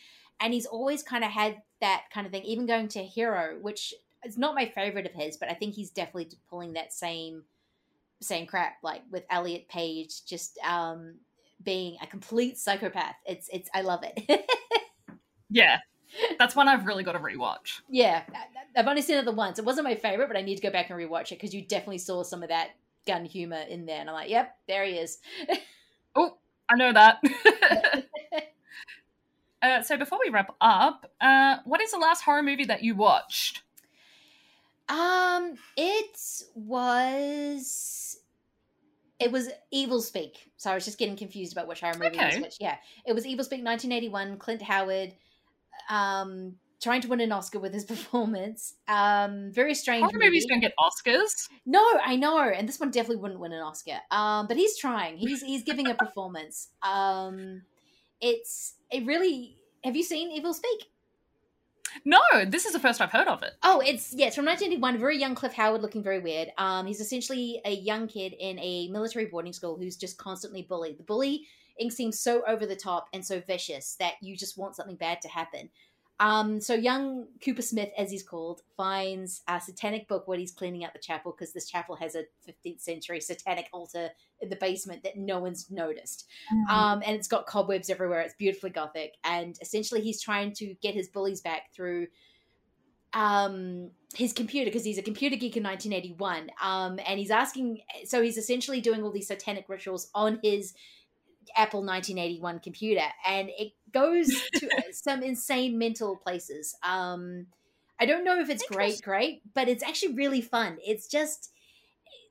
and he's always kind of had that kind of thing. Even going to Hero, which is not my favorite of his, but I think he's definitely pulling that same same crap, like with Elliot Page, just um being a complete psychopath. It's it's I love it. <laughs> yeah. That's one I've really got to rewatch. yeah, I've only seen it the once. It wasn't my favorite, but I need to go back and rewatch it because you definitely saw some of that Gunn humor in there, and I'm like, yep, there he is. <laughs> Oh, I know that. <laughs> uh, so before we wrap up, uh, what is the last horror movie that you watched? Um, it was it was Evil Speak. So I was just getting confused about which horror movie was which. Yeah, it was Evil Speak, 1981. Clint Howard, um, trying to win an Oscar with his <laughs> performance. Um, very strange. Horror movies movie. don't get Oscars. No, I know, and this one definitely wouldn't win an Oscar. Um, but he's trying. He's he's giving a performance. Um, it's it really. Have you seen Evil Speak? No, this is the first I've heard of it. Oh, it's yeah, it's from 1981. Very young Cliff Howard, looking very weird. Um, he's essentially a young kid in a military boarding school who's just constantly bullied. The bullying seems so over the top and so vicious that you just want something bad to happen. Um, so young Coopersmith, as he's called, finds a satanic book when he's cleaning out the chapel because this chapel has a 15th century satanic altar in the basement that no one's noticed um, and it's got cobwebs everywhere. It's beautifully gothic, and essentially he's trying to get his bullies back through um, his computer because he's a computer geek in 1981, um, and he's asking. So he's essentially doing all these satanic rituals on his Apple 1981 computer, and it goes to <laughs> some insane mental places. Um, I don't know if it's great, great, but it's actually really fun. It's just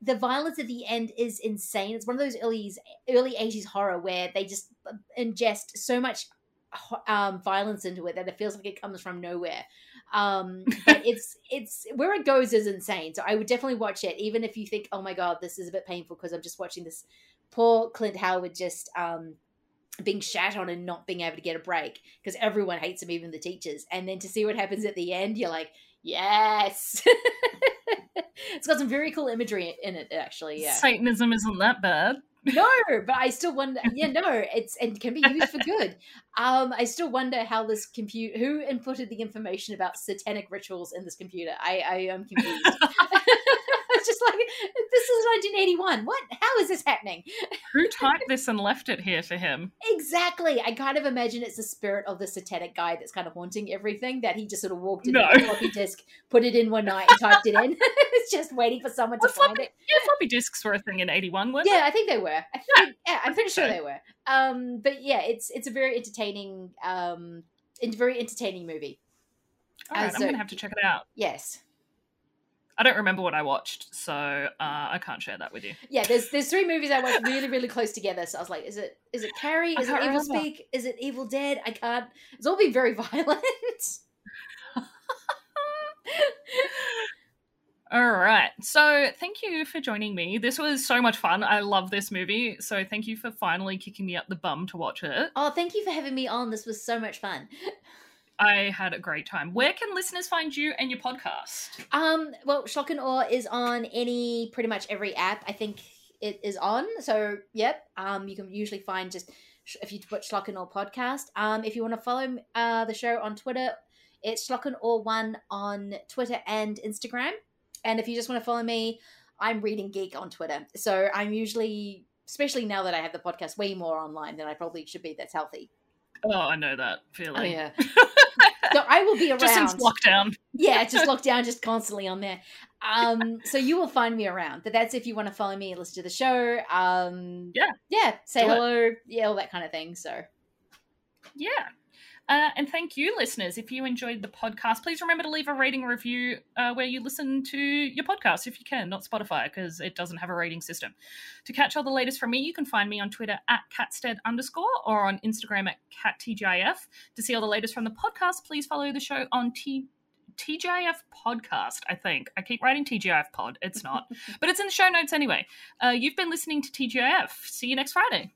the violence at the end is insane. It's one of those early early 80s horror where they just ingest so much um, violence into it that it feels like it comes from nowhere. Um, but <laughs> it's it's where it goes is insane. So I would definitely watch it, even if you think, oh my god, this is a bit painful because I'm just watching this poor Clint Howard just um, being shat on and not being able to get a break because everyone hates him, even the teachers. And then to see what happens at the end, you're like, yes. <laughs> it's got some very cool imagery in it, actually. Yeah. Satanism isn't that bad. No, but I still wonder. Yeah, no, it's and can be used for good. <laughs> Um, I still wonder how this compute who inputted the information about satanic rituals in this computer. I I am confused. <laughs> it's just like this is 1981. What? How is this happening? Who typed this and left it here for him? Exactly. I kind of imagine it's the spirit of the satanic guy that's kind of haunting everything. That he just sort of walked in No. a floppy disk, put it in one night, and typed it in. <laughs> it's just waiting for someone to Well, find it. Yeah, floppy disks were a thing in '81, weren't they? Yeah, I think they were. I think, yeah, I'm I pretty sure so. they were. Um, but yeah, it's it's a very entertaining, um, very entertaining movie. All right, Uh, I'm gonna have to check it out. Yes. I don't remember what I watched, so uh, I can't share that with you. Yeah, there's there's three movies I watched really really close together. So I was like, is it is it Carrie? Is it Evil remember. Speak? Is it Evil Dead? I can't. It's all been very <laughs> violent. <laughs> All right. So, thank you for joining me. This was so much fun. I love this movie. So, thank you for finally kicking me up the bum to watch it. oh, thank you for having me on. This was so much fun. <laughs> I had a great time. Where can listeners find you and your podcast? Um, well, Schlock and Awe is on any pretty much every app. I think it is on. So, yep. Um, you can usually find just if you put Schlock and Awe podcast. Um, if you want to follow uh the show on Twitter, it's Schlock and Awe one on Twitter and Instagram. And if you just want to follow me, I'm Reading Geek on Twitter. So I'm usually, especially now that I have the podcast, way more online than I probably should be. That's healthy. Oh, I know that feeling. Oh yeah. <laughs> so I will be <laughs> around. Just since lockdown. yeah, just lockdown, just <laughs> constantly on there. Um, so you will find me around. But that's if you want to follow me listen to the show. Um, Yeah. yeah, say Do it. hello, yeah, all that kind of thing. So Yeah. Uh, and thank you, listeners. If you enjoyed the podcast, please remember to leave a rating review uh, where you listen to your podcast if you can, not Spotify, because it doesn't have a rating system. To catch all the latest from me, you can find me on Twitter at catstead underscore or on Instagram at cattgif. To see all the latest from the podcast, please follow the show on T. TGIF podcast, I think. I keep writing TGIF pod. It's not. <laughs> but it's in the show notes anyway. Uh, you've been listening to TGIF. See you next Friday.